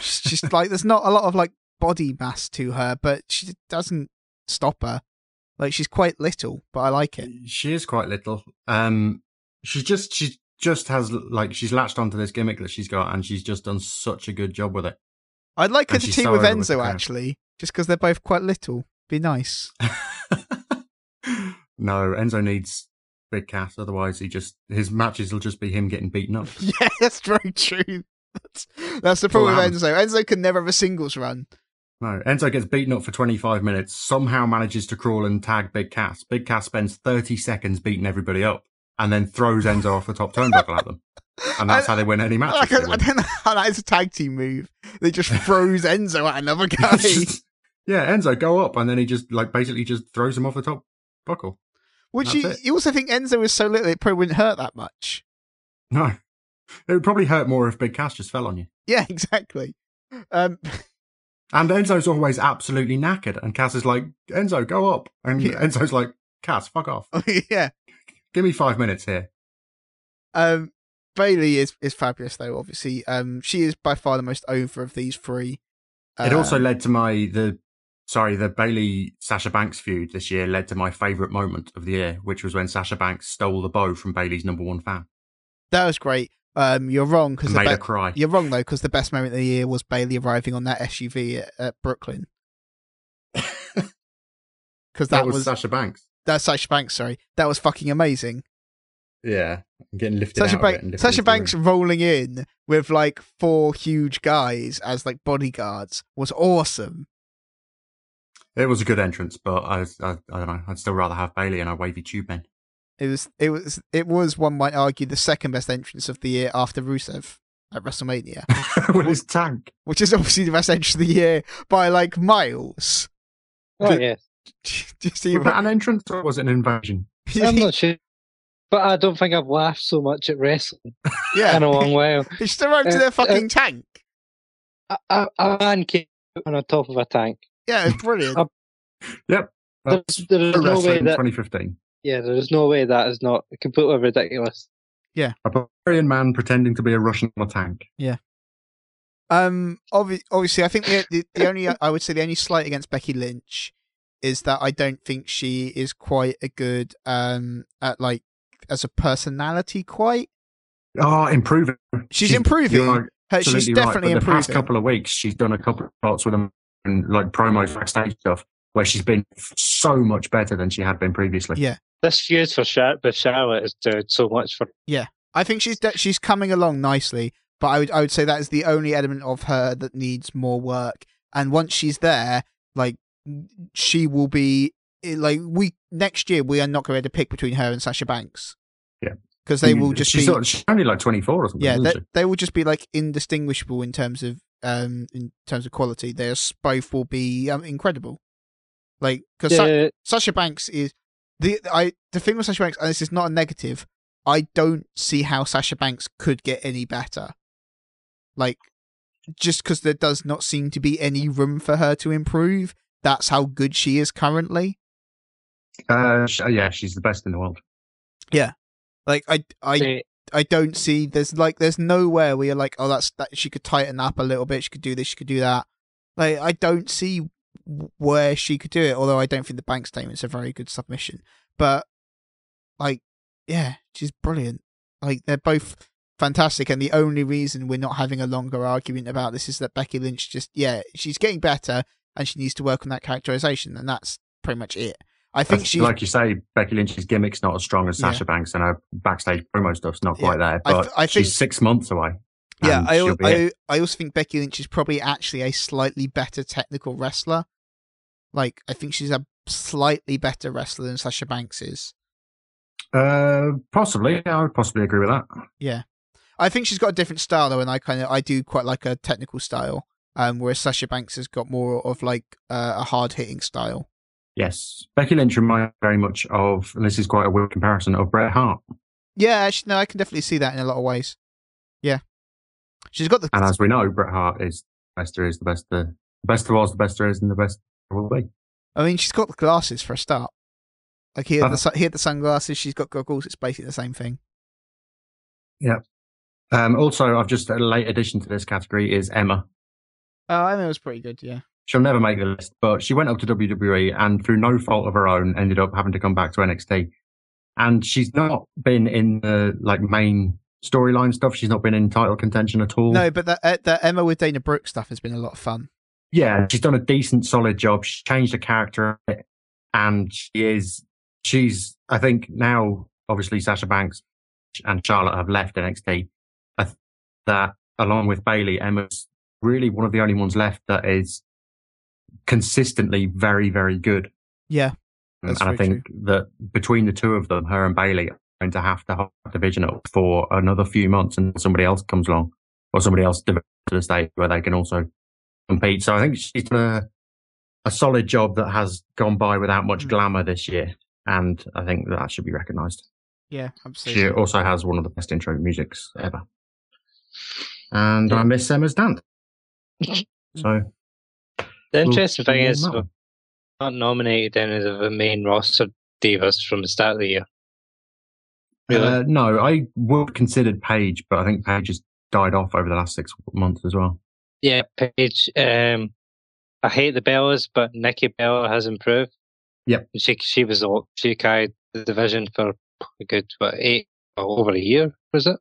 She's [laughs] just like there's not a lot of like body mass to her, but she doesn't stop her. Like she's quite little, but I like it. She is quite little. Um, she's just she just has like she's latched onto this gimmick that she's got, and she's just done such a good job with it. I'd like her And to team so with over with Enzo actually, just because they're both quite little. Be nice. [laughs] no, Enzo needs big Cass, otherwise he just his matches will just be him getting beaten up. [laughs] yeah, that's very true. That's, that's the problem Well, with Enzo. Enzo can never have a singles run. No, Enzo gets beaten up for 25 minutes, somehow manages to crawl and tag Big Cass. Big Cass spends 30 seconds beating everybody up, and then throws Enzo off the top turnbuckle at them. [laughs] And that's I- how they win any match. Like, I, I don't know how that is a tag team move. They just [laughs] throws Enzo at another guy. yeah, Enzo, go up, and then he just like basically just throws him off the top buckle. Which you, you also think Enzo is so little it probably wouldn't hurt that much. No, it would probably hurt more if Big Cass just fell on you. Yeah, [laughs] exactly. Um, [laughs] And Enzo's always absolutely knackered, and Cass is like, Enzo, go up, and Yeah. Enzo's like, Cass, fuck off. [laughs] yeah. Give me five minutes here. Um, Bayley is is fabulous though. Obviously, um, she is by far the most over of these three. It also Um, led to my the sorry the Bayley Sasha Banks feud this year led to my favourite moment of the year, which was when Sasha Banks stole the bow from Bayley's number one fan that was great. Um, you're wrong because made her cry. you're wrong though because the best moment of the year was Bayley arriving on that SUV at, at Brooklyn. [laughs] Because that, that, was, was, Sasha Banks. that's Sasha Banks. Sorry, that was fucking amazing. Yeah, getting lifted Sasha, out of it and lifted Sasha Banks rolling in with like four huge guys as like bodyguards was awesome. It was a good entrance, but I, I, I don't know. I'd still rather have Bayley and a wavy tube man. It was it was it was one might argue the second best entrance of the year after Rusev at WrestleMania, [laughs] with his tank. which is obviously the best entrance of the year by like miles. Oh Did- yeah, Do you see? Was that an entrance or was it an invasion? [laughs] I'm not sure, but I don't think I've laughed so much at wrestling [laughs] yeah, in a long while. he still arrived to Uh, their uh, fucking tank. A, a, a man came on top of a tank. Yeah, it's brilliant. uh, Yep. There's, there is Pro no way that 2015. yeah, there is no way that is not completely ridiculous. Yeah. A Bulgarian man pretending to be a Russian on a tank. Yeah. Um, obvi- obviously, I think the, the the only I would say the only slight against Becky Lynch is that I don't think she is quite a good um at like as a personality. Quite, Oh, improving. she's, improving. You're Her, she's definitely right. But the past couple of weeks, she's done a couple of spots with them and like promo backstage stuff where she's been so much better than she had been previously. Yeah. This feud for Char- with Charlotte is doing so much for. Yeah, I think she's de- she's coming along nicely, but I would I would say that is the only element of her that needs more work. And once she's there, like she will be eh, like we next year we are not going to pick between her and Sasha Banks. Yeah. because they will just she's, be sort of- she's only like 24 or something. yeah isn't they, she? they will just be like indistinguishable in terms of um in terms of quality. They both will be um, incredible. Like because Yeah, Sasha Banks is the I the thing with Sasha Banks, and this is not a negative. I don't see how Sasha Banks could get any better. Like, just because there does not seem to be any room for her to improve. That's how good she is currently. Uh, yeah, she's the best in the world. Yeah, like, I I see, I don't see there's like there's nowhere where you're like, oh, that's that she could tighten up a little bit. She could do this. She could do that. Like, I don't see where she could do it. Although I don't think the bank statement's a very good submission. But like, yeah, she's brilliant. Like, they're both fantastic. And the only reason we're not having a longer argument about this is that Becky Lynch just yeah, she's getting better and she needs to work on that characterization, and that's pretty much it. I think she's like you say, Becky Lynch's gimmick's not as strong as Yeah. Sasha Banks, and her backstage promo stuff's not Yeah. quite there. I But th- I think- she's six months away. Yeah, I, she'll al- be it. I I also think Becky Lynch is probably actually a slightly better technical wrestler. Like I think she's a slightly better wrestler than Sasha Banks is. Uh, possibly. Yeah, I would possibly agree with that. Yeah, I think she's got a different style though, and I kind of I do quite like a technical style. Um, whereas Sasha Banks has got more of like uh, a hard hitting style. Yes, Becky Lynch reminds very much of, and this is quite a weird comparison of Bret Hart. Yeah, actually, no, I can definitely see that in a lot of ways. Yeah, she's got the And as we know, Bret Hart is the best there is, the best the, the best there was, the best there is, and the best there will be. I mean, she's got the glasses for a start. Like he had, Uh-huh. the, su- he had the sunglasses. She's got goggles. It's basically the same thing. Yeah. Um, also, I've just a late addition to this category is Emma. Oh, it was pretty good. Yeah. She'll never make the list, but she went up to WWE and through no fault of her own ended up having to come back to NXT. And she's not been in the like main storyline stuff. She's not been in title contention at all. No, but the, uh, the Emma with Dana Brooke stuff has been a lot of fun. yeah, she's done a decent, solid job. She's changed the character, and she is. She's. I think now, obviously, Sasha Banks and Charlotte have left NXT. I th- that along with Bayley, Emma's really one of the only ones left that is consistently very, very good. Yeah, and I think that between the two of them, her and Bayley, are going to have to hold the division up for another few months until somebody else comes along or somebody else develops to the stage where they can also compete. So I think she's done a, a solid job that has gone by without much Mm. glamour this year. And I think that should be recognised. yeah, absolutely. She also has one of the best intro musics ever. And I miss Emma's dance. [laughs] So the interesting thing is, we've not nominated any of the main roster divas from the start of the year. Really? Uh, no, I would have considered Paige, but I think Paige has died off over the last six months as well. Yeah, Paige. Um, I hate the Bellas, but Nikki Bella has improved. Yep. She she was the- she carried the division for a good what eight over a year was it?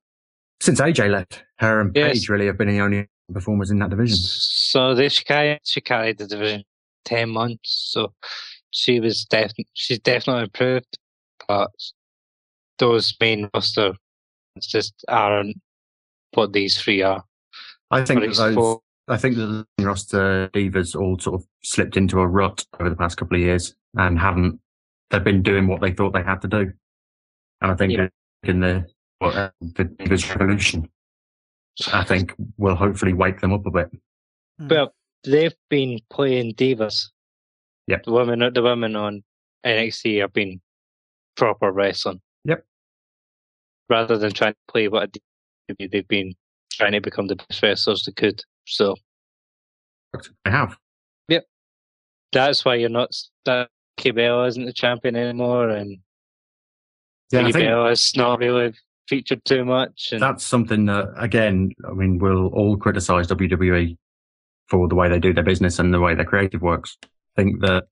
Since AJ left, her and Yes. Paige really have been the only performers in that division. So they she carried she carried the division ten months. So she was definitely she's definitely improved, but those main roster it's just aren't what these three are. I think Or that those, four. I think that the main roster divas all sort of slipped into a rut over the past couple of years and haven't. They've been doing what they thought they had to do, and I think Yeah. in the what, uh, the divas revolution, I think will hopefully wake them up a bit. Hmm. Well, they've been playing divas. Yep. The women, the women on NXT have been proper wrestling. Yep. Rather than trying to play what a diva, they've been trying to become the best wrestlers they could. So I have. Yep. That's why you're not that Bella isn't the champion anymore, and Yeah, I Nikki think Bella's not really featured too much. And that's something that again, I mean, we'll all criticize WWE for the way they do their business and the way their creative works. I think that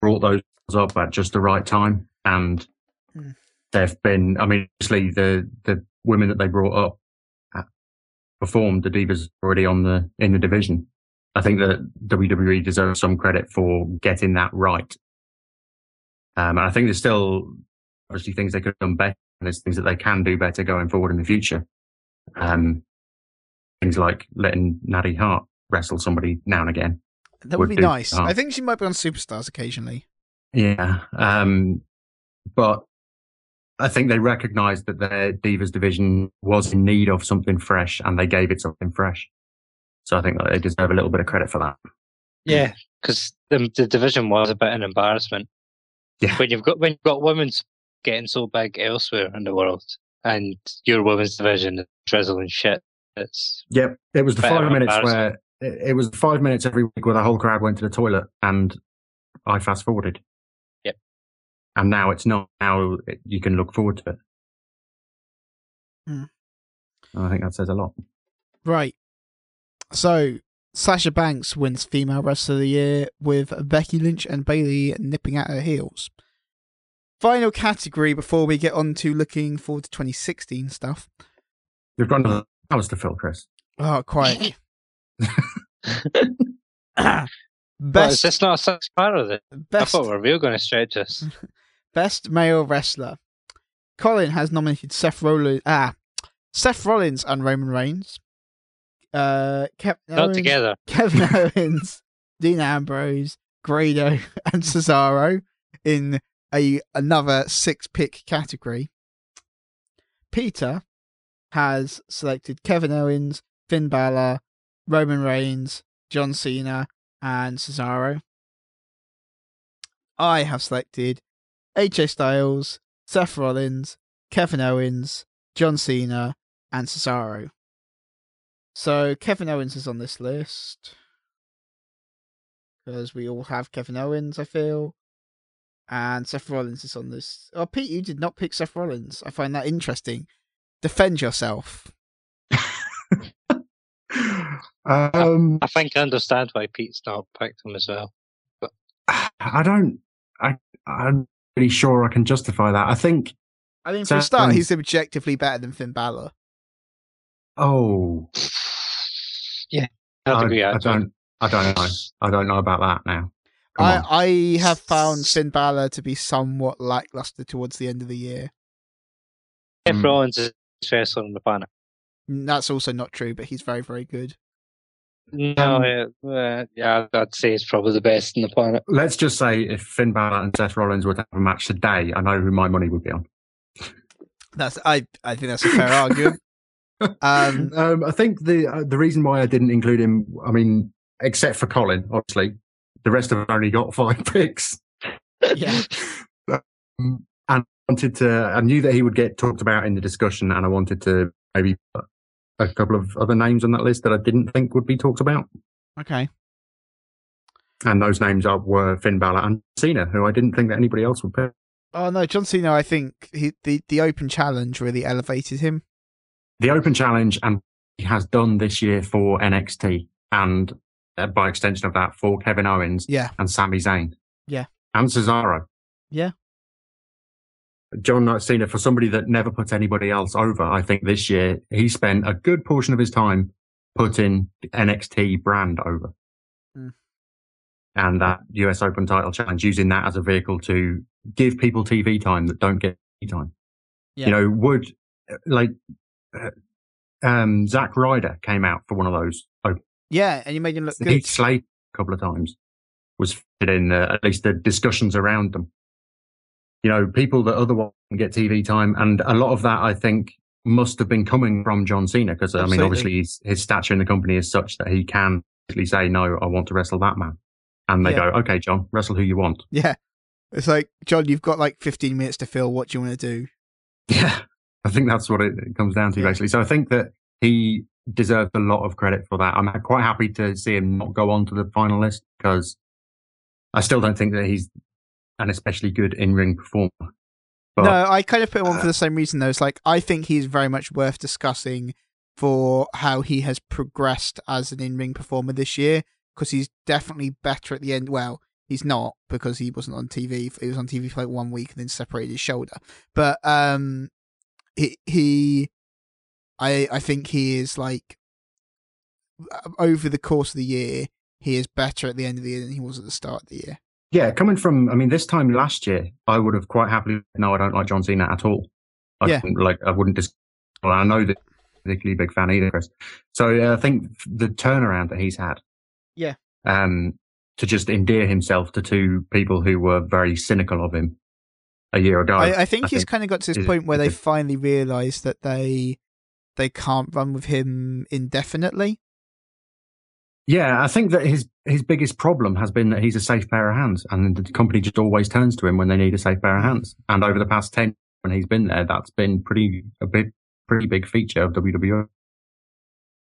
brought those up at just the right time, and Hmm. they've been. I mean, obviously the the women that they brought up uh, performed. The divas already on the in the division. I think that WWE deserves some credit for getting that right. Um, and I think there's still obviously things they could have done better. And there's things that they can do better going forward in the future. Um, things like letting Natty Hart wrestle somebody now and again. that would would be nice. Oh. I think she might be on Superstars occasionally. Yeah. Um, but I think they recognized that their Divas division was in need of something fresh and they gave it something fresh. So I think that they deserve a little bit of credit for that. yeah, because the the division was a bit an embarrassment. Yeah. When you've got when you've got women's getting so big elsewhere in the world, and your women's division is drizzling shit. It's Yep. It was the five minutes where it, it was five minutes every week where the whole crowd went to the toilet and I fast forwarded. Yep. And now it's not. Now you can look forward to it. Hmm. I think that says a lot. Right. So Sasha Banks wins Female Wrestler of the Year with Becky Lynch and Bayley nipping at her heels. Final category before we get on to looking forward to 2016 stuff. You've got another hours to fill, Kris. Oh, quite. But is best this not a six part of it? I best thought we were real going to stretch this. [laughs] best male wrestler. Colin has nominated Seth Rollins. Ah, Seth Rollins and Roman Reigns. Uh, Kevin Not Owens, together. [laughs] Kevin Owens, Dean Ambrose, Grado, [laughs] and Cesaro in a another six pick category. Peter has selected Kevin Owens, Finn Balor, Roman Reigns, John Cena, and Cesaro. I have selected AJ Styles, Seth Rollins, Kevin Owens, John Cena, and Cesaro. So Kevin Owens is on this list because we all have Kevin Owens, I feel, and Seth Rollins is on this. Oh, Pete, you did not pick Seth Rollins. I find that interesting. Defend yourself. [laughs] um, I think I understand why Pete's not picked him as well. But... I don't. I I'm really sure I can justify that. I think. I mean, for a start, he's objectively better than Finn Balor. Oh, [sighs] yeah, I'd I. I don't. I don't know. I don't know about that now. Come I, on. I have found Finn Balor to be somewhat lackluster towards the end of the year. Seth Mm. Rollins is the best wrestler on the planet. Mm, That's also not true, but he's very, very good. No, Um, yeah, uh, yeah, I'd say he's probably the best on the planet. Let's just say if Finn Balor and Seth Rollins were to have a match today, I know who my money would be on. That's I. I think that's a fair argument. [laughs] Um, Um, I think the uh, the reason why I didn't include him, I mean, except for Colin, obviously, the rest of them only got five [laughs] picks. Yeah. Um, and I wanted to, I knew that he would get talked about in the discussion, and I wanted to maybe put a couple of other names on that list that I didn't think would be talked about. okay. And those names are, were Finn Balor and Cena, who I didn't think that anybody else would pick. Oh no, John Cena. I think he, the the Open Challenge really elevated him. The Open Challenge, and he has done this year for NXT, and by extension of that, for Kevin Owens Yeah, and Sami Zayn. Yeah. and Cesaro. Yeah. John Cena, for somebody that never puts anybody else over, I think this year he spent a good portion of his time putting the NXT brand over. Mm. And that US Open title challenge, using that as a vehicle to give people TV time that don't get TV time. Yeah. You know, would like, uh, um, Zack Ryder came out for one of those. Yeah, and you made him look good. Heath Slater a couple of times was fitted in uh, at least the discussions around them. You know, people that otherwise get TV time, and a lot of that I think must have been coming from John Cena because I mean, obviously his, his stature in the company is such that he can actually say, "No, I want to wrestle that man," and they Yeah. go, "Okay, John, wrestle who you want." Yeah, it's like John, you've got like 15 minutes to fill. What do you want to do? Yeah, I think that's what it it comes down to Yeah. basically. So I think that he deserves a lot of credit for that. I'm quite happy to see him not go on to the final list because I still don't think that he's an especially good in ring performer. But no, I kind of put him on uh, for the same reason though. It's like I think he's very much worth discussing for how he has progressed as an in-ring performer this year because he's definitely better at the end. Well, he's not because he wasn't on TV. He was on TV for like one week and then separated his shoulder. But um, he he, I I think he is like over the course of the year he is better at the end of the year than he was at the start of the year. yeah, coming from, I mean, this time last year, I would have quite happily, no, I don't like John Cena at all. I Yeah. like, I wouldn't just well, I know that particularly big fan either, Kris. So uh, I think the turnaround that he's had. Yeah. Um, to just endear himself to two people who were very cynical of him a year ago. I, I think I he's think kind of got to this is- point where they finally realised that they they can't run with him indefinitely. Yeah, I think that his his biggest problem has been that he's a safe pair of hands, and the company just always turns to him when they need a safe pair of hands. And over the past ten, when he's been there, that's been pretty a big, pretty big feature of WWE.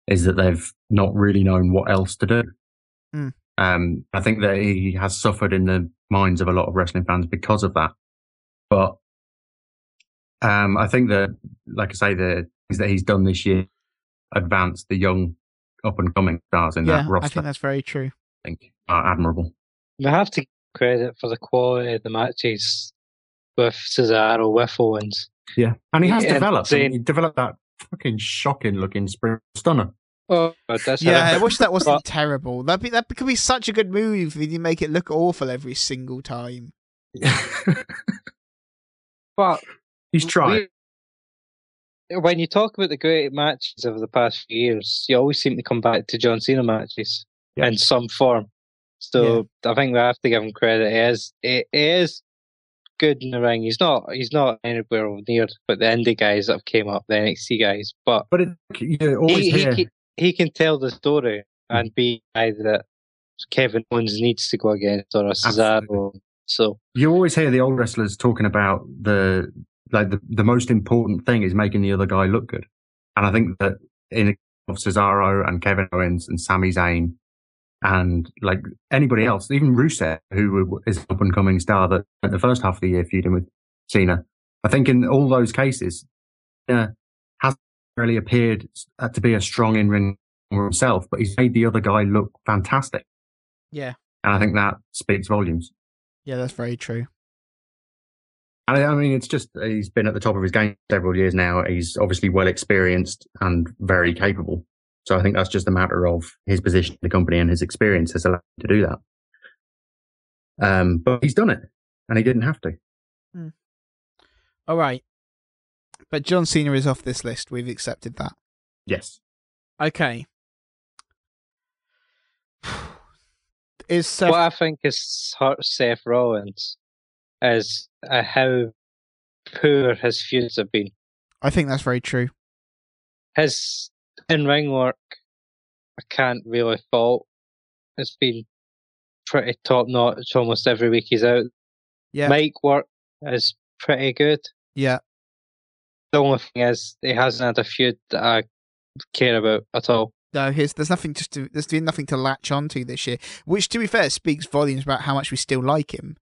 Is that they've not really known what else to do. Hmm. Um, I think that he has suffered in the minds of a lot of wrestling fans because of that. But um, I think that, like I say, the that he's done this year advance the young up and coming stars in yeah, that roster. I think that's very true. I think are admirable. We have to credit for the quality of the matches with Cesaro, with Owens. Yeah, and he has Yeah, developed. I he developed that fucking shocking looking spring stunner. Oh, God, that's Yeah, I wish that wasn't But- terrible. That be that could be such a good move if you make it look awful every single time. [laughs] But He's tried. When you talk about the great matches of the past few years, you always seem to come back to John Cena matches Yeah. in some form. So I think we have to give him credit. He is, he is good in the ring. He's not, he's not anywhere near, but the indie guys that have came up, the NXT guys. But But it, you always he, he, he can tell the story and be either that Kevin Owens needs to go against or a Cesaro. Absolutely. So you always hear the old wrestlers talking about the like the, the most important thing is making the other guy look good. And I think that in of Cesaro and Kevin Owens and Sami Zayn and like anybody else, even Rusev, who is an up and coming star that spent the first half of the year feuding with Cena. I think in all those cases, uh, hasn't really appeared uh, to be a strong in ring himself, but he's made the other guy look fantastic. Yeah, And I think that speaks volumes. yeah, that's very true. I I mean, it's just he's been at the top of his game several years now. He's obviously well experienced and very capable. So I think that's just a matter of his position in the company and his experience has allowed him to do that. Um, but he's done it, and he didn't have to. All right, but John Cena is off this list. We've accepted that. Yes. Okay. [sighs] Is Seth? what I think has hurt Seth Rollins is uh, how poor his feuds have been. I think that's very true. His in ring work, I can't really fault. It's been pretty top notch almost every week he's out. Yeah, mic work is pretty good. yeah. The only thing is he hasn't had a feud that I care about at all. No, here's there's nothing just to there's been nothing to latch onto this year, which to be fair speaks volumes about how much we still like him.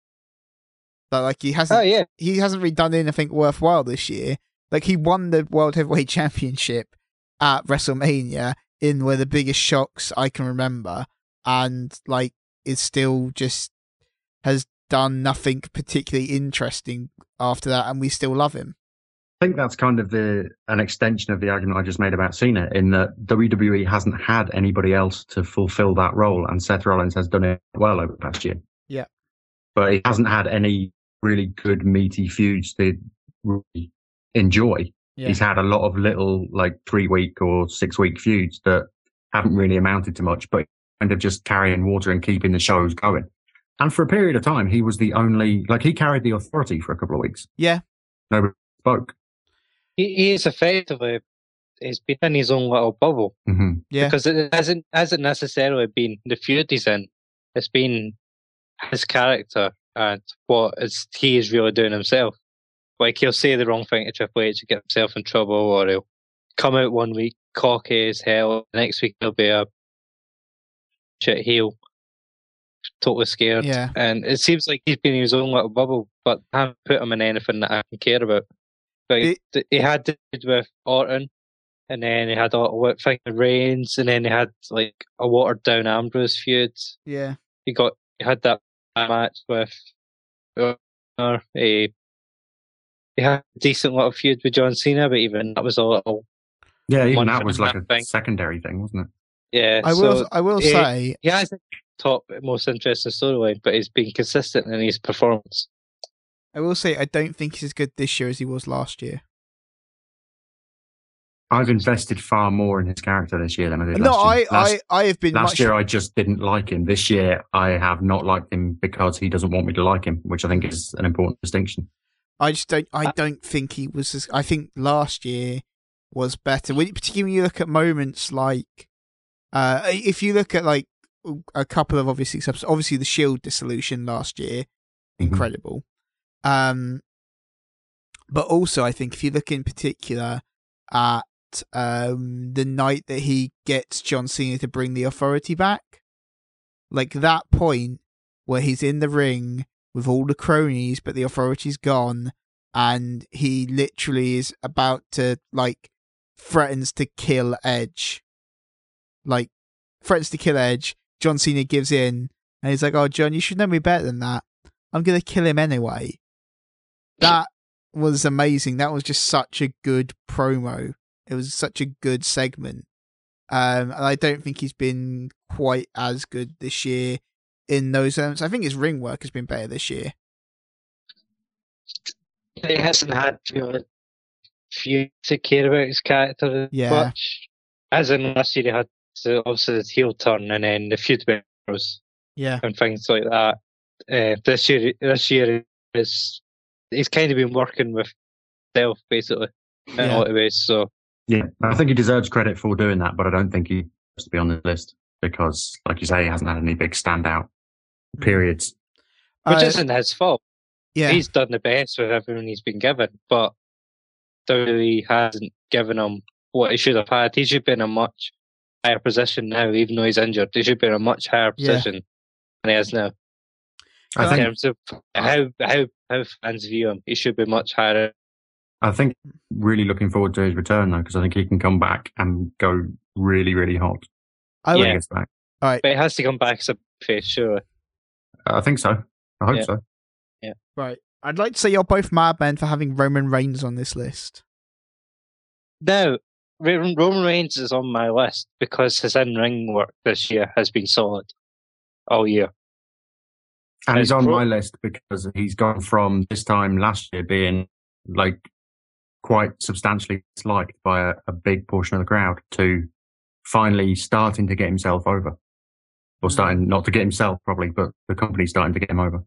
But like he hasn't Oh yeah, he hasn't really done anything worthwhile this year. Like he won the World Heavyweight [laughs] Championship at WrestleMania in one of the biggest shocks I can remember, and like is still just has done nothing particularly interesting after that, and we still love him. I think that's kind of the an extension of the argument I just made about Cena, in that WWE hasn't had anybody else to fulfill that role, and Seth Rollins has done it well over the past year. Yeah. but he hasn't had any really good meaty feuds to really enjoy. Yeah. He's had a lot of little like three week or six week feuds that haven't really amounted to much, but kind of just carrying water and keeping the shows going. And for a period of time, he was the only like he carried the authority for a couple of weeks. Yeah, Nobody spoke. he, he is effectively he's been in his own little bubble hmm yeah, because it hasn't hasn't necessarily been the feud he's in. It's been his character and what is he is really doing himself. Like he'll say the wrong thing to Triple H to get himself in trouble, or he'll come out one week cocky as hell, the next week he'll be a shit heel, totally scared. yeah. And it seems like he's been in his own little bubble, but I haven't put him in anything that I can care about. But It- he had to do with Orton, and then he had a what thing with Reigns, and then he had like a watered down Ambrose feud. Yeah, He got he had that match with uh, he, he had a decent little feud with John Cena, but even that was a little Yeah, even that was like a nothing. secondary thing, wasn't it? yeah. I will. I will eh, say, he has the top most interesting storyline, but he's been consistent in his performance. I will say, I don't think he's as good this year as he was last year. I've invested far more in his character this year than I did No, last I, year. Last, I, I have been last much. year I just didn't like him. This year I have not liked him because he doesn't want me to like him, which I think is an important distinction. I just don't. I don't think he was. As, I think last year was better. When, particularly when you look at moments like, uh, if you look at like a couple of obviously obviously the Shield dissolution last year, Mhm. incredible. Um, but also I think if you look in particular at um the night that he gets John Cena to bring the authority back, like that point where he's in the ring with all the cronies, but the authority's gone, and he literally is about to like threatens to kill Edge. Like threatens to kill Edge. John Cena gives in, and he's like, "Oh, John, you should know me better than that. I'm gonna kill him anyway." That was amazing. That was just such a good promo. It was such a good segment. Um, and I don't think he's been quite as good this year in those elements. I think his ring work has been better this year. He hasn't had you few to care about his character Yeah. much. As in last year, he had the, obviously the heel turn and then the feud Ambrose Yeah. and things like that. Uh, this year, this year is he's kind of been working with self basically in Yeah. a lot of ways. So Yeah, I think he deserves credit for doing that, but I don't think he has to be on the list because, like you say, he hasn't had any big standout periods. which Uh, isn't his fault. yeah. He's done the best with everyone he's been given, but WWE hasn't given him what he should have had. He should be in a much higher position now, even though he's injured. He should be in a much higher Yeah. position than he is now. I in think terms of how how how fans view him, he should be much higher. I think really looking forward to his return though, because I think he can come back and go really, really hot. I when would, he gets back. But he has to come back as a face, sure. I think so. I hope Yeah. so. right. I'd like to say you're both mad men for having Roman Reigns on this list. Now, Roman Roman Reigns is on my list because his in-ring work this year has been solid all year. And he's on pro- my list because he's gone from this time last year being like quite substantially disliked by a, a big portion of the crowd to finally starting to get himself over. Or starting not to get himself probably, but the company's starting to get him over.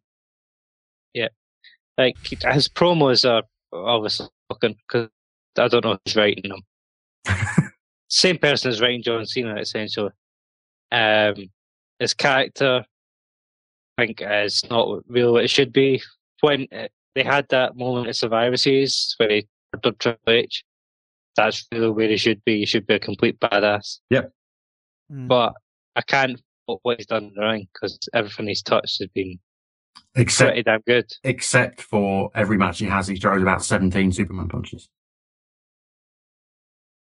Yeah, like his promos are obviously fucking because I don't know who's writing them. [laughs] Same person is writing John Cena essentially. Um, his character, I think, is not what it should be. When uh, they had that moment at Survivor Series where he murdered Triple H, that's really where he should be. He should be a complete badass. Mm. But I can't fault what he's done in the ring because everything he's touched has been Except pretty damn good. except for every match he has, he throws about 17 Superman punches.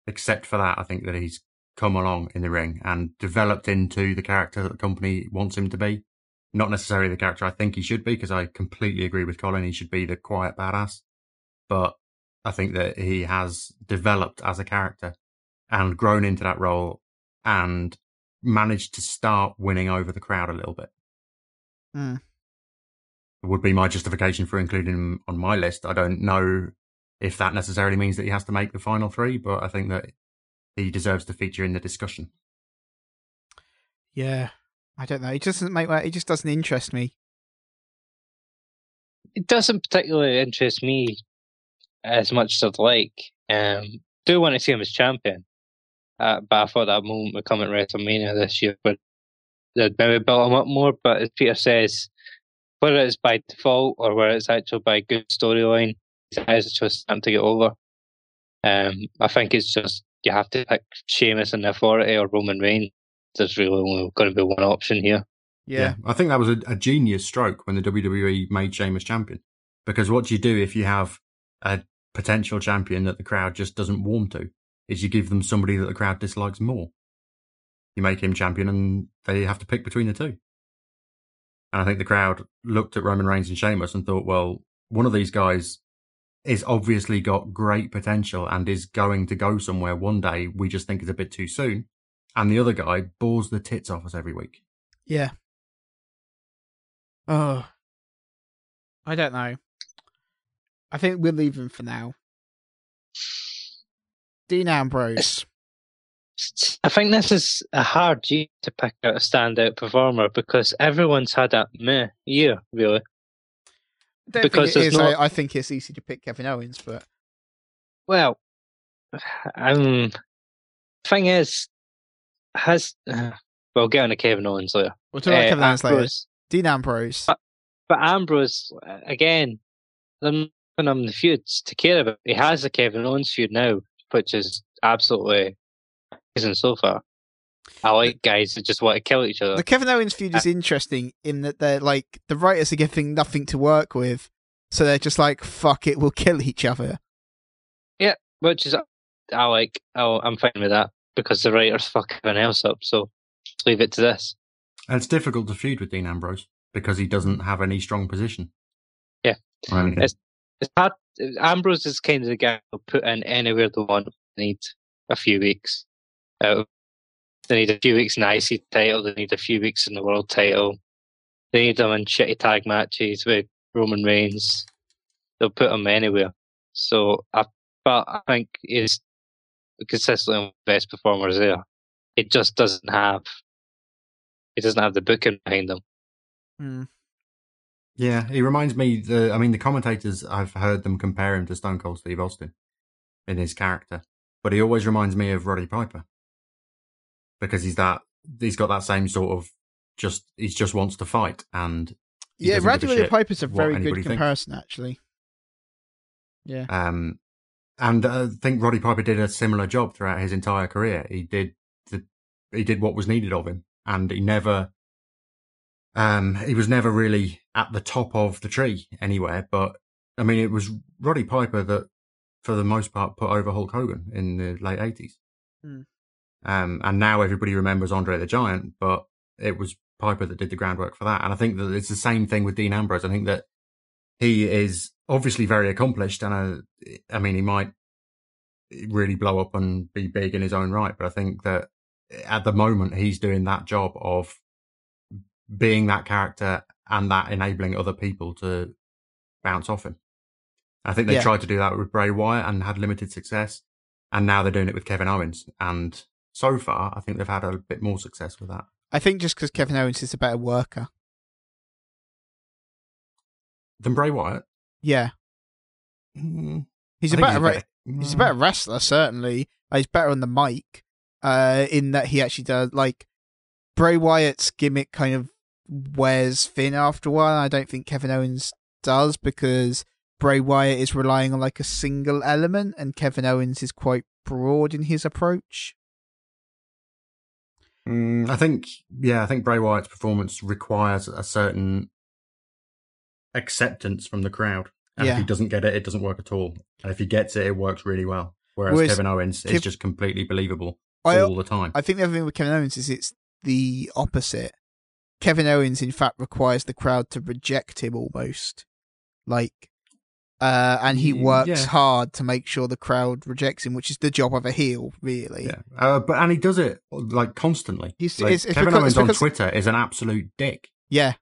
Except for that, I think that he's come along in the ring and developed into the character that the company wants him to be. Not necessarily the character I think he should be, because I completely agree with Colin. He should be the quiet badass. But I think that he has developed as a character and grown into that role and managed to start winning over the crowd a little bit. Hmm. Would be my justification for including him on my list. I don't know if that necessarily means that he has to make the final three, but I think that he deserves to feature in the discussion. Yeah, I don't know. It doesn't make. It just doesn't interest me. It doesn't particularly interest me as much as I'd like. Um, do want to see him as champion, uh, but I thought that moment would come at WrestleMania this year, but they'd maybe build him up more. But as Peter says, whether it's by default or whether it's actually by good storyline, it's just time to get over. Um, I think it's just you have to pick Sheamus and the Authority or Roman Reigns. There's really only going to be one option here. Yeah, I think that was a, a genius stroke when the WWE made Sheamus champion. Because what do you do if you have a potential champion that the crowd just doesn't warm to is you give them somebody that the crowd dislikes more. You make him champion and they have to pick between the two. And I think the crowd looked at Roman Reigns and Sheamus and thought, well, one of these guys is obviously got great potential and is going to go somewhere one day. We just think it's a bit too soon. And the other guy bores the tits off us every week. yeah. Oh, I don't know. I think we'll leave him for now. Dean Ambrose. I think this is a hard year to pick out a standout performer because everyone's had a meh year, really. I Because think it is. not- I, I think it's easy to pick Kevin Owens, but Well, um, thing is, has uh, we'll get on to Kevin Owens later. we'll talk about Uh, Kevin Owens later. Dean Ambrose. Uh, But Ambrose, uh, again, giving him the feuds to care about. He has a Kevin Owens feud now, which is absolutely amazing so far. I like guys that just want to kill each other. The Kevin Owens feud Uh, is interesting in that they're like the writers are giving nothing to work with, so they're just like, "Fuck it, we'll kill each other." Yeah, which is I like. Oh, I'm fine with that because the writers fuck everyone else up. So leave it to this. And it's difficult to feud with Dean Ambrose because he doesn't have any strong position. Yeah. Or anything. It's- It's hard. Ambrose is kind of the guy who'll put in anywhere they want. They need a few weeks. Uh, they need a few weeks in the IC title. They need a few weeks in the world title. They need them in shitty tag matches with Roman Reigns. They'll put them anywhere. So, I, but I think he's consistently the best performers there. It just doesn't have. It doesn't have the booking behind them. Hmm. Yeah, he reminds me. The I mean, the commentators I've heard them compare him to Stone Cold Steve Austin in his character, but he always reminds me of Roddy Piper because he's that he's got that same sort of just he just wants to fight and Yeah, give a Piper's a very good thinks. comparison, actually. Yeah, Um, and uh, I think Roddy Piper did a similar job throughout his entire career. He did the, he did what was needed of him, and he never, um, he was never really at the top of the tree anywhere. But I mean, it was Roddy Piper that, for the most part, put over Hulk Hogan in the late eighties. Hmm. Um, and now everybody remembers Andre the Giant, but it was Piper that did the groundwork for that. And I think that it's the same thing with Dean Ambrose. I think that he is obviously very accomplished, and uh, I mean, he might really blow up and be big in his own right. But I think that at the moment, he's doing that job of being that character and that enabling other people to bounce off him. I think they Yeah. tried to do that with Bray Wyatt and had limited success, and now they're doing it with Kevin Owens. And so far, I think they've had a bit more success with that. I think just because Kevin Owens is a better worker. Than Bray Wyatt. Yeah, Mm, he's I a think better. re- better- he's a better wrestler, certainly. He's better on the mic. Uh, in that he actually does like Bray Wyatt's gimmick kind of wears thin after a while. I don't think Kevin Owens does because Bray Wyatt is relying on like a single element, and Kevin Owens is quite broad in his approach. Mm, I think, yeah, I think Bray Wyatt's performance requires a certain acceptance from the crowd. And Yeah. if he doesn't get it, it doesn't work at all. And if he gets it, it works really well. Whereas Whereas Kevin Owens is just completely believable I, all the time. I think the other thing with Kevin Owens is it's the opposite. Kevin Owens, in fact, requires the crowd to reject him almost, like, uh, and he works yeah. hard to make sure the crowd rejects him, which is the job of a heel, really. yeah, uh, but and he does it like constantly. He's- Like, it's- it's Kevin because- Owens it's on Twitter is an absolute dick, Yeah,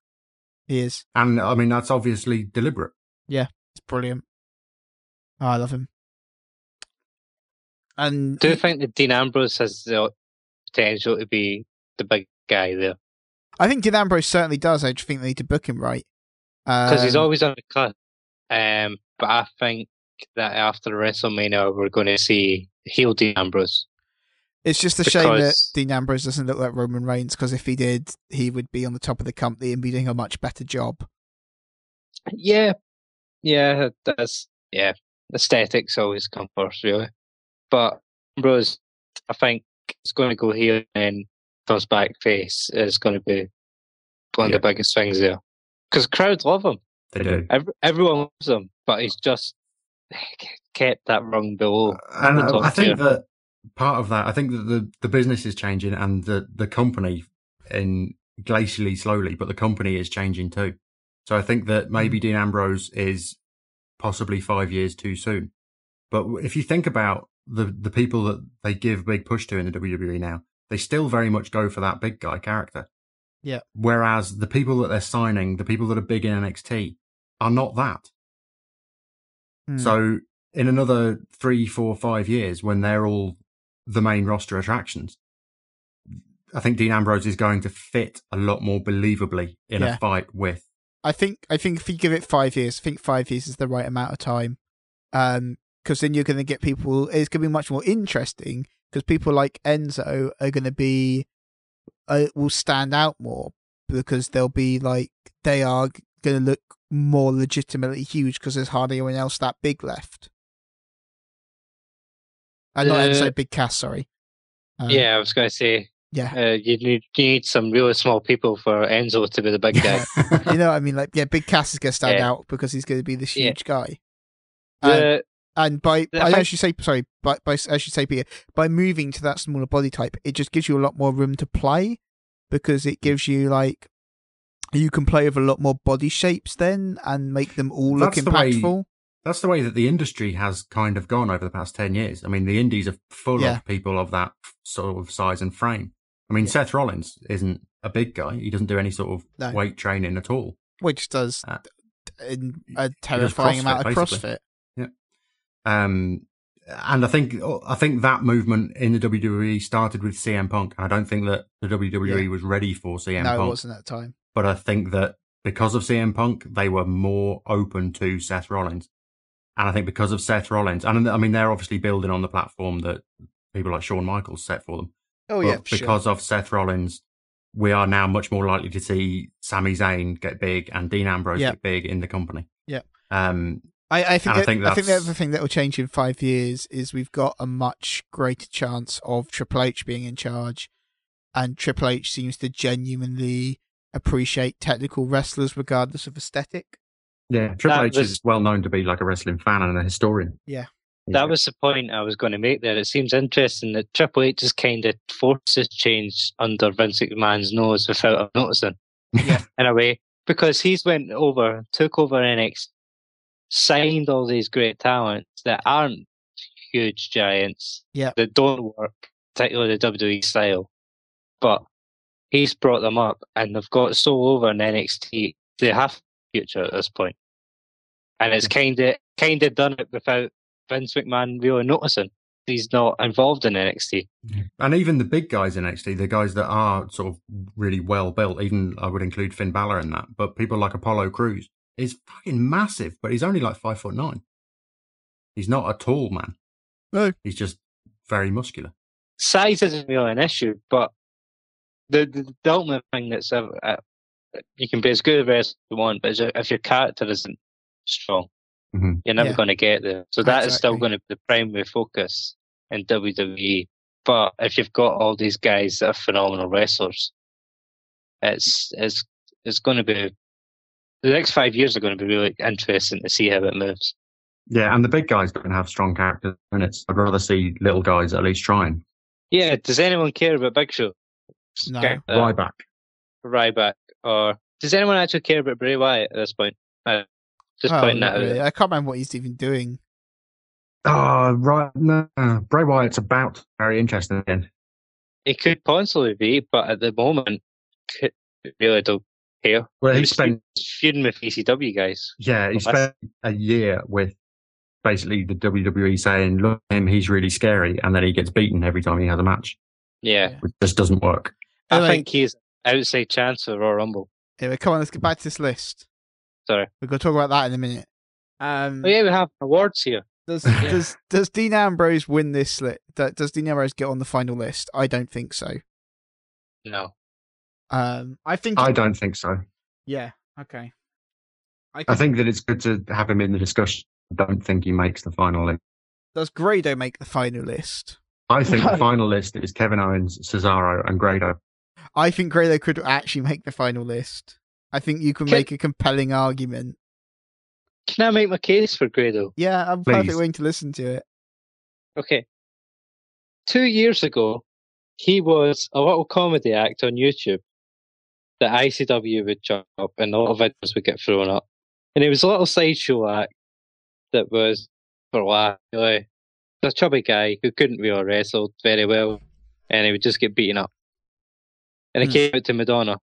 he is. and I mean that's obviously deliberate. Yeah, it's brilliant. Oh, I love him. And Do you he- think that Dean Ambrose has the potential to be the big guy there? I think Dean Ambrose certainly does. I just think they need to book him right. Because he's Um, always on the cut. Um, but I think that after the WrestleMania, we're going to see heel Dean Ambrose. It's just a shame that because- Dean Ambrose doesn't look like Roman Reigns because if he did, he would be on the top of the company and be doing a much better job. Yeah, yeah, that's yeah. Aesthetics always come first, really. But Ambrose, I think, is going to go heel and comes back face is going to be one Yeah. of the biggest things there. Because crowds love him. They do. Every, everyone loves him, but he's just kept that rung below. And I think that part of that, I think that the, the business is changing and the, the company in glacially slowly, but the company is changing too. So I think that maybe hmm. Dean Ambrose is possibly five years too soon. But if you think about the, the people that they give big push to in the WWE now, they still very much go for that big guy character. Yeah. Whereas the people that they're signing, the people that are big in NXT, are not that. Hmm. So in another three, four, five years, when they're all the main roster attractions, I think Dean Ambrose is going to fit a lot more believably in Yeah. a fight with. I think I think if you give it five years, I think five years is the right amount of time. Um, because then you're going to get people. It's going to be much more interesting because people like Enzo are going to be, uh, will stand out more because they'll be like they are going to look more legitimately huge because there's hardly anyone else that big left. Uh, not Uh, Enzo, Big Cass. Sorry. Um, yeah, I was going to say yeah. uh, you need you need some really small people for Enzo to be the big guy. [laughs] you know what I mean? Like, yeah, Big Cass is going to stand Yeah. out because he's going to be this Yeah. huge guy. Um, The- And by, The I fact- actually say, sorry, by, by I should say, Peter, by moving to that smaller body type, it just gives you a lot more room to play because it gives you like you can play with a lot more body shapes then and make them all look That's the way- impactful. That's the way that the industry has kind of gone over the past 10 years. I mean, the indies are full Yeah. of people of that sort of size and frame. I mean, Yeah. Seth Rollins isn't a big guy. He doesn't do any sort of No. weight training at all. which does Uh, in a terrifying CrossFit, amount of basically. CrossFit. Um, and I think I think that movement in the WWE started with CM Punk. I don't think that the WWE Yeah. was ready for CM Punk. no, it wasn't at the time. but I think that because of CM Punk, they were more open to Seth Rollins. And I think because of Seth Rollins, and I mean they're obviously building on the platform that people like Shawn Michaels set for them. Oh but yeah, for sure. because of Seth Rollins, we are now much more likely to see Sami Zayn get big and Dean Ambrose Yeah. get big in the company. Yeah. Um, I, I think I that, think I think the other thing that will change in five years is we've got a much greater chance of Triple H being in charge, and Triple H seems to genuinely appreciate technical wrestlers regardless of aesthetic. yeah, Triple That H was- is well known to be like a wrestling fan and a historian. Yeah. That was the point I was going to make there. It seems interesting that Triple H just kind of forces change under Vince McMahon's nose without him noticing. Yeah. [laughs] In a way. Because he's went over, took over NXT, signed all these great talents that aren't huge giants. Yeah. That don't work, particularly the WWE style. But he's brought them up and they've got so over in NXT, they have future at this point. And it's kind of kind of done it without Vince McMahon really noticing. He's not involved in NXT. And even the big guys in NXT, the guys that are sort of really well built, even I would include Finn Balor in that, but people like Apollo Crews is fucking massive, but he's only like five foot nine. He's not a tall man. No. He's just very muscular. Size isn't really an issue, but the the, the ultimate thing that's uh, uh, you can be as good as you want, but if your character isn't strong, Mhm. you're never Yeah. going to get there. So that is still going to be the primary focus in WWE. But if you've got all these guys that are phenomenal wrestlers, it's it's it's going to be the next five years are going to be really interesting to see how it moves. Yeah, and the big guys don't have strong characters in it. I'd rather see little guys at least trying. Yeah, does anyone care about Big Show? No. Okay, uh, Ryback. Ryback, or does anyone actually care about Bray Wyatt at this point? Uh, just Well, pointing not that out. I can't remember what he's even doing. Oh, right. No, Bray Wyatt's about very interesting again. It could possibly be, but at the moment, c- really don't care. Well, he He's spent feuding with ECW guys. yeah, he spent a year with basically the WWE saying, "Look, at him, he's really scary," and then he gets beaten every time he has a match, Yeah, which just doesn't work. I Anyway, think he's outside chance for Royal Rumble. anyway, come on, let's get back to this list. Sorry. We're going to talk about that in a minute. Um, Oh yeah, we have awards here. Does [laughs] does does Dean Ambrose win this list? Does Dean Ambrose get on the final list? I don't think so. No, Um, I think. I don't think so. yeah. Okay. I, I think, think that it's good to have him in the discussion. I don't think he makes the final list. does Grado make the final list? I think the [laughs] final list is Kevin Owens, Cesaro, and Grado. I think Grado could actually make the final list. I think you can Can- make a compelling argument. can I make my case for Grado? Yeah, I'm perfectly willing to listen to it. Okay. Two years ago, he was a little comedy act on YouTube that ICW would jump up and a lot of videos would get thrown up. And he was a little sideshow act that was for laugh, really. A chubby guy who couldn't really wrestle very well and he would just get beaten up. And he Hmm. came out to Madonna.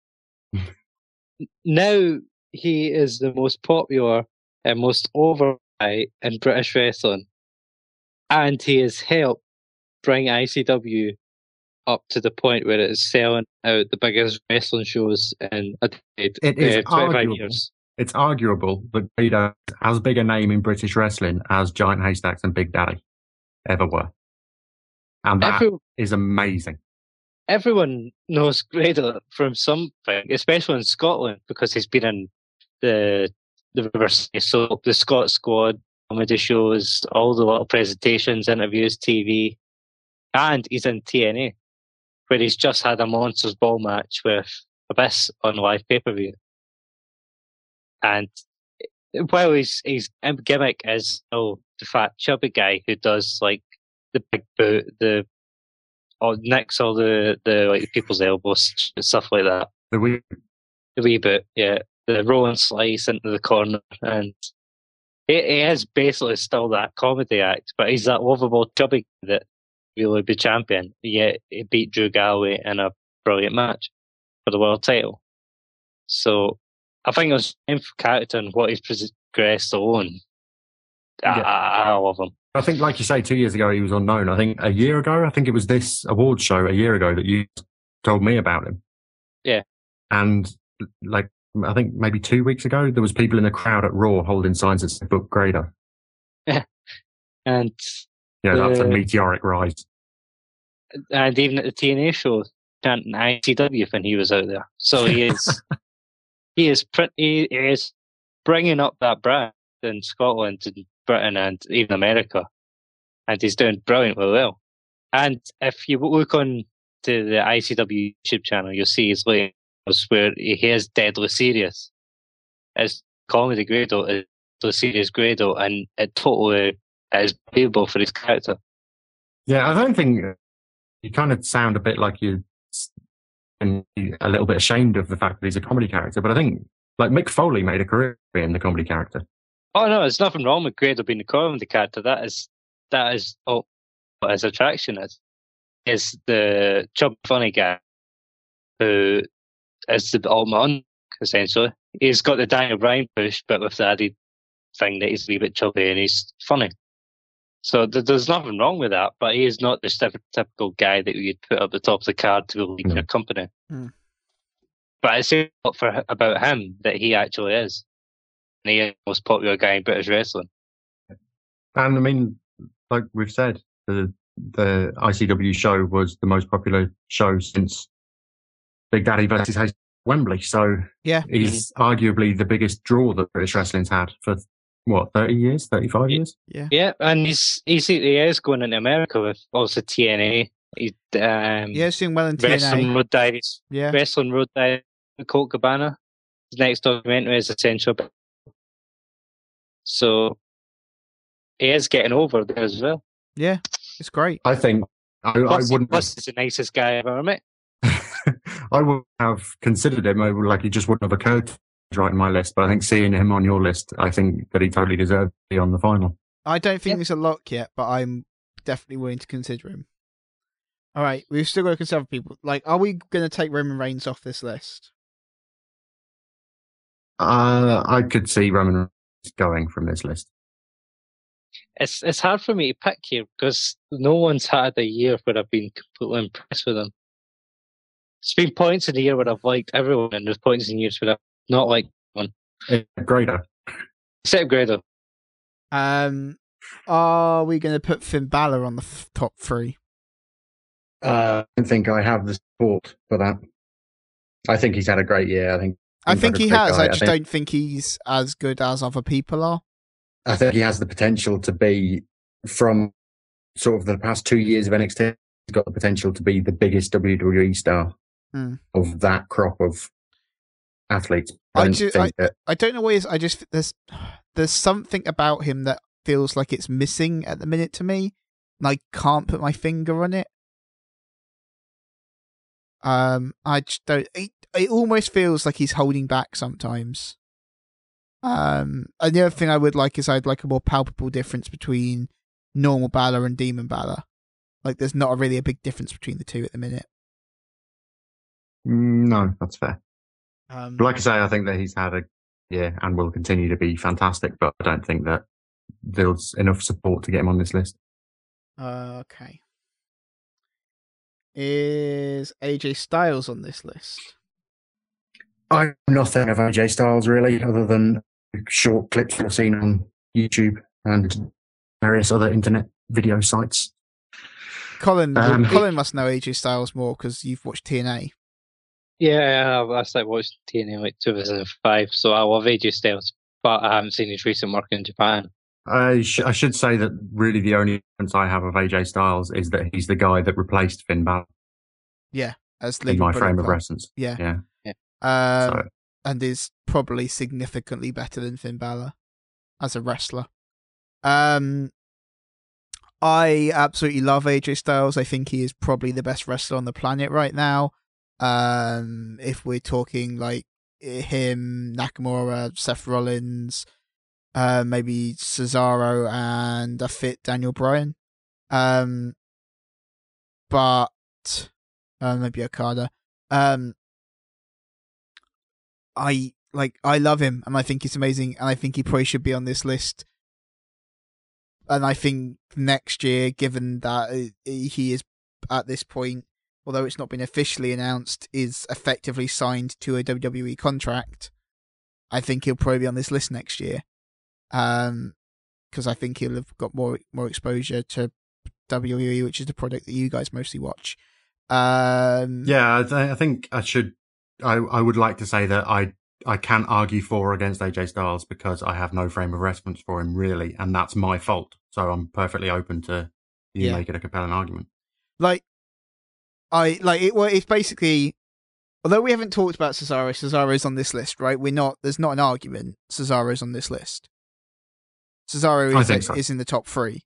[laughs] now he is the most popular and most over guy in British wrestling. And he has helped bring ICW up to the point where it is selling out the biggest wrestling shows in a decade, It is uh, 25 arguable. years. It's arguable that Grado is as big a name in British wrestling as Giant Haystacks and Big Daddy ever were. And that is amazing. everyone knows Grado from something, especially in Scotland, because he's been in the the reverse soap, the Scot Squad, comedy shows, all the little presentations, interviews, TV, and he's in TNA, where he's just had a monsters ball match with Abyss on live pay per view. And while his his gimmick is oh the fat chubby guy who does like the big boot, the or nicks all the the like people's elbows and stuff like that. The we The wee bit, yeah, the roll and slice into the corner, and he, he is basically still that comedy act, but he's that lovable chubby that really be champion. Yet he beat Drew Galloway in a brilliant match for the world title. So I think it was time for character and what he's progressed on. I, Yeah. I, I love him. I think, like you say, two years ago he was unknown. I think a year ago, I think it was this awards show a year ago that you told me about him. Yeah. And like, I think maybe two weeks ago, there was people in the crowd at Raw holding signs that said "Book Grado." Yeah. [laughs] And Yeah, that's a meteoric rise. And even at the TNA show, chanting ICW when he was out there. So he is, [laughs] he is pretty, he is bringing up that brand in Scotland and Britain and even America, and he's doing brilliantly well. And if you look on to the ICW YouTube channel, you'll see his latest where he is deadly serious. His comedy Grado is deadly serious Grado, and it totally is playable for his character. Yeah, I don't think you kind of sound a bit like you and a little bit ashamed of the fact that he's a comedy character, but I think like Mick Foley made a career in the comedy character. Oh no, there's nothing wrong with Grado being the comedy character. That is that is oh, what his attraction is. Is the chub funny guy who is the ultimate essentially. He's got the Daniel Bryan push, but with the added thing that he's a wee bit chubby and he's funny. So th- there's nothing wrong with that, but he is not the stif- typical guy that you'd put up the top of the card to lead No. your company. Hmm. But I say a lot for about him that he actually is. And he is the most popular guy in British wrestling. And I mean, like we've said, the the ICW show was the most popular show since Big Daddy versus Hayes Wembley. So Yeah. he's arguably the biggest draw that British wrestling's had for what thirty years, thirty five years. Yeah. Yeah, and he's, he's he is going into America with also TNA. He's um, Yeah, it's doing well in TNA. Wrestling TNA. Road Diaries, Yeah. Wrestling Road Diaries, Colt Cabana. his next documentary is essential. So he is getting over there as well. Yeah, it's great. I think I, I wouldn't. plus he's the nicest guy I've ever met. [laughs] I would have considered him. I would, like he just wouldn't have occurred to me right in my list. But I think seeing him on your list, I think that he totally deserved to be on the final. I don't think Yeah. it's a lock yet, but I'm definitely willing to consider him. All right, we've still got to consider people. Like, are we going to take Roman Reigns off this list? Uh, I could see Roman Reigns going from this list. It's it's hard for me to pick here because no one's had a year where I've been completely impressed with him. There's been points in the year where I've liked everyone, and there's points in years where I've not liked Greater. except Grado. Um, are we going to put Finn Balor on the f- top three? Uh, I don't think I have the support for that. I think he's had a great year. I think. I think he has. guy. I I just think- don't think he's as good as other people are. I think he has the potential to be from sort of the past two years of NXT. He's got the potential to be the biggest WWE star Hmm. of that crop of athletes. I don't ju- think that I don't know what is. I just there's there's something about him that feels like it's missing at the minute to me, and I can't put my finger on it. Um, I just don't. It, it almost feels like he's holding back sometimes. Um, and the other thing I would like is I'd like a more palpable difference between normal Balor and Demon Balor. Like, there's not really a big difference between the two at the minute. Mm, no, that's fair. Um, But like I say, I think that he's had a yeah, and will continue to be fantastic. But I don't think that there's enough support to get him on this list. Uh, okay. Is AJ Styles on this list? I'm nothing of AJ Styles really, other than short clips I've seen on YouTube and various other internet video sites. Colin, Um, Colin must know AJ Styles more because you've watched TNA. Yeah, I started watching TNA like 2005, so I love AJ Styles, but I haven't seen his recent work in Japan. I, sh- I should say that really the only difference I have of AJ Styles is that he's the guy that replaced Finn Balor Yeah, As in my frame of Club. reference. Yeah. Yeah. Um, so and is probably significantly better than Finn Balor as a wrestler. Um, I absolutely love AJ Styles. I think he is probably the best wrestler on the planet right now. Um, if we're talking like him, Nakamura, Seth Rollins, uh, maybe Cesaro and a fit Daniel Bryan. Um, but uh, maybe Okada. Um, I like I love him and I think he's amazing and I think he probably should be on this list. And I think next year, given that uh, he is at this point, although it's not been officially announced, is effectively signed to a WWE contract, I think he'll probably be on this list next year. Um, because I think he'll have got more more exposure to WWE, which is the product that you guys mostly watch. Um, yeah, I, th- I think I should. I, I would like to say that I I can argue for or against AJ Styles because I have no frame of reference for him really, and that's my fault. So I'm perfectly open to you Yeah. making a compelling argument. like I like it. Well, it's basically although we haven't talked about Cesaro, Cesaro's on this list, right? We're not. There's not an argument. Cesaro's on this list. Cesaro I is, think so. is in the top three.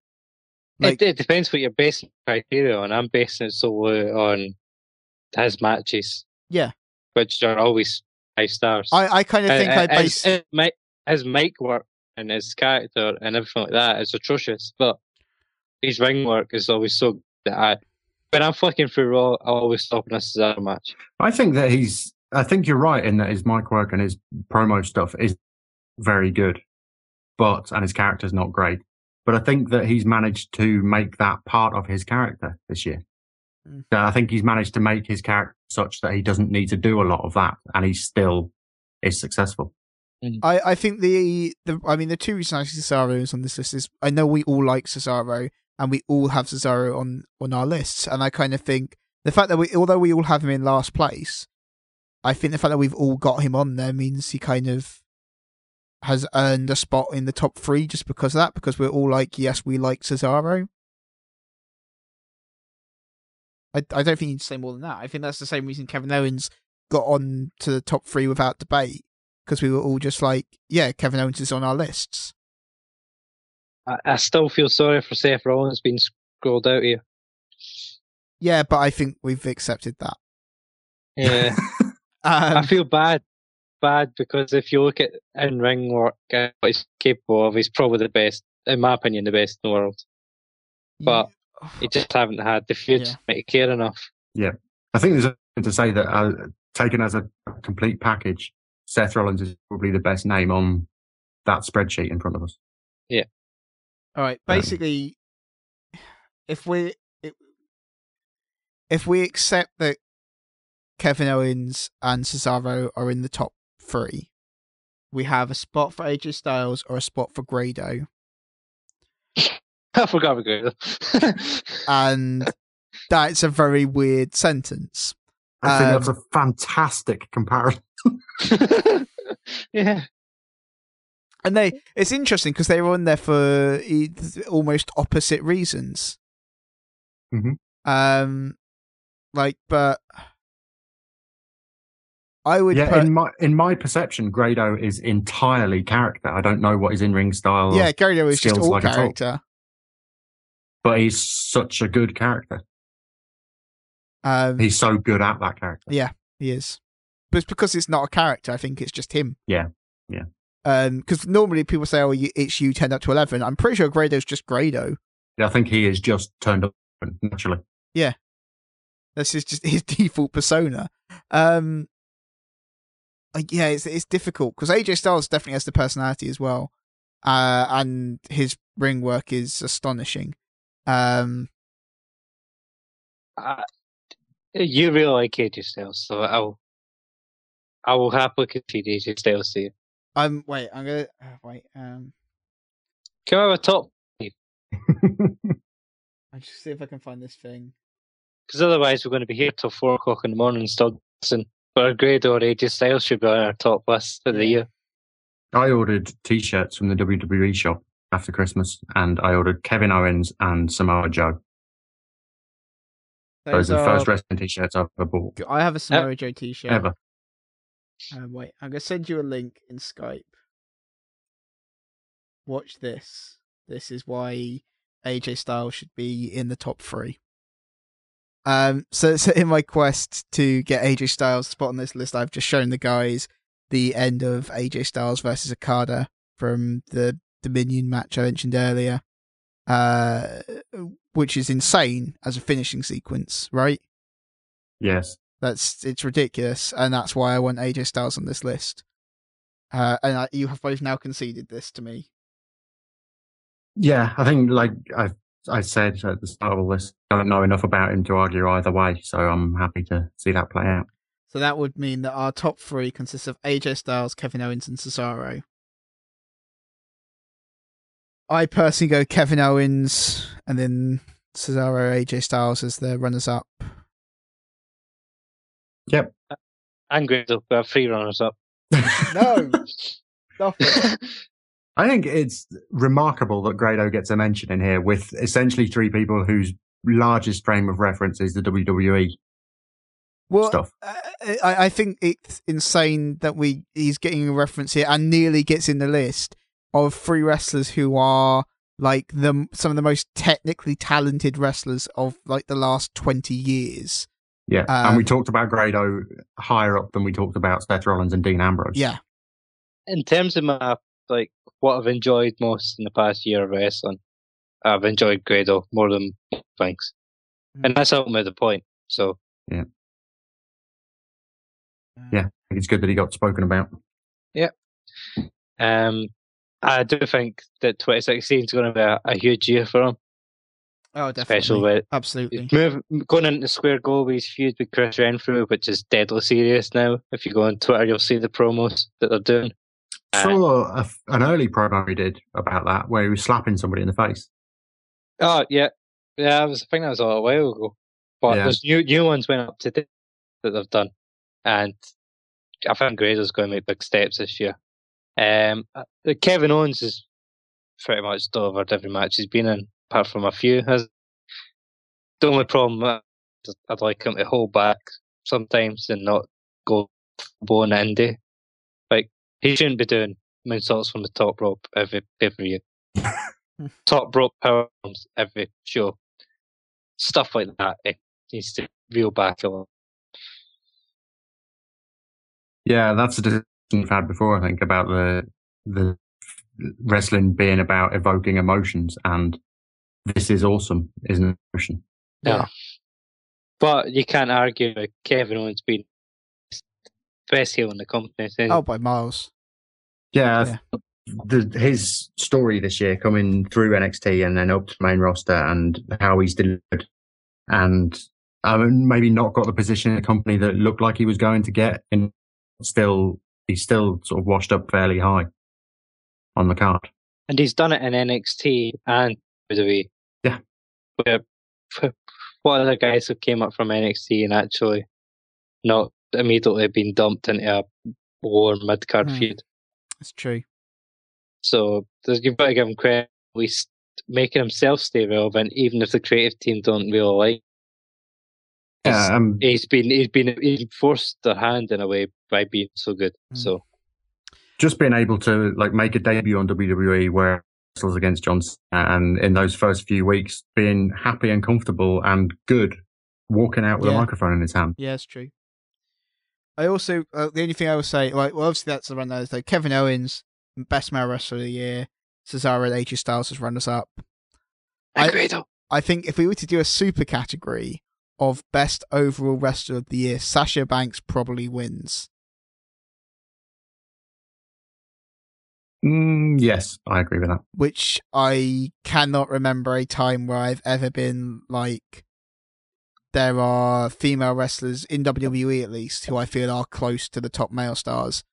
Like, it, it depends what you're basing criteria on. I'm basing it solely on his matches. Yeah. Which are always five stars. I, I kind of think Uh, I uh, base. his, his, mic, his mic work and his character and everything like that is atrocious, but his ring work is always so good that I, when I'm fucking through Raw, I always stop on a Cesaro match. I think that he's. I think you're right in that his mic work and his promo stuff is very good, but and his character's not great. But I think that he's managed to make that part of his character this year. Mm. I think he's managed to make his character such that he doesn't need to do a lot of that, and he still is successful. I, I think the the I mean the two reasons I see Cesaro is on this list is I know we all like Cesaro and we all have Cesaro on on our lists, and I kind of think the fact that we although we all have him in last place, I think the fact that we've all got him on there means he kind of has earned a spot in the top three just because of that because we're all like yes we like Cesaro. I I don't think you need to say more than that. I think that's the same reason Kevin Owens got on to the top three without debate because we were all just like, yeah, Kevin Owens is on our lists. I, I still feel sorry for Seth Rollins being scrolled out here. Yeah, but I think we've accepted that. Yeah, Um, [laughs] I feel bad, bad because if you look at in ring work, uh, what he's capable of, he's probably the best, in my opinion, the best in the world. but- He just haven't had the feud Yeah. to make it care enough. Yeah, I think there's something to say that uh, taken as a complete package, Seth Rollins is probably the best name on that spreadsheet in front of us. All right. Um, Basically, if we if, if we accept that Kevin Owens and Cesaro are in the top three, we have a spot for AJ Styles or a spot for Grado, [laughs] I forgot about Grado. [laughs] and that's a very weird sentence. I think Um, that's a fantastic comparison. [laughs] yeah, And they, it's interesting because they were on there for almost opposite reasons. Mhm. Um, like, but I would, yeah, per- in my in my perception, Grado is entirely character. I don't know what his in ring style. yeah, Grado is just all like all. character. but he's such a good character. Um, He's so good at that character. Yeah, he is, but it's because it's not a character. I think it's just him. Yeah, yeah. Um, because normally people say, "Oh, you, it's you ten up to 11. I'm pretty sure Grado's just Grado. Yeah, I think he is just turned up naturally. Yeah, this is just [laughs] his default persona. Um, yeah, it's it's difficult because AJ Styles definitely has the personality as well, uh, and his ring work is astonishing. Um, I, you really like AJ Styles, so I'll I will happily concede AJ Styles to you. I'm wait, I'm gonna uh, wait. Um, Can I have a top? [laughs] I'll just see if I can find this thing. Because otherwise, we're going to be here till four o'clock in the morning still listening. But a Grado or AJ Styles should be on our top list of the year. I ordered t-shirts from the WWE shop after Christmas, and I ordered Kevin Owens and Samoa Joe. Those are the first wrestling t-shirts I've ever bought I have a Samoa Joe T-shirt. ever. Uh, wait, I'm gonna send you a link in Skype. Watch this. This is why AJ Styles should be in the top three. Um, so, so [laughs] in my quest to get AJ Styles spot on this list, I've just shown the guys the end of AJ Styles versus Okada from the Dominion match I mentioned earlier, uh, which is insane as a finishing sequence, right? Yes. That's it's ridiculous, and that's why I want AJ Styles on this list. Uh, and I, you have both now conceded this to me. Yeah, I think like I I said at the start of all this, I don't know enough about him to argue either way, so I'm happy to see that play out. So that would mean that our top three consists of AJ Styles, Kevin Owens, and Cesaro. I personally go Kevin Owens, and then Cesaro, AJ Styles as the runners-up. Yep. And Grado, we have three runners up. [laughs] No, stop. [laughs] I think it's remarkable that Grado gets a mention in here with essentially three people whose largest frame of reference is the WWE Well, stuff. Uh, I, I think it's insane that we he's getting a reference here and nearly gets in the list of three wrestlers who are like the some of the most technically talented wrestlers of like the last twenty years. Yeah. and we Um, talked about Grado higher up than we talked about Seth Rollins and Dean Ambrose. Yeah, In terms of my like what I've enjoyed most in the past year of wrestling, I've enjoyed Grado more than most things, Mm. and that's ultimately the point. So Yeah. I think it's good that he got spoken about. Yeah. Um, I do think that 2016 is going to be a, a huge year for him, oh, definitely, especially with absolutely. Move, going into Square Goalby's feud with Chris Renfrew, which is deadly serious now. If you go on Twitter, you'll see the promos that they're doing. Uh, Saw a, an early promo he did about that where he was slapping somebody in the face. Oh yeah, yeah. I was I think that was a while ago, but Yeah. there's new new ones went up today that they've done, and I think Grado's going to make big steps this year. Um, uh, Kevin Owens is pretty much delivered every match he's been in, apart from a few. Has the only problem is I'd like him to hold back sometimes and not go full blown indie. Like He shouldn't be doing moonsaults from the top rope every pay per view. top rope power bombs every show. Stuff like that. It needs to reel back a lot. Yeah, that's a discussion we've had before. I think about the the wrestling being about evoking emotions, and this is awesome, isn't it? Emotion. Yeah. But you can't argue that Kevin Owens been best heel in the company. so- Oh, by miles. Yeah, Yeah. The, his story this year coming through NXT and then up to main roster and how he's delivered and um, maybe not got the position in the company that looked like he was going to get and still he's still sort of washed up fairly high on the card. and he's done it in NXT and WWE. Yeah. Where, [laughs] what the guys who came up from NXT and actually not immediately been dumped into a lower mid card Hmm. feud. It's true. So there's, you've got to give him credit, at least making himself stay relevant, even if the creative team don't really like. Yeah, um, He's been he's been he's forced their hand in a way by being so good. Hmm. So just being able to like make a debut on WWE where he wrestles against John Cena and in those first few weeks being happy and comfortable and good, walking out with Yeah. a microphone in his hand. Yeah, it's true. I also uh, the only thing I will say, like, well, obviously that's the runners. Though Kevin Owens, best male wrestler of the year. Cesaro and AJ Styles as runners up. I- agreed. though. I think if we were to do a super category of best overall wrestler of the year, Sasha Banks probably wins. Mm, yes, I agree with that. Which I cannot remember a time where I've ever been like. There are female wrestlers in WWE at least who I feel are close to the top male stars,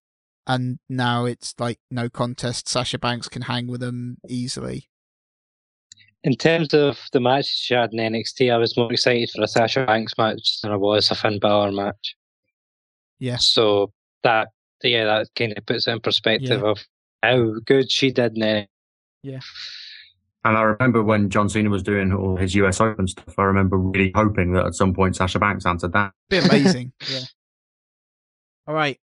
and now it's like no contest. Sasha Banks can hang with them easily. In terms of the matches she had in NXT, I was more excited for a Sasha Banks match than I was a Finn Balor match. Yeah. So that yeah, that kind of puts it in perspective of how good she did in Yeah. And I remember when John Cena was doing all his US Open stuff, I remember really hoping that at some point Sasha Banks answered that. Be amazing. [laughs] yeah. All right.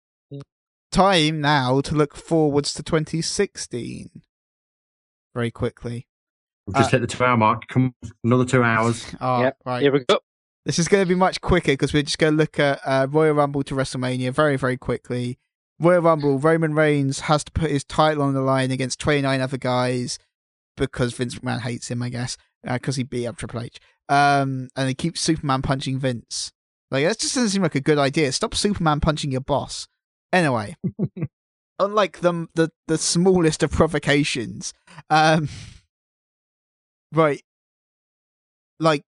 Time now to look forwards to 2016. Very quickly. We've just Uh, hit the two hour mark. Come on, another two hours. Oh, [laughs] Yep. right. Here we go. This is going to be much quicker because we're just going to look at uh, Royal Rumble to WrestleMania very, very quickly. Royal Rumble, Roman Reigns has to put his title on the line against 29 other guys because Vince McMahon hates him, I guess, because he beat up Triple H. Um, and he keeps Superman punching Vince. Like, that just doesn't seem like a good idea. Stop Superman punching your boss. Anyway, [laughs] unlike the, the, the smallest of provocations, um, right, like,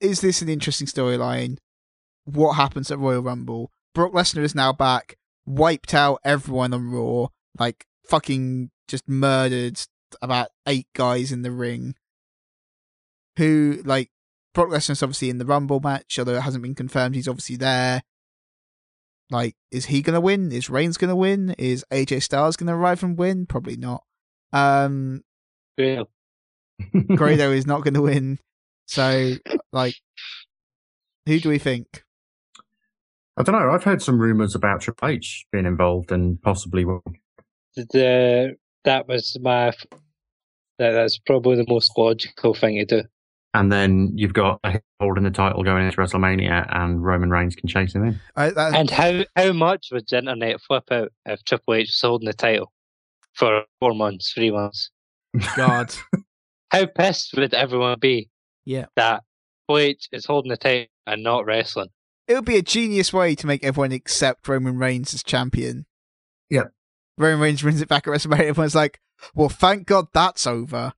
is this an interesting storyline? What happens at Royal Rumble? Brock Lesnar is now back, wiped out everyone on Raw, like fucking just murdered about eight guys in the ring. Who like Brock Lesnar's obviously in the Rumble match, although it hasn't been confirmed. He's obviously there. Like, is he gonna win? Is Reigns gonna win? Is AJ Styles gonna arrive and win? Probably not. Um, Real. Grado [laughs] is not gonna win. So, like, who do we think? I don't know. I've heard some rumours about Triple H being involved and possibly. The that was my that, that's probably the most logical thing to do. And then you've got a holding the title going into WrestleMania, and Roman Reigns can chase him in. I, that, And how how much would the internet flip out if Triple H was holding the title for four months, three months? God, [laughs] How pissed would everyone be Yeah. that Triple H is holding the title and not wrestling? It would be a genius way to make everyone accept Roman Reigns as champion. Yep. Roman Reigns wins it back at WrestleMania. Everyone's like, "Well, thank God that's over."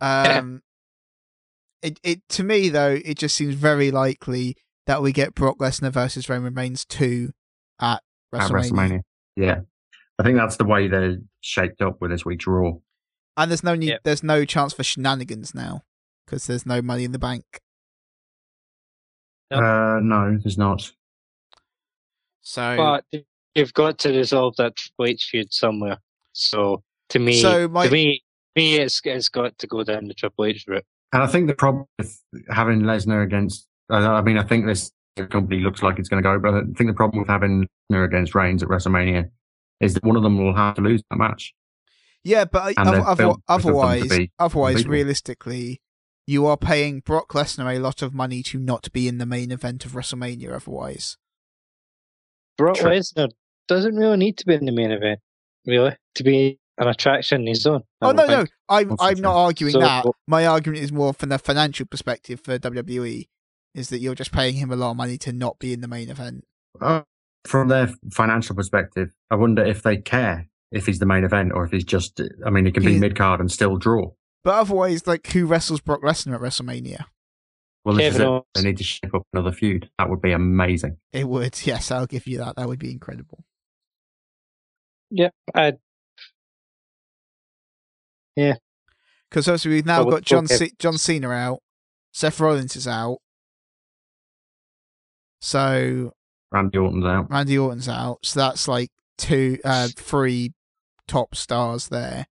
Um, it it to me though, it just seems very likely that we get Brock Lesnar versus Roman Reigns two at WrestleMania. At WrestleMania. Yeah. I think that's the way they're shaped up with this week's Raw. and there's no need, Yep. there's no chance for shenanigans now because there's no money in the bank. Yep. Uh, no, there's not. So, But you've got to resolve that Triple H feud somewhere. So to me, So my- to me, me, it's it's got to go down the Triple H route. And I think the problem with having Lesnar against, I I mean, I think this company looks like it's going to go, but I think the problem with having Lesnar against Reigns at WrestleMania is that one of them will have to lose that match. Yeah, but And other, they're other, built for them to otherwise, otherwise, realistically, you are paying Brock Lesnar a lot of money to not be in the main event of WrestleMania. Otherwise, Brock True. Lesnar doesn't really need to be in the main event, really, to be an attraction in his own. I oh don't no, no. I'm I'm not arguing So- that. My argument is more from the financial perspective for WWE, is that you're just paying him a lot of money to not be in the main event. Uh, from their financial perspective, I wonder if they care if he's the main event or if he's just. I mean, he can be mid card and still draw. But otherwise, like, who wrestles Brock Lesnar at WrestleMania? Well, this is it. They need to shape up another feud. That would be amazing. It would, [laughs] yes, I'll give you that. That would be incredible. Yeah, I, Because obviously we've now Well, got John okay. C- John Cena out, Seth Rollins is out, so Randy Orton's out. Randy Orton's out. So that's like two, uh, three top stars there.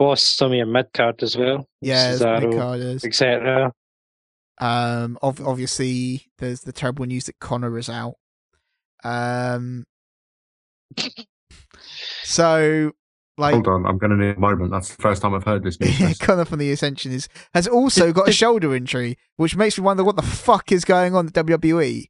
Boss some of your mid card as well. Yeah, there's mid-carders. etc. Um, ov- obviously there's the terrible news that Connor is out. Um, [laughs] so like Hold on, I'm going to need a moment. That's the first time I've heard this news. [laughs] Connor from the Ascension is has also got a [laughs] shoulder injury, which makes me wonder what the fuck is going on at. WWE.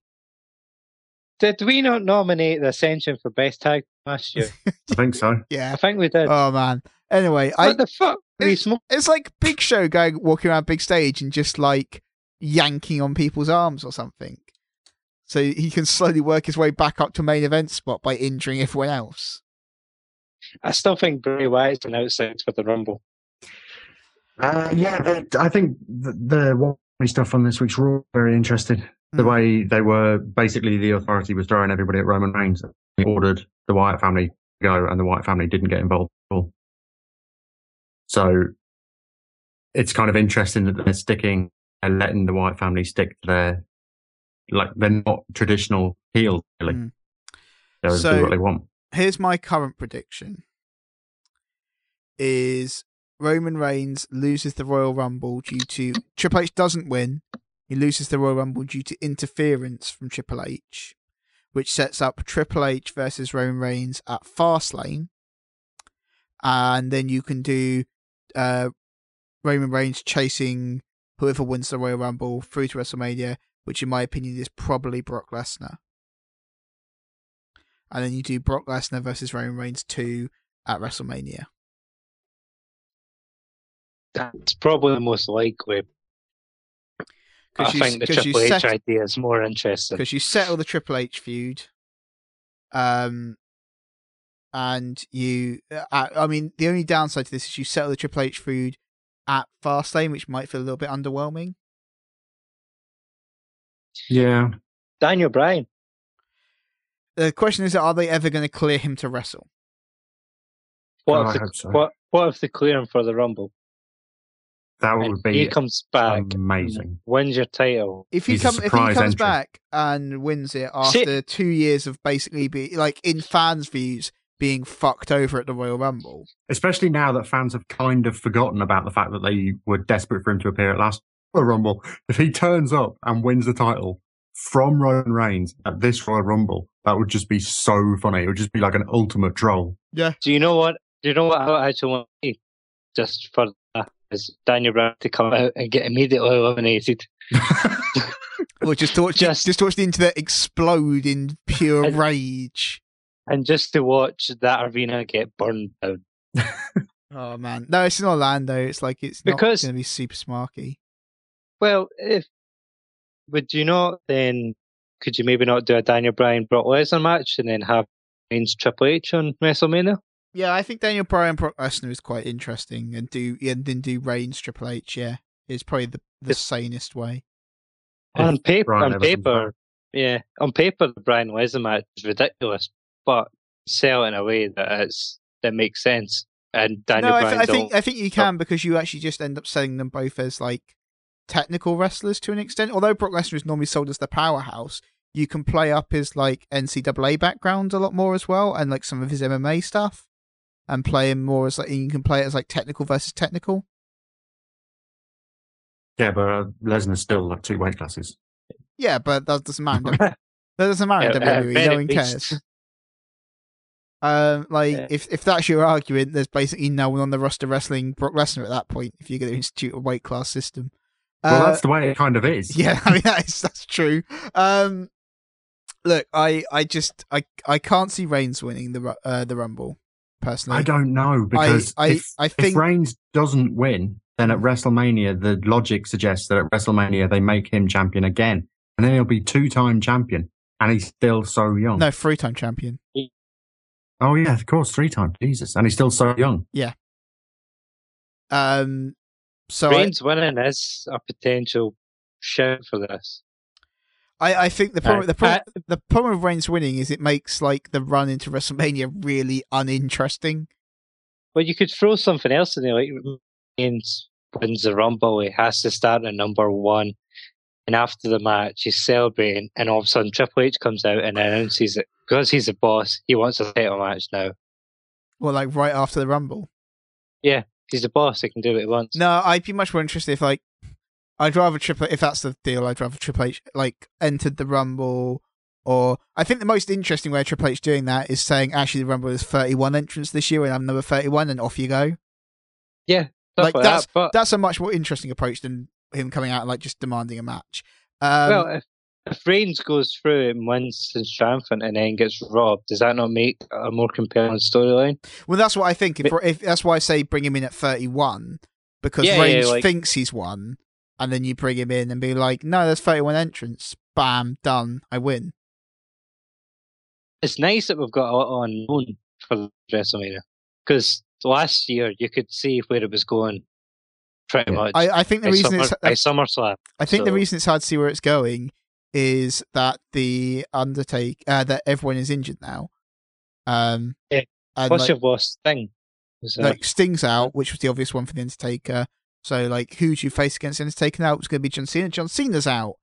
Did we not nominate the Ascension for best tag last year? I think so. Yeah, I think we did. Oh man. Anyway, I the fuck? We it- smoke. it's like Big Show going walking around big stage and just like yanking on people's arms or something. So he can slowly work his way back up to main event spot by injuring everyone else. I still think Bray Wyatt's an outside for the Rumble. Uh, yeah, the, I think the, the Wally stuff on this week's Raw very interesting. The Hmm. way they were basically the authority was throwing everybody at Roman Reigns. They ordered the Wyatt family to go, and the Wyatt family didn't get involved at all. So it's kind of interesting that they're sticking and letting the Wyatt family stick to their like they're not traditional heel really. Hmm. They'll So- do what they want. Here's my current prediction: is Roman Reigns loses the Royal Rumble due to Triple H doesn't win. He loses the Royal Rumble due to interference from Triple H, which sets up Triple H versus Roman Reigns at Fastlane, and then you can do uh, Roman Reigns chasing whoever wins the Royal Rumble through to WrestleMania, which in my opinion is probably Brock Lesnar. And then you do Brock Lesnar versus Roman Reigns 2 at WrestleMania. That's probably the most likely. I Because you, think the Triple H set- idea is more interesting. because you settle the Triple H feud. Um, and you, uh, I mean, the only downside to this is you settle the Triple H feud at Fastlane, which might feel a little bit underwhelming. Yeah, Daniel Bryan. The question is, are they ever going to clear him to wrestle? What Oh, if I the, so. what what if they clear him for the Rumble? that And would he be comes back, amazing. wins your title. If he He's come, if he comes entry. back and wins it See- after two years of basically be like in fans' views being fucked over at the Royal Rumble, Especially now that fans have kind of forgotten about the fact that they were desperate for him to appear at last Royal Rumble. If he turns up and wins the title from Roman Reigns at this Royal Rumble, that would just be so funny. It would just be like an ultimate troll. Yeah. Do you know what? Do you know what I actually want to see? Just for that is Daniel Bryan to come out and get immediately eliminated. [laughs] or just to watch, Just- just watch the internet explode in pure And- rage. And just to watch that arena get burned down. [laughs] Oh man, no, it's in Orlando. It's like it's not Because- going to be super smarky. Well, if would you not then could you maybe not do a Daniel Bryan Brock Lesnar match and then have Reigns Triple H on WrestleMania? Yeah, I think Daniel Bryan Brock Lesnar is quite interesting, and do and then do Reigns Triple H. Yeah, is probably the the If- sanest way. on paper, Bryan on Everson's paper, yeah, on paper, the Bryan Lesnar match is ridiculous, but sell it in a way that it's that makes sense. And Daniel no, I, th- I think I think you can because you actually just end up selling them both as like technical wrestlers to an extent. Although Brock Lesnar is normally sold as the powerhouse, you can play up his like NCAA background a lot more as well, and like some of his MMA stuff, and play him more as like you can play it as like technical versus technical. Yeah, but uh, Lesnar's still like two weight classes. Yeah, but that doesn't matter. [laughs] That doesn't matter. in Yeah, uh, no very one cares. Um, like Yeah. if if that's your argument, there's basically no one on the roster wrestling Brock Lesnar at that point. If you're going to institute a weight class system, Well, Uh, that's the way it kind of is. [laughs] yeah, I mean that is that's true. Um, look, I I just I I can't see Reigns winning the uh, the Rumble personally. I don't know because I if, I if think Reigns doesn't win, then at WrestleMania, the logic suggests that at WrestleMania they make him champion again, and then he'll be two-time champion, and he's still so young. no three time champion. Oh yeah, of course, three times. Jesus, and he's still so young. Yeah. Um, so I, Reigns winning is a potential shout for this. I, I think the problem Uh, the problem uh, the problem with Reigns winning is it makes like the run into WrestleMania really uninteresting. Well, you could throw something else in there, like Reigns wins the Rumble, he has to start at number one, and after the match, he's celebrating, and all of a sudden Triple H comes out and announces that because he's the boss, he wants a title match now. Well, like right after the Rumble. Yeah, he's the boss; he can do what he wants. No, I'd be much more interested if like I'd rather Triple if that's the deal. I'd rather Triple H like entered the Rumble, or I think the most interesting way of Triple H doing that is saying actually the Rumble is thirty one entrants this year and I'm number thirty one, and off you go. Yeah, like, like, that's- that. But That's a much more interesting approach than him coming out and like just demanding a match. Um, well, if, if Reigns goes through and wins and triumphant, and then gets robbed, does that not make a more compelling storyline? Well, that's what I think. If, if that's why I say bring him in at thirty-one because Yeah, yeah, Reigns like- thinks he's won, and then you bring him in and be like, "No, there's thirty-one entrants. Bam, done. I win." it's nice that we've got a lot unknown for WrestleMania because last year you could see where it was going pretty Yeah. much. I, I think the by, reason Summer, it's uh, by SummerSlam. I think the reason it's hard to see where it's going is that the Undertake uh, that everyone is injured now. Um, Yeah. and Plus, like, you've lost Sting. So, like Sting's out, which was the obvious one for the Undertaker. So like, who do you face against the Undertaker now? It's going to be John Cena. John Cena's out.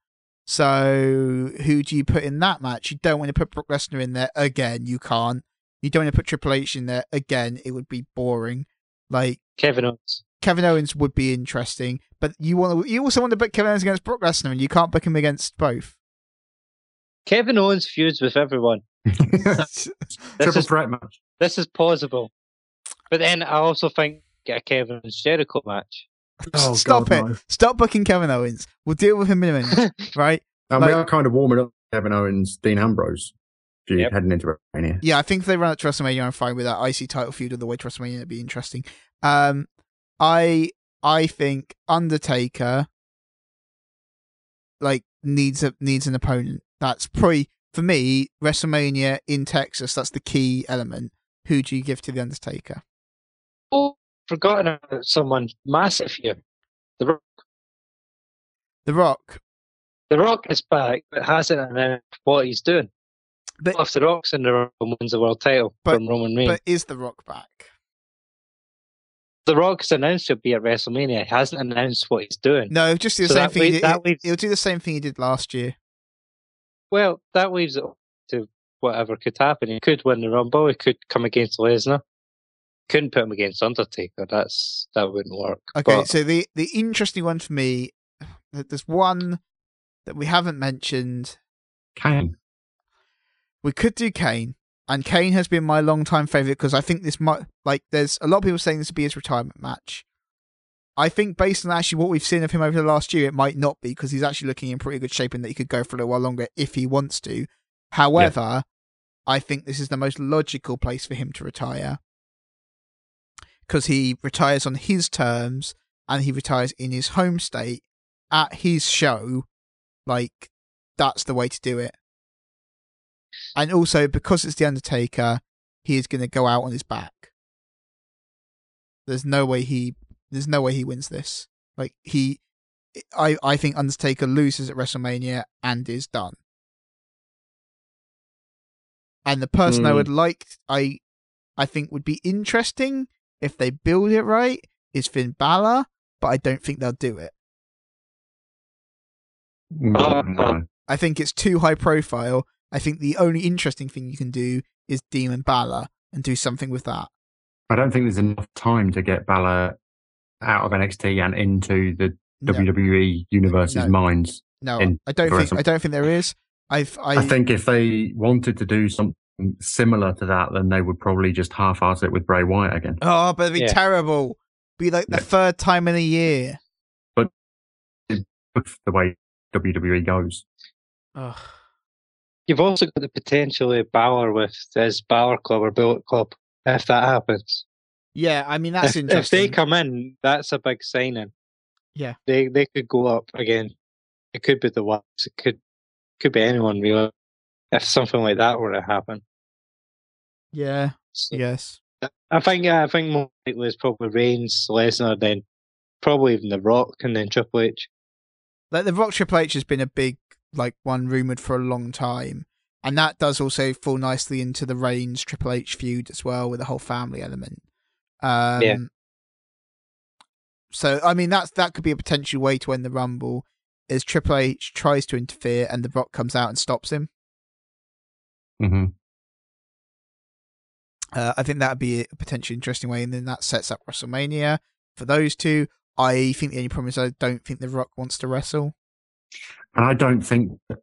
So who do you put in that match? You don't want to put Brock Lesnar in there again. You can't. You don't want to put Triple H in there again. It would be boring. Like Kevin Owens. Kevin Owens would be interesting, but you want to. You also want to book Kevin Owens against Brock Lesnar, and you can't book him against both. Kevin Owens feuds with everyone. [laughs] This Triple is, threat match. this is plausible. But then I also think get a Kevin and Jericho match. Oh, Stop God, it! no. Stop booking Kevin Owens. We'll deal with him in a minute, [laughs] right? And Like- we are kind of warming up Kevin Owens, Dean Ambrose feud Yep. heading into WrestleMania. Yeah, I think if they run it to WrestleMania, I'm fine with that. IC title feud all the way to WrestleMania It'd be interesting. Um, I I think Undertaker like needs a needs an opponent. That's probably for me WrestleMania in Texas. That's the key element. Who do you give to the Undertaker? Oh, forgotten about someone massive here. The Rock. The Rock. The Rock is back, but hasn't announced what he's doing. But- if the Rock's in the Rumble wins the world title But- from Roman Reigns, But is the Rock back? The Rock's announced he'll be at WrestleMania. He hasn't announced what he's doing. No, just do the So same that thing. he leaves- did, that leaves- He'll do the same thing he did last year. Well, that leaves it up to whatever could happen. He could win the Rumble. He could come against Lesnar. Couldn't put him against Undertaker. That's that wouldn't work. Okay, But so the the interesting one for me, there's one that we haven't mentioned. Kane. We could do Kane, and Kane has been my long time favorite because I think this might like. There's a lot of people saying this would be his retirement match. I think based on actually what we've seen of him over the last year, it might not be because he's actually looking in pretty good shape and that he could go for a little while longer if he wants to. However, I think this is the most logical place for him to retire because he retires on his terms and he retires in his home state at his show. Like, that's the way to do it. And also, because it's The Undertaker, he is going to go out on his back. There's no way he. There's no way he wins this. Like he, I I think Undertaker loses at WrestleMania and is done. And the person I Hmm. would like, I, I think would be interesting if they build it right is Finn Balor, but I don't think they'll do it. Uh, No. I think it's too high profile. I think the only interesting thing you can do is Demon Balor and do something with that. I don't think there's enough time to get Balor out of NXT and into the No, WWE universe's No. minds. no in- I don't think some- I don't think there is. I've I, I think if they wanted to do something similar to that, then they would probably just half-ass it with Bray Wyatt again. Oh, but it'd be Yeah. terrible. Be like the Yeah. third time in a year. But the way WWE goes. Ugh. You've also got the potential of Balor with this Balor Club or Bullet Club if that happens. Yeah, I mean that's if, if they come in, that's a big signing. Yeah. They they could go up again. It could be the ones. It could could be anyone really. If something like that were to happen. yeah, So yes. I think yeah, I think more likely is probably Reigns, Lesnar, then probably even The Rock and then Triple H. Like the Rock Triple H has been a big like one rumored for a long time, and that does also fall nicely into the Reigns Triple H feud as well with the whole family element. Um, Yeah. So I mean that's that could be a potential way to end the Rumble, is Triple H tries to interfere and the Rock comes out and stops him. hmm Uh, I think that would be a potentially interesting way, and then that sets up WrestleMania for those two. I think the only problem is I don't think The Rock wants to wrestle. And I don't think that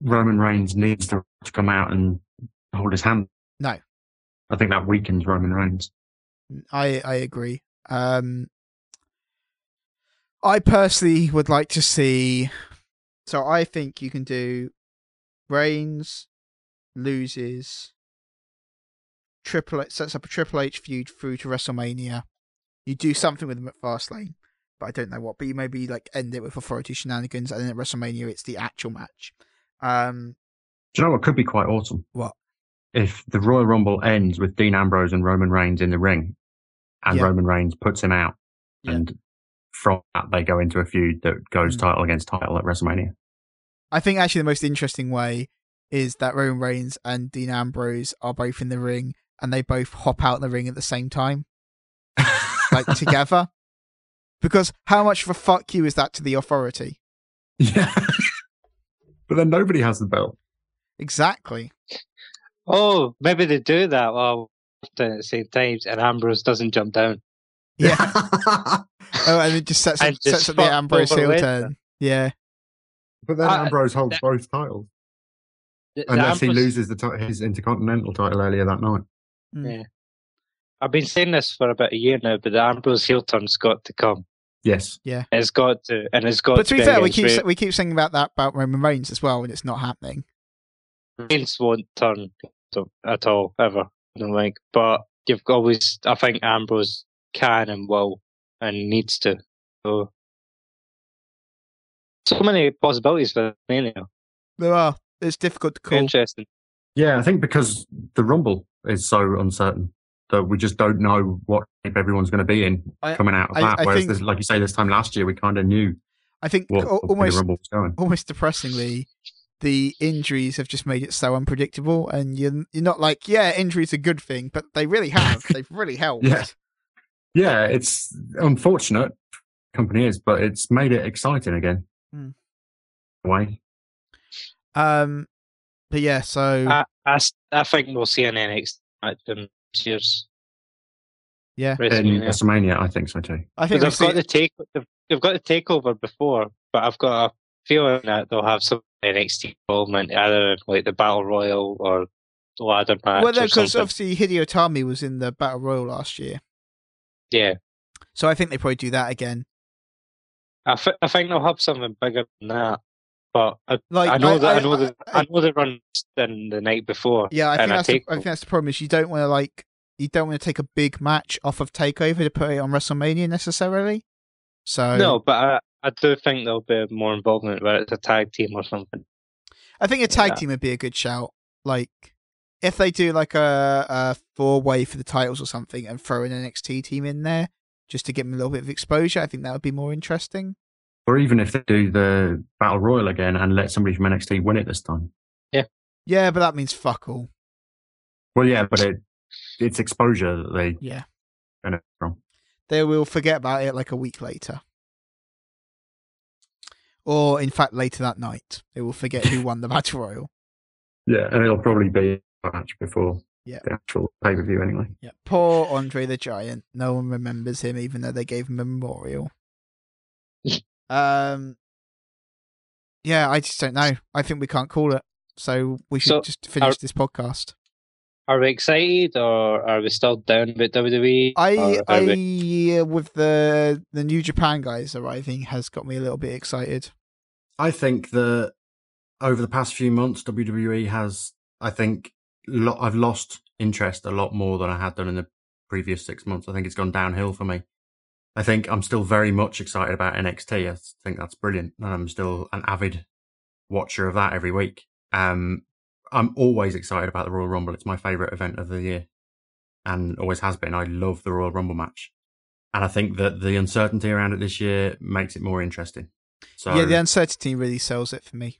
Roman Reigns needs to to come out and hold his hand. No. I think that weakens Roman Reigns. I I agree. Um, I personally would like to see. So I think you can do Reigns loses. Triple H sets up a Triple H feud through to WrestleMania. You do something with him at Fastlane, but I don't know what. But you maybe like end it with authority shenanigans, and then at WrestleMania it's the actual match. Um, Do you know what could be quite awesome? What? If the Royal Rumble ends with Dean Ambrose and Roman Reigns in the ring, and Yeah. Roman Reigns puts him out, Yeah. and from that they go into a feud that goes Mm. title against title at WrestleMania. I think actually the most interesting way is that Roman Reigns and Dean Ambrose are both in the ring and they both hop out the ring at the same time, [laughs] like together. Because how much of a fuck you is that to the authority? yeah. [laughs] but then nobody has the belt. Exactly. Oh, maybe they do that while at the same time, and Ambrose doesn't jump down. Yeah. [laughs] oh, and it just sets up, just sets up the Ambrose heel Lesnar. turn. Yeah. but then Uh, Ambrose holds that- both titles. The- the Unless he loses the ti- his Intercontinental title earlier that night. Mm. Yeah. I've been saying this for about a year now, but the Ambrose heel turn's got to come. Yes. Yeah. It's got to, and it's got. But to be fair, we keep Re- we keep saying about that about Roman Reigns as well, and it's not happening. Reigns won't turn to- at all ever. I don't think, but you've always. I think Ambrose can and will and needs to. So, so many possibilities for Mania. There are. It's difficult to call. Interesting. Yeah, I think because the Rumble is so uncertain that we just don't know what shape everyone's going to be in I- coming out of I- that. I Whereas, think- this, like you say, this time last year, we kind of knew I think what, what way the almost was going. almost depressingly, the injuries have just made it so unpredictable, and you're you're not like, yeah, injuries are a good thing, but they really have. [laughs] They've really helped. Yeah. Yeah, it's unfortunate, company is, but it's made it exciting again. Hmm. Way. Um, but yeah, so I I think we'll see an NXT match in this year's yeah, In WrestleMania. WrestleMania, I think so too. I think they've got see- the take, they've, they've got the takeover before, but I've got a feeling that they'll have some NXT involvement, either in, like the Battle Royal or the ladder match well, or because obviously Hideo Itami was in the Battle Royal last year, Yeah, so I think they probably do that again. I, th- I think they'll have something bigger than that. But I, Like I know that I, I, know that I- I, know they run than the night before. yeah, I think I that's the, I think that's the problem is you don't want to like you don't want to take a big match off of Takeover to put it on WrestleMania necessarily. So no, but I, I do think there'll be more involvement where it's a tag team or something. I think a tag Yeah. team would be a good shout. Like if they do like a, a four way for the titles or something and throw an NXT team in there just to give them a little bit of exposure, I think that would be more interesting. Or even if they do the Battle Royal again and let somebody from NXT win it this time. Yeah, Yeah, but that means fuck all. Well, yeah, but it it's exposure that they Yeah. benefit from. They will forget about it like a week later. Or in fact later that night. They will forget who won the [laughs] Battle Royal. Yeah, and it'll probably be a match before Yeah. the actual pay per view anyway. Yeah. Poor Andre the Giant. No one remembers him even though they gave him a memorial. Um Yeah, I just don't know. I think we can't call it. So we should So, just finish are- this podcast. are we excited or are we still down about WWE? I, I, are we- uh, with the the New Japan guys arriving has got me a little bit excited. I think that over the past few months, WWE has, I think, lo- I've lost interest a lot more than I had done in the previous six months. I think it's gone downhill for me. I think I'm still very much excited about NXT. I think that's brilliant. And I'm still an avid watcher of that every week. Um, I'm always excited about the Royal Rumble. It's my favorite event of the year and always has been. I love the Royal Rumble match. And I think that the uncertainty around it this year makes it more interesting. So yeah, the uncertainty really sells it for me.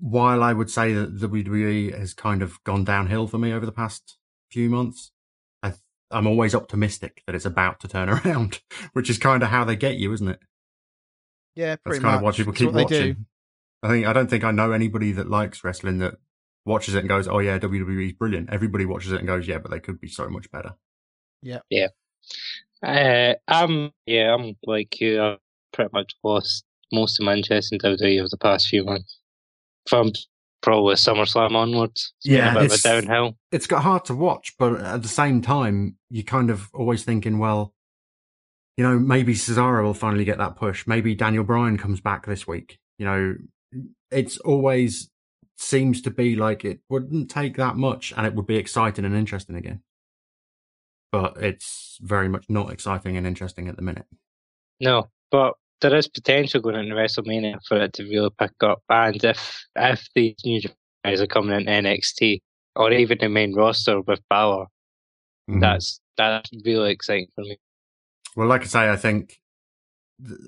while I would say that WWE has kind of gone downhill for me over the past few months, I'm always optimistic that it's about to turn [laughs] around, which is kind of how they get you, isn't it? Yeah, That's kind much. of why people keep what they do. watching. I think I don't think I know anybody that likes wrestling that watches it and goes, "Oh yeah, WWE's brilliant." Everybody watches it and goes, "Yeah, but they could be so much better." Yeah, yeah. Uh, I'm yeah, I'm like you. I've pretty much lost most of my interest in WWE over the past few months. From probably SummerSlam onwards, it's Yeah, of it's- downhill. It's got hard to watch, but at the same time, you're kind of always thinking, well, you know, maybe Cesaro will finally get that push. Maybe Daniel Bryan comes back this week. You know, it's always seems to be like it wouldn't take that much and it would be exciting and interesting again. But it's very much not exciting and interesting at the minute. No, but there is potential going into WrestleMania for it to really pick up. And if if these new guys are coming in NXT or even the main roster with Balor, Mhm. that's that's really exciting for me. Well, like I say, I think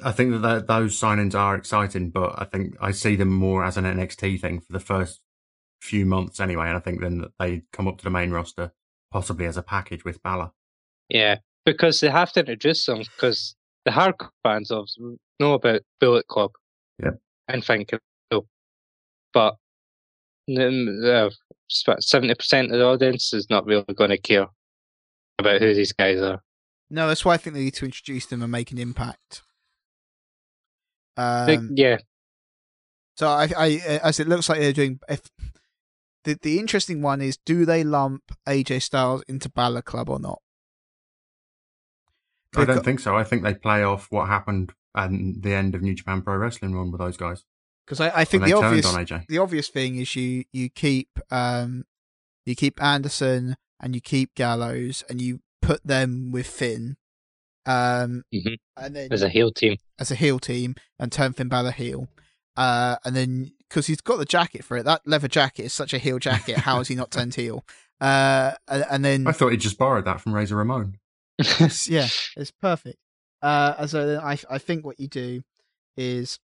I think that th- those signings are exciting, but I think I see them more as an NXT thing for the first few months anyway. And I think then that they come up to the main roster possibly as a package with Balor. Yeah, because they have to introduce them because the hardcore fans of know about Bullet Club. yeah, And think so. But seventy percent of the audience is not really going to care about who these guys are. No, that's why I think they need to introduce them and make an impact. Like, Um, yeah, So I, I, as it looks like they're doing. If the the interesting one is, do they lump AJ Styles into Balor Club or not? I don't think so. I think they play off what happened at the end of New Japan Pro Wrestling run with those guys. Because I, I think the obvious the obvious thing is you you keep um you keep Anderson and you keep Gallows and you put them with Finn, um, Mhm. and then as a heel team. as a heel team and turn Finn Balor heel. Uh, and then because he's got the jacket for it, that leather jacket is such a heel jacket. How has he not [laughs] turned heel? Uh, and, and then I thought he just borrowed that from Razor Ramon. Yeah, [laughs] it's perfect. Uh, so then I I think what you do is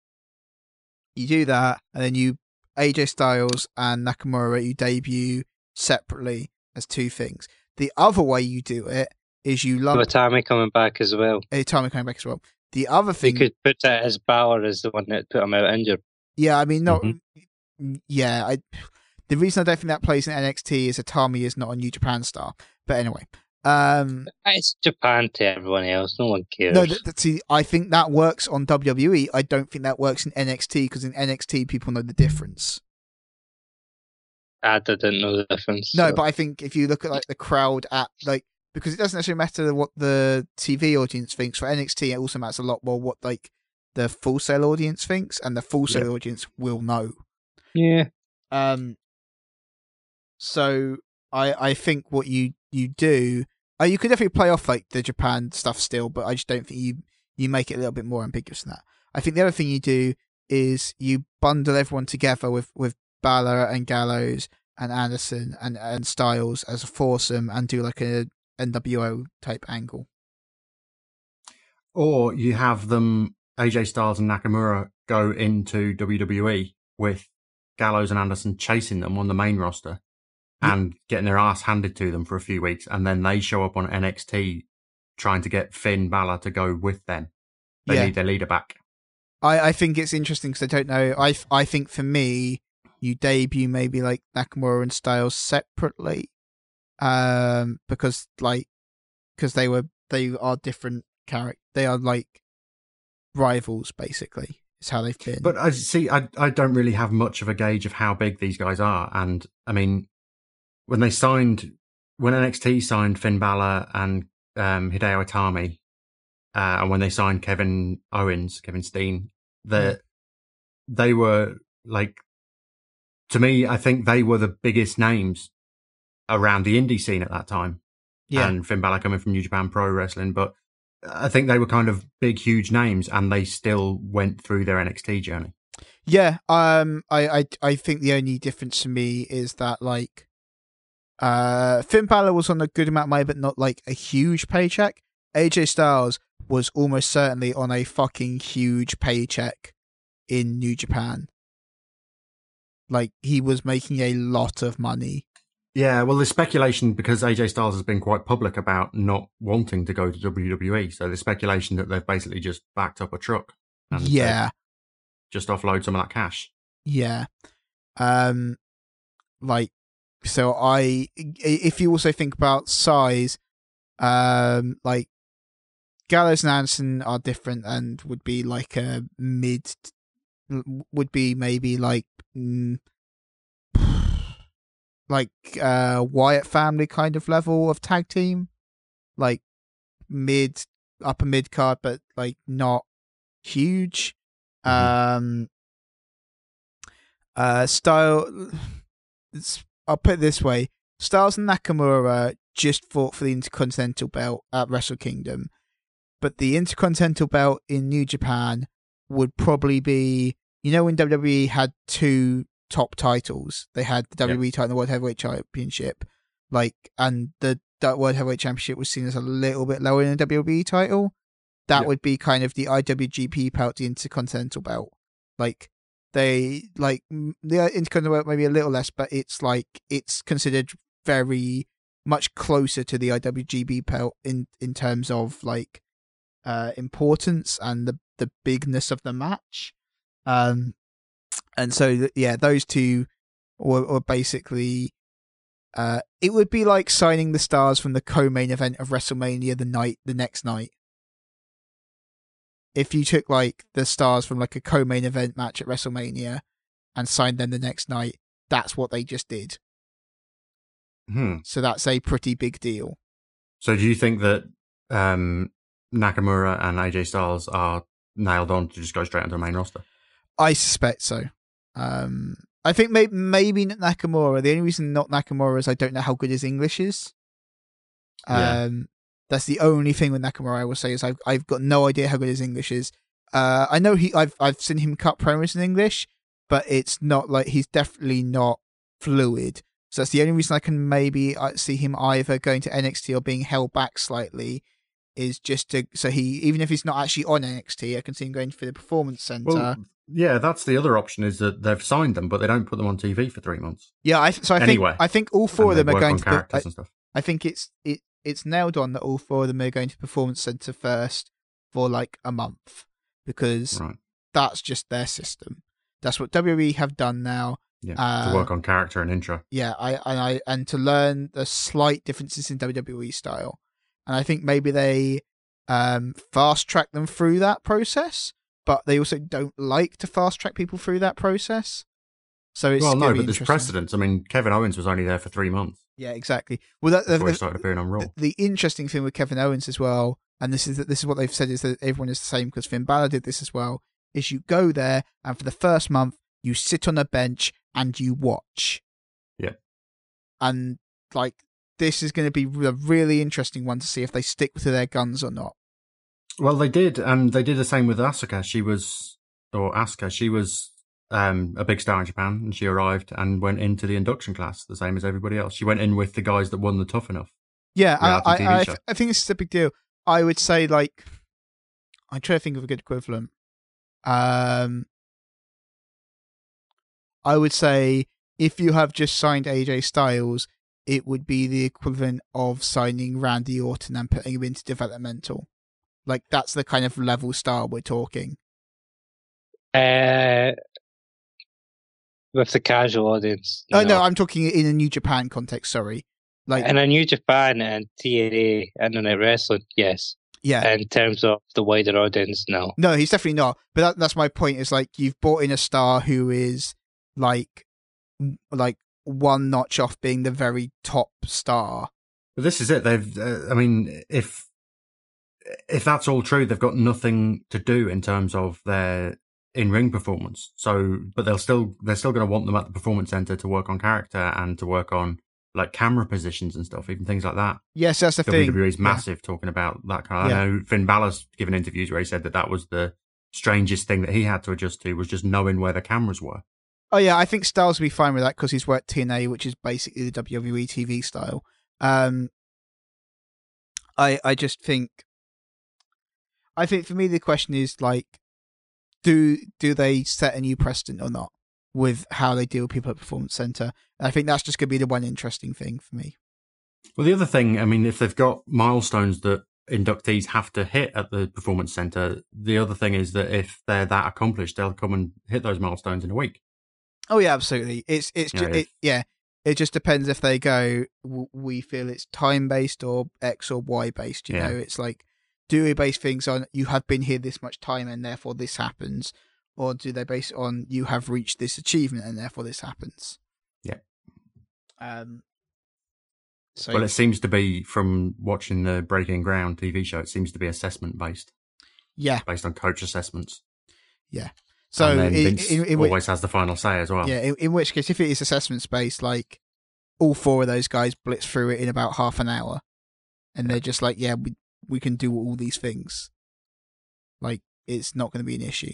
you do that, and then you AJ Styles and Nakamura you debut separately as two things. The other way you do it is you lump Itami coming back as well. a coming back as well. The other thing You could put that as Balor as the one that put him out injured. yeah, I mean, not, Mm-hmm. yeah, I. [sighs] The reason I don't think that plays in NXT is Itami is not a New Japan star. But anyway, um, It's Japan to everyone else. No one cares. No, th- th- see, I think that works on WWE. I don't think that works in NXT because in NXT people know the difference. I didn't know the difference. No, so- but I think if you look at like the crowd at like because it doesn't necessarily matter what the TV audience thinks for NXT. It also matters a lot more what like the Full Sail audience thinks, and the Full Sail audience will know. yeah, Um, so I I think what you you do, uh, you could definitely play off like the Japan stuff still, but I just don't think you you make it a little bit more ambiguous than that. I think the other thing you do is you bundle everyone together with with Balor and Gallows and Anderson and and Styles as a foursome and do like a NWO type angle. Or you have them, AJ Styles and Nakamura, go into WWE with Gallows and Anderson chasing them on the main roster. And getting their ass handed to them for a few weeks. And then they show up on NXT trying to get Finn Balor to go with them. They Yeah. need their leader back. I, I think it's interesting because I don't know. I I think for me, you debut maybe like Nakamura and Styles separately, um, because like because they were they are different character. They are like rivals basically. Is how they've been. But I see, I, I don't really have much of a gauge of how big these guys are. And I mean, when they signed when NXT signed Finn Balor and um, Hideo Itami, uh, and when they signed Kevin Owens, Kevin Steen, the they were like to me, I think they were the biggest names around the indie scene at that time. Yeah. And Finn Balor coming from New Japan Pro Wrestling, but I think they were kind of big, huge names, and they still went through their NXT journey. Yeah, um, I, I, I think the only difference to me is that like, uh, Finn Balor was on a good amount of money, but not like a huge paycheck. AJ Styles was almost certainly on a fucking huge paycheck in New Japan. Like he was making a lot of money. Yeah, well, there's speculation because AJ Styles has been quite public about not wanting to go to WWE. So there's speculation that they've basically just backed up a truck and yeah, just offload some of that cash. yeah. Um, like so I if you also think about size, um, like Gallows and Anderson are different and would be like a mid, would be maybe like, mm, like uh Wyatt family kind of level of tag team, like mid upper mid card, but like not huge. Um, uh, style. [sighs] It's, I'll put it this way: Styles and Nakamura just fought for the Intercontinental Belt at Wrestle Kingdom, but the Intercontinental Belt in New Japan would probably be, you know, when WWE had two top titles, they had the. WWE title and the World Heavyweight Championship, like, and the that World Heavyweight Championship was seen as a little bit lower than the WWE title. That Yeah. would be kind of the IWGP belt, the Intercontinental belt. Like they like the Intercontinental belt maybe a little less, but it's like it's considered very much closer to the IWGP belt in in terms of like uh importance and the the bigness of the match. Um, and so yeah, those two were, were basically. Uh, it would be like signing the stars from the co-main event of WrestleMania the night the next night. If you took like the stars from like a co-main event match at WrestleMania and signed them the next night, that's what they just did. Hmm. So that's a pretty big deal. So do you think that um, Nakamura and AJ Styles are nailed on to just go straight onto the main roster? I suspect so. Um, I think maybe maybe not Nakamura. The only reason not Nakamura is I don't know how good his English is. Yeah. Um, that's the only thing with Nakamura I will say is I've I've got no idea how good his English is. Uh, I know he I've I've seen him cut promos in English, but it's not like he's definitely not fluid. So that's the only reason I can maybe uh, see him either going to NXT or being held back slightly. Is just to so he even if he's not actually on NXT, I can see him going for the performance center. Well, yeah, that's the other option is that they've signed them, but they don't put them on TV for three months. Yeah, I, so I Anyway. think I think all four of them are going to. The, I, and stuff. I think it's it it's nailed on that all four of them are going to Performance Center first for like a month because Right. that's just their system. That's what WWE have done now. Yeah. Uh, to work on character and intro. Yeah, I and I and to learn the slight differences in WWE style, and I think maybe they um fast track them through that process, but they also don't like to fast track people through that process. So it's Well, no, but there's precedence. I mean, Kevin Owens was only there for three months Yeah, exactly. Well, that, before uh, he the, started appearing on Raw. the, the interesting thing with Kevin Owens as well, and this is this is what they've said is that everyone is the same because Finn Balor did this as well. Is you go there and for the first month you sit on a bench and you watch. Yeah. And like this is going to be a really interesting one to see if they stick to their guns or not. Well, they did, and they did the same with Asuka. She was, or Asuka, she was um, a big star in Japan, and she arrived and went into the induction class, the same as everybody else. She went in with the guys that won the Tough Enough. Yeah, I, I, I, show. I think this is a big deal. I would say like I try to think of a good equivalent. Um, I would say if you have just signed AJ Styles, it would be the equivalent of signing Randy Orton and putting him into developmental. Like that's the kind of level star we're talking. Uh, with the casual audience. you Oh no. I'm talking in a New Japan context. Sorry, like in a New Japan and TNA Internet Wrestling, yes. yeah, In terms of the wider audience, no. No, he's definitely not. But that, that's my point. Is like you've brought in a star who is like, like one notch off being the very top star, But this is it. They've, uh, I mean, if if that's all true, they've got nothing to do in terms of their in ring performance. So, but they'll still they're still going to want them at the performance center to work on character and to work on like camera positions and stuff, even things like that. Yes, that's the thing. WWE's massive talking about that kind of. Yeah. I know Finn Balor's given interviews where he said that that was the strangest thing that he had to adjust to was just knowing where the cameras were. Oh yeah, I think Styles will be fine with that because he's worked TNA, which is basically the WWE TV style. Um, I I just think, I think for me the question is like, do do they set a new precedent or not with how they deal with people at Performance Center? And I think that's just going to be the one interesting thing for me. Well, the other thing, I mean, if they've got milestones that inductees have to hit at the performance center, the other thing is that if they're that accomplished, they'll come and hit those milestones in a week. Oh yeah, absolutely. It's it's Yeah, it, yeah. It just depends if they go. w- We feel it's time based or X or Y based. You Yeah. know, it's like do we base things on you have been here this much time and therefore this happens, or do they base on you have reached this achievement and therefore this happens? Yeah. Um. So Well, it seems to be from watching the Breaking Ground TV show. It seems to be assessment based, yeah. based on coach assessments. Yeah. So and then in, Vince in, in, always has the final say as well. yeah, in, in which case, if it is assessment based, like all four of those guys blitz through it in about half an hour, and they're just like, yeah, we we can do all these things. Like it's not going to be an issue.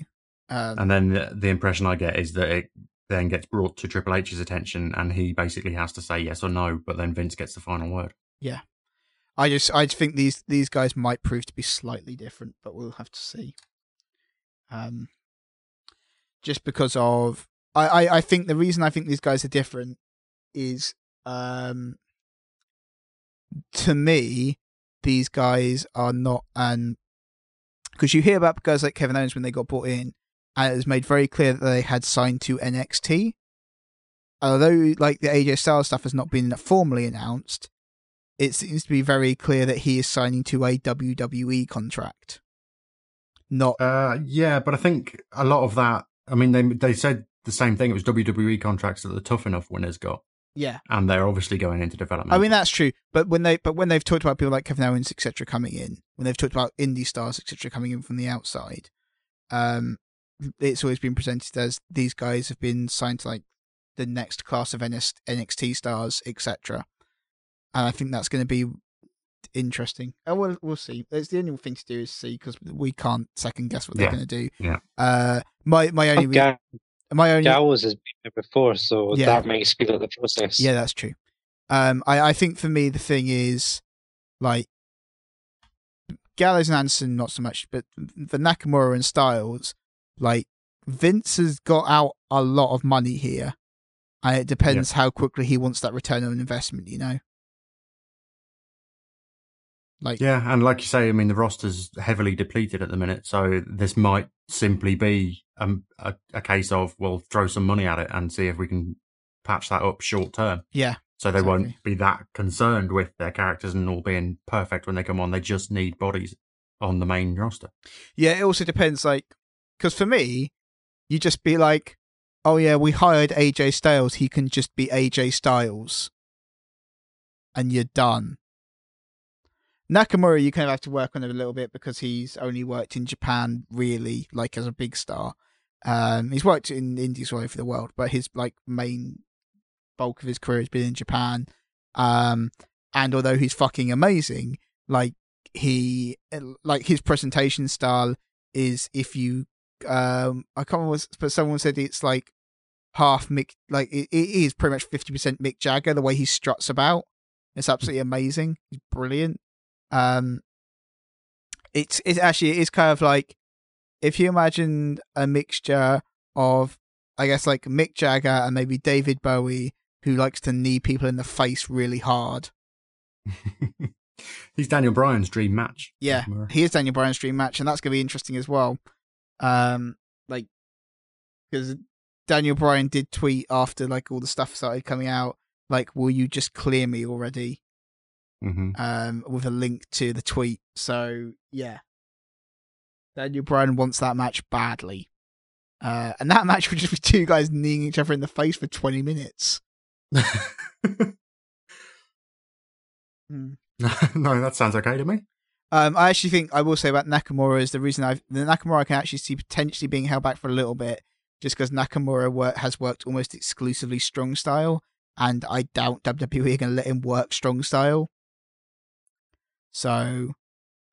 Um, And then the, the impression I get is that it then gets brought to Triple H's attention, and he basically has to say yes or no. But then Vince gets the final word. Yeah, I just I just think these these guys might prove to be slightly different, but we'll have to see. Um, just because of I, I, I think the reason I think these guys are different is um to me these guys are not an because you hear about guys like Kevin Owens when they got brought in and it was made very clear that they had signed to NXT. Although like the AJ Styles stuff has not been formally announced, it seems to be very clear that he is signing to a WWE contract. Not Uh, yeah, but I think a lot of that. I mean, they they said the same thing. It was WWE contracts that the Tough Enough winners got, yeah. and they're obviously going into development. I mean that's true, but when they but when they've talked about people like Kevin Owens etc. coming in, when they've talked about indie stars etc. coming in from the outside, um, it's always been presented as these guys have been signed to like the next class of NS- NXT stars etc. And I think that's going to be interesting. Oh, we'll we'll see. It's the only thing to do is see because we can't second guess what they're Yeah. going to do. Yeah. Uh, my my only re- Ga- my only Gallows has been there before, so Yeah. that might speed up the process. Yeah, that's true. Um, I, I think for me the thing is like Gallows and Anderson not so much, but the Nakamura and Styles, like Vince has got out a lot of money here, and it depends how quickly he wants that return on investment. You know, like yeah, and like you say, I mean, the roster's heavily depleted at the minute, so this might simply be um, a, a case of we'll throw some money at it and see if we can patch that up short term. yeah, So they won't be that concerned with their characters and all being perfect when they come on. They just need bodies on the main roster. yeah. It also depends, like, because for me, you just be like, oh yeah, we hired AJ Styles. He can just be AJ Styles, and you're done. Nakamura, you kind of have to work on it a little bit because he's only worked in Japan, really, like as a big star. Um, he's worked in indies all over the world, but his like main bulk of his career has been in Japan. Um, and although he's fucking amazing, like he, like his presentation style is if you, um, I can't remember, but someone said it's like half Mick, like it, it is pretty much fifty percent Mick Jagger. The way he struts about, it's absolutely amazing. He's brilliant. Um, it's it's actually it is kind of like if you imagine a mixture of I guess like Mick Jagger and maybe David Bowie who likes to knee people in the face really hard. [laughs] He's Daniel Bryan's dream match. Yeah, he is Daniel Bryan's dream match, and that's going to be interesting as well. Um, like because Daniel Bryan did tweet after like all the stuff started coming out, like, "Will you just clear me already?" Mhm. um, with a link to the tweet. So yeah, Daniel Bryan wants that match badly, uh, and that [laughs] match would just be two guys kneeing each other in the face for twenty minutes. [laughs] Mm. no, that sounds okay to me. Um, I actually think I will say about Nakamura is the reason I the Nakamura I can actually see potentially being held back for a little bit, just because Nakamura work, has worked almost exclusively strong style, and I doubt WWE are going to let him work strong style. So,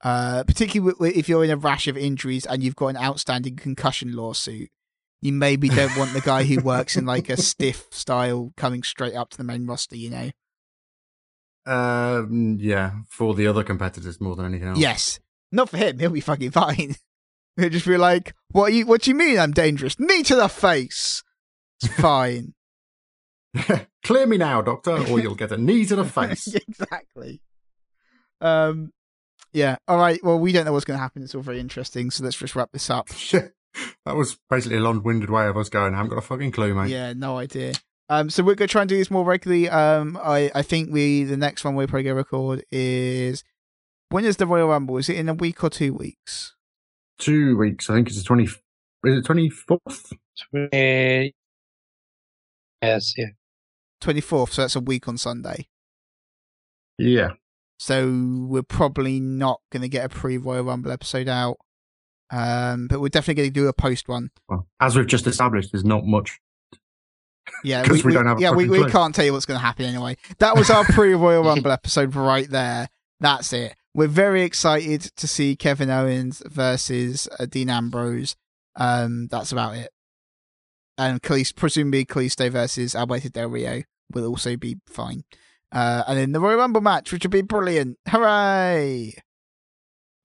uh, particularly if you're in a rash of injuries and you've got an outstanding concussion lawsuit, you maybe don't want the guy who works in like a [laughs] stiff style coming straight up to the main roster. You know. Um, yeah, for the other competitors more than anything else. Yes. Not for him. He'll be fucking fine. [laughs] He'll just be like, "What? Are you? What do you mean I'm dangerous? Knee to the face. It's fine." [laughs] Clear me now, doctor, or you'll get a knee to the face. exactly. Um. Yeah. All right. Well, we don't know what's going to happen. It's all very interesting. So let's just wrap this up. [laughs] that was basically a long-winded way of us going. I haven't got a fucking clue, mate. Yeah. No idea. Um. So we're going to try and do this more regularly. Um. I I think we the next one we're probably going to record is when is the Royal Rumble? Is it in a week or two weeks? Two weeks. I think it's the twenty. Is it twenty fourth? Yes, yeah. Twenty fourth. So that's a week on Sunday. Yeah. So we're probably not going to get a pre Royal Rumble episode out. Um, but we're definitely going to do a post one. Well, as we've just established, there's not much. [laughs] Yeah, 'Cause we don't have yeah, we, we can't tell you what's going to happen anyway. That was our pre Royal [laughs] Rumble episode right there. That's it. We're very excited to see Kevin Owens versus uh, Dean Ambrose. Um, that's about it. And Kalisto, presumably Kalisto versus Alberto Del Rio will also be fine. Uh, and then the Royal Rumble match, which would be brilliant. Hooray!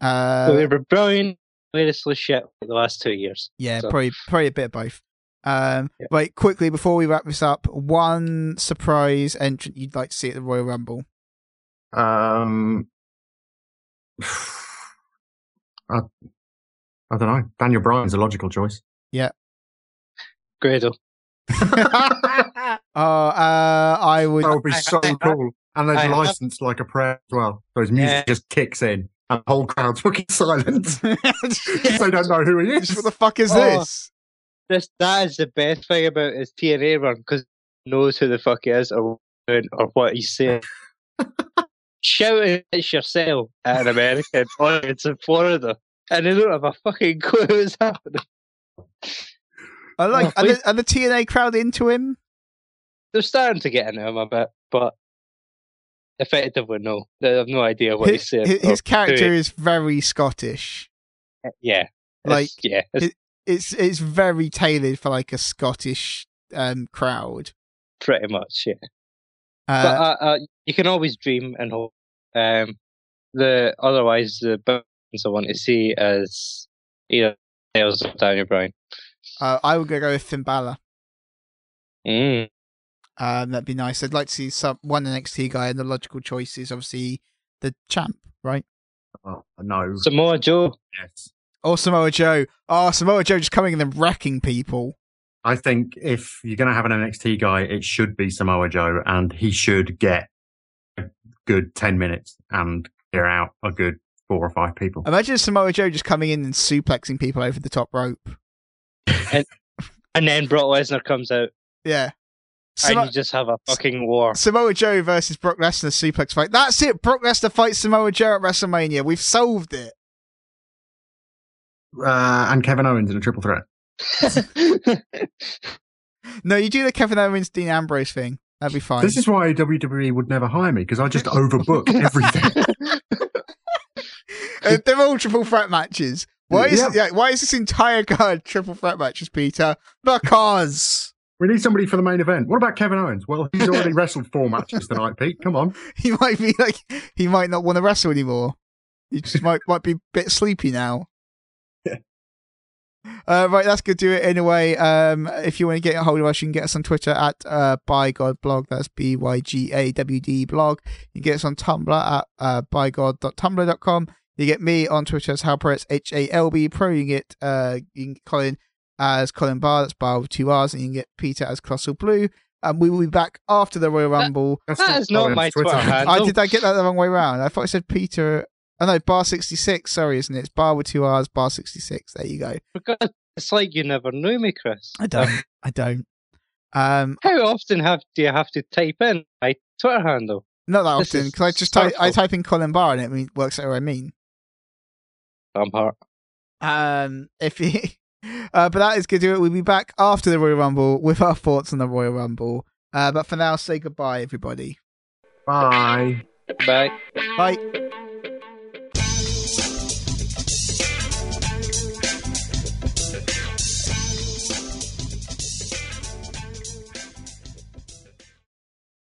Uh, we were brilliant, latestly shit for the last two years. Yeah, So- probably probably a bit of both. Um, Yeah. Right, quickly before we wrap this up, one surprise entrant you'd like to see at the Royal Rumble. Um, [sighs] I, I don't know. Daniel Bryan's a logical choice. Yeah. oh, [laughs] [laughs] uh, I would. That would be so cool. And I there's have- licensed like a prayer as well. So his music Yeah. just kicks in and the whole crowd's fucking silent. [laughs] they don't know who he is. what the fuck is Oh. this? This that is the best thing about his TNA run because knows who the fuck he is or or what he's saying. [laughs] Shouting at yourself at an American [laughs] audience in Florida, and they don't have a fucking clue what's happening. I like. Oh, are, the, are the TNA crowd into him? They're starting to get into him a bit, but effectively no. They have no idea what His, he's saying. his, his character is very Scottish. yeah, like, it's, yeah, it's It's it's very tailored for like a Scottish um crowd. pretty much yeah. Uh, but uh, uh, you can always dream and hope. Um, the otherwise the bones I want to see as either Tails or Daniel Bryan. uh, I would go with Finn Balor. Mm. Um, that'd be nice. I'd like to see some one NXT guy, and the logical choice is obviously the champ, right? Oh, no. Samoa Joe. yes. Or Samoa Joe. Oh, Samoa Joe just coming in and wrecking people. I think if you're going to have an NXT guy, it should be Samoa Joe, and he should get a good 10 minutes and clear out a good four or five people. Imagine Samoa Joe just coming in and suplexing people over the top rope. And then Brock Lesnar comes out Yeah. And you just have a fucking war. Samoa Joe versus Brock Lesnar suplex fight. That's it. Brock Lesnar fights Samoa Joe at WrestleMania. We've solved it. Uh, and Kevin Owens in a triple threat. [laughs] No, you do the Kevin Owens Dean Ambrose thing. That'd be fine. This is why WWE would never hire me because I just overbook [laughs] everything. Uh, they're all triple threat matches. Why is Yeah. yeah, why is this entire card triple threat matches, Peter? Because we need somebody for the main event. What about Kevin Owens? Well, he's [laughs] already wrestled four matches tonight, Pete. Come on. [laughs] he might be like he might not want to wrestle anymore. He just might might be a bit sleepy now. [laughs] Yeah. Uh, right, that's good. To do it anyway. Um, if you want to get a hold of us, you can get us on Twitter at uh, ByGawd Blog. That's B Y G A W D Blog. You can get us on Tumblr at uh, bygawd.tumblr.com. You get me on Twitter as Halbpro. It's H A L B Pro. You get uh, you can get Colin as Colin Barr. That's Bar with two R's, and you can get Peter as Colossal Blue. And we will be back after the Royal Rumble. That's That is not my Twitter handle. I did I get that the wrong way round? I thought I said Peter. Oh no, bar sixty six. Sorry, isn't it? It's bar with two R's. Bar sixty six. There you go. For God, it's like you never knew me, Kris. I don't. I don't. Um, How often have do you have to type in my Twitter handle? Not that This often because I just type I type in Colin Barr and it mean- works out what I mean. Rampart. Um, if you, uh, but that is good to do it. We'll be back after the Royal Rumble with our thoughts on the Royal Rumble. Uh, but for now, say goodbye, everybody. Bye. Bye. Bye.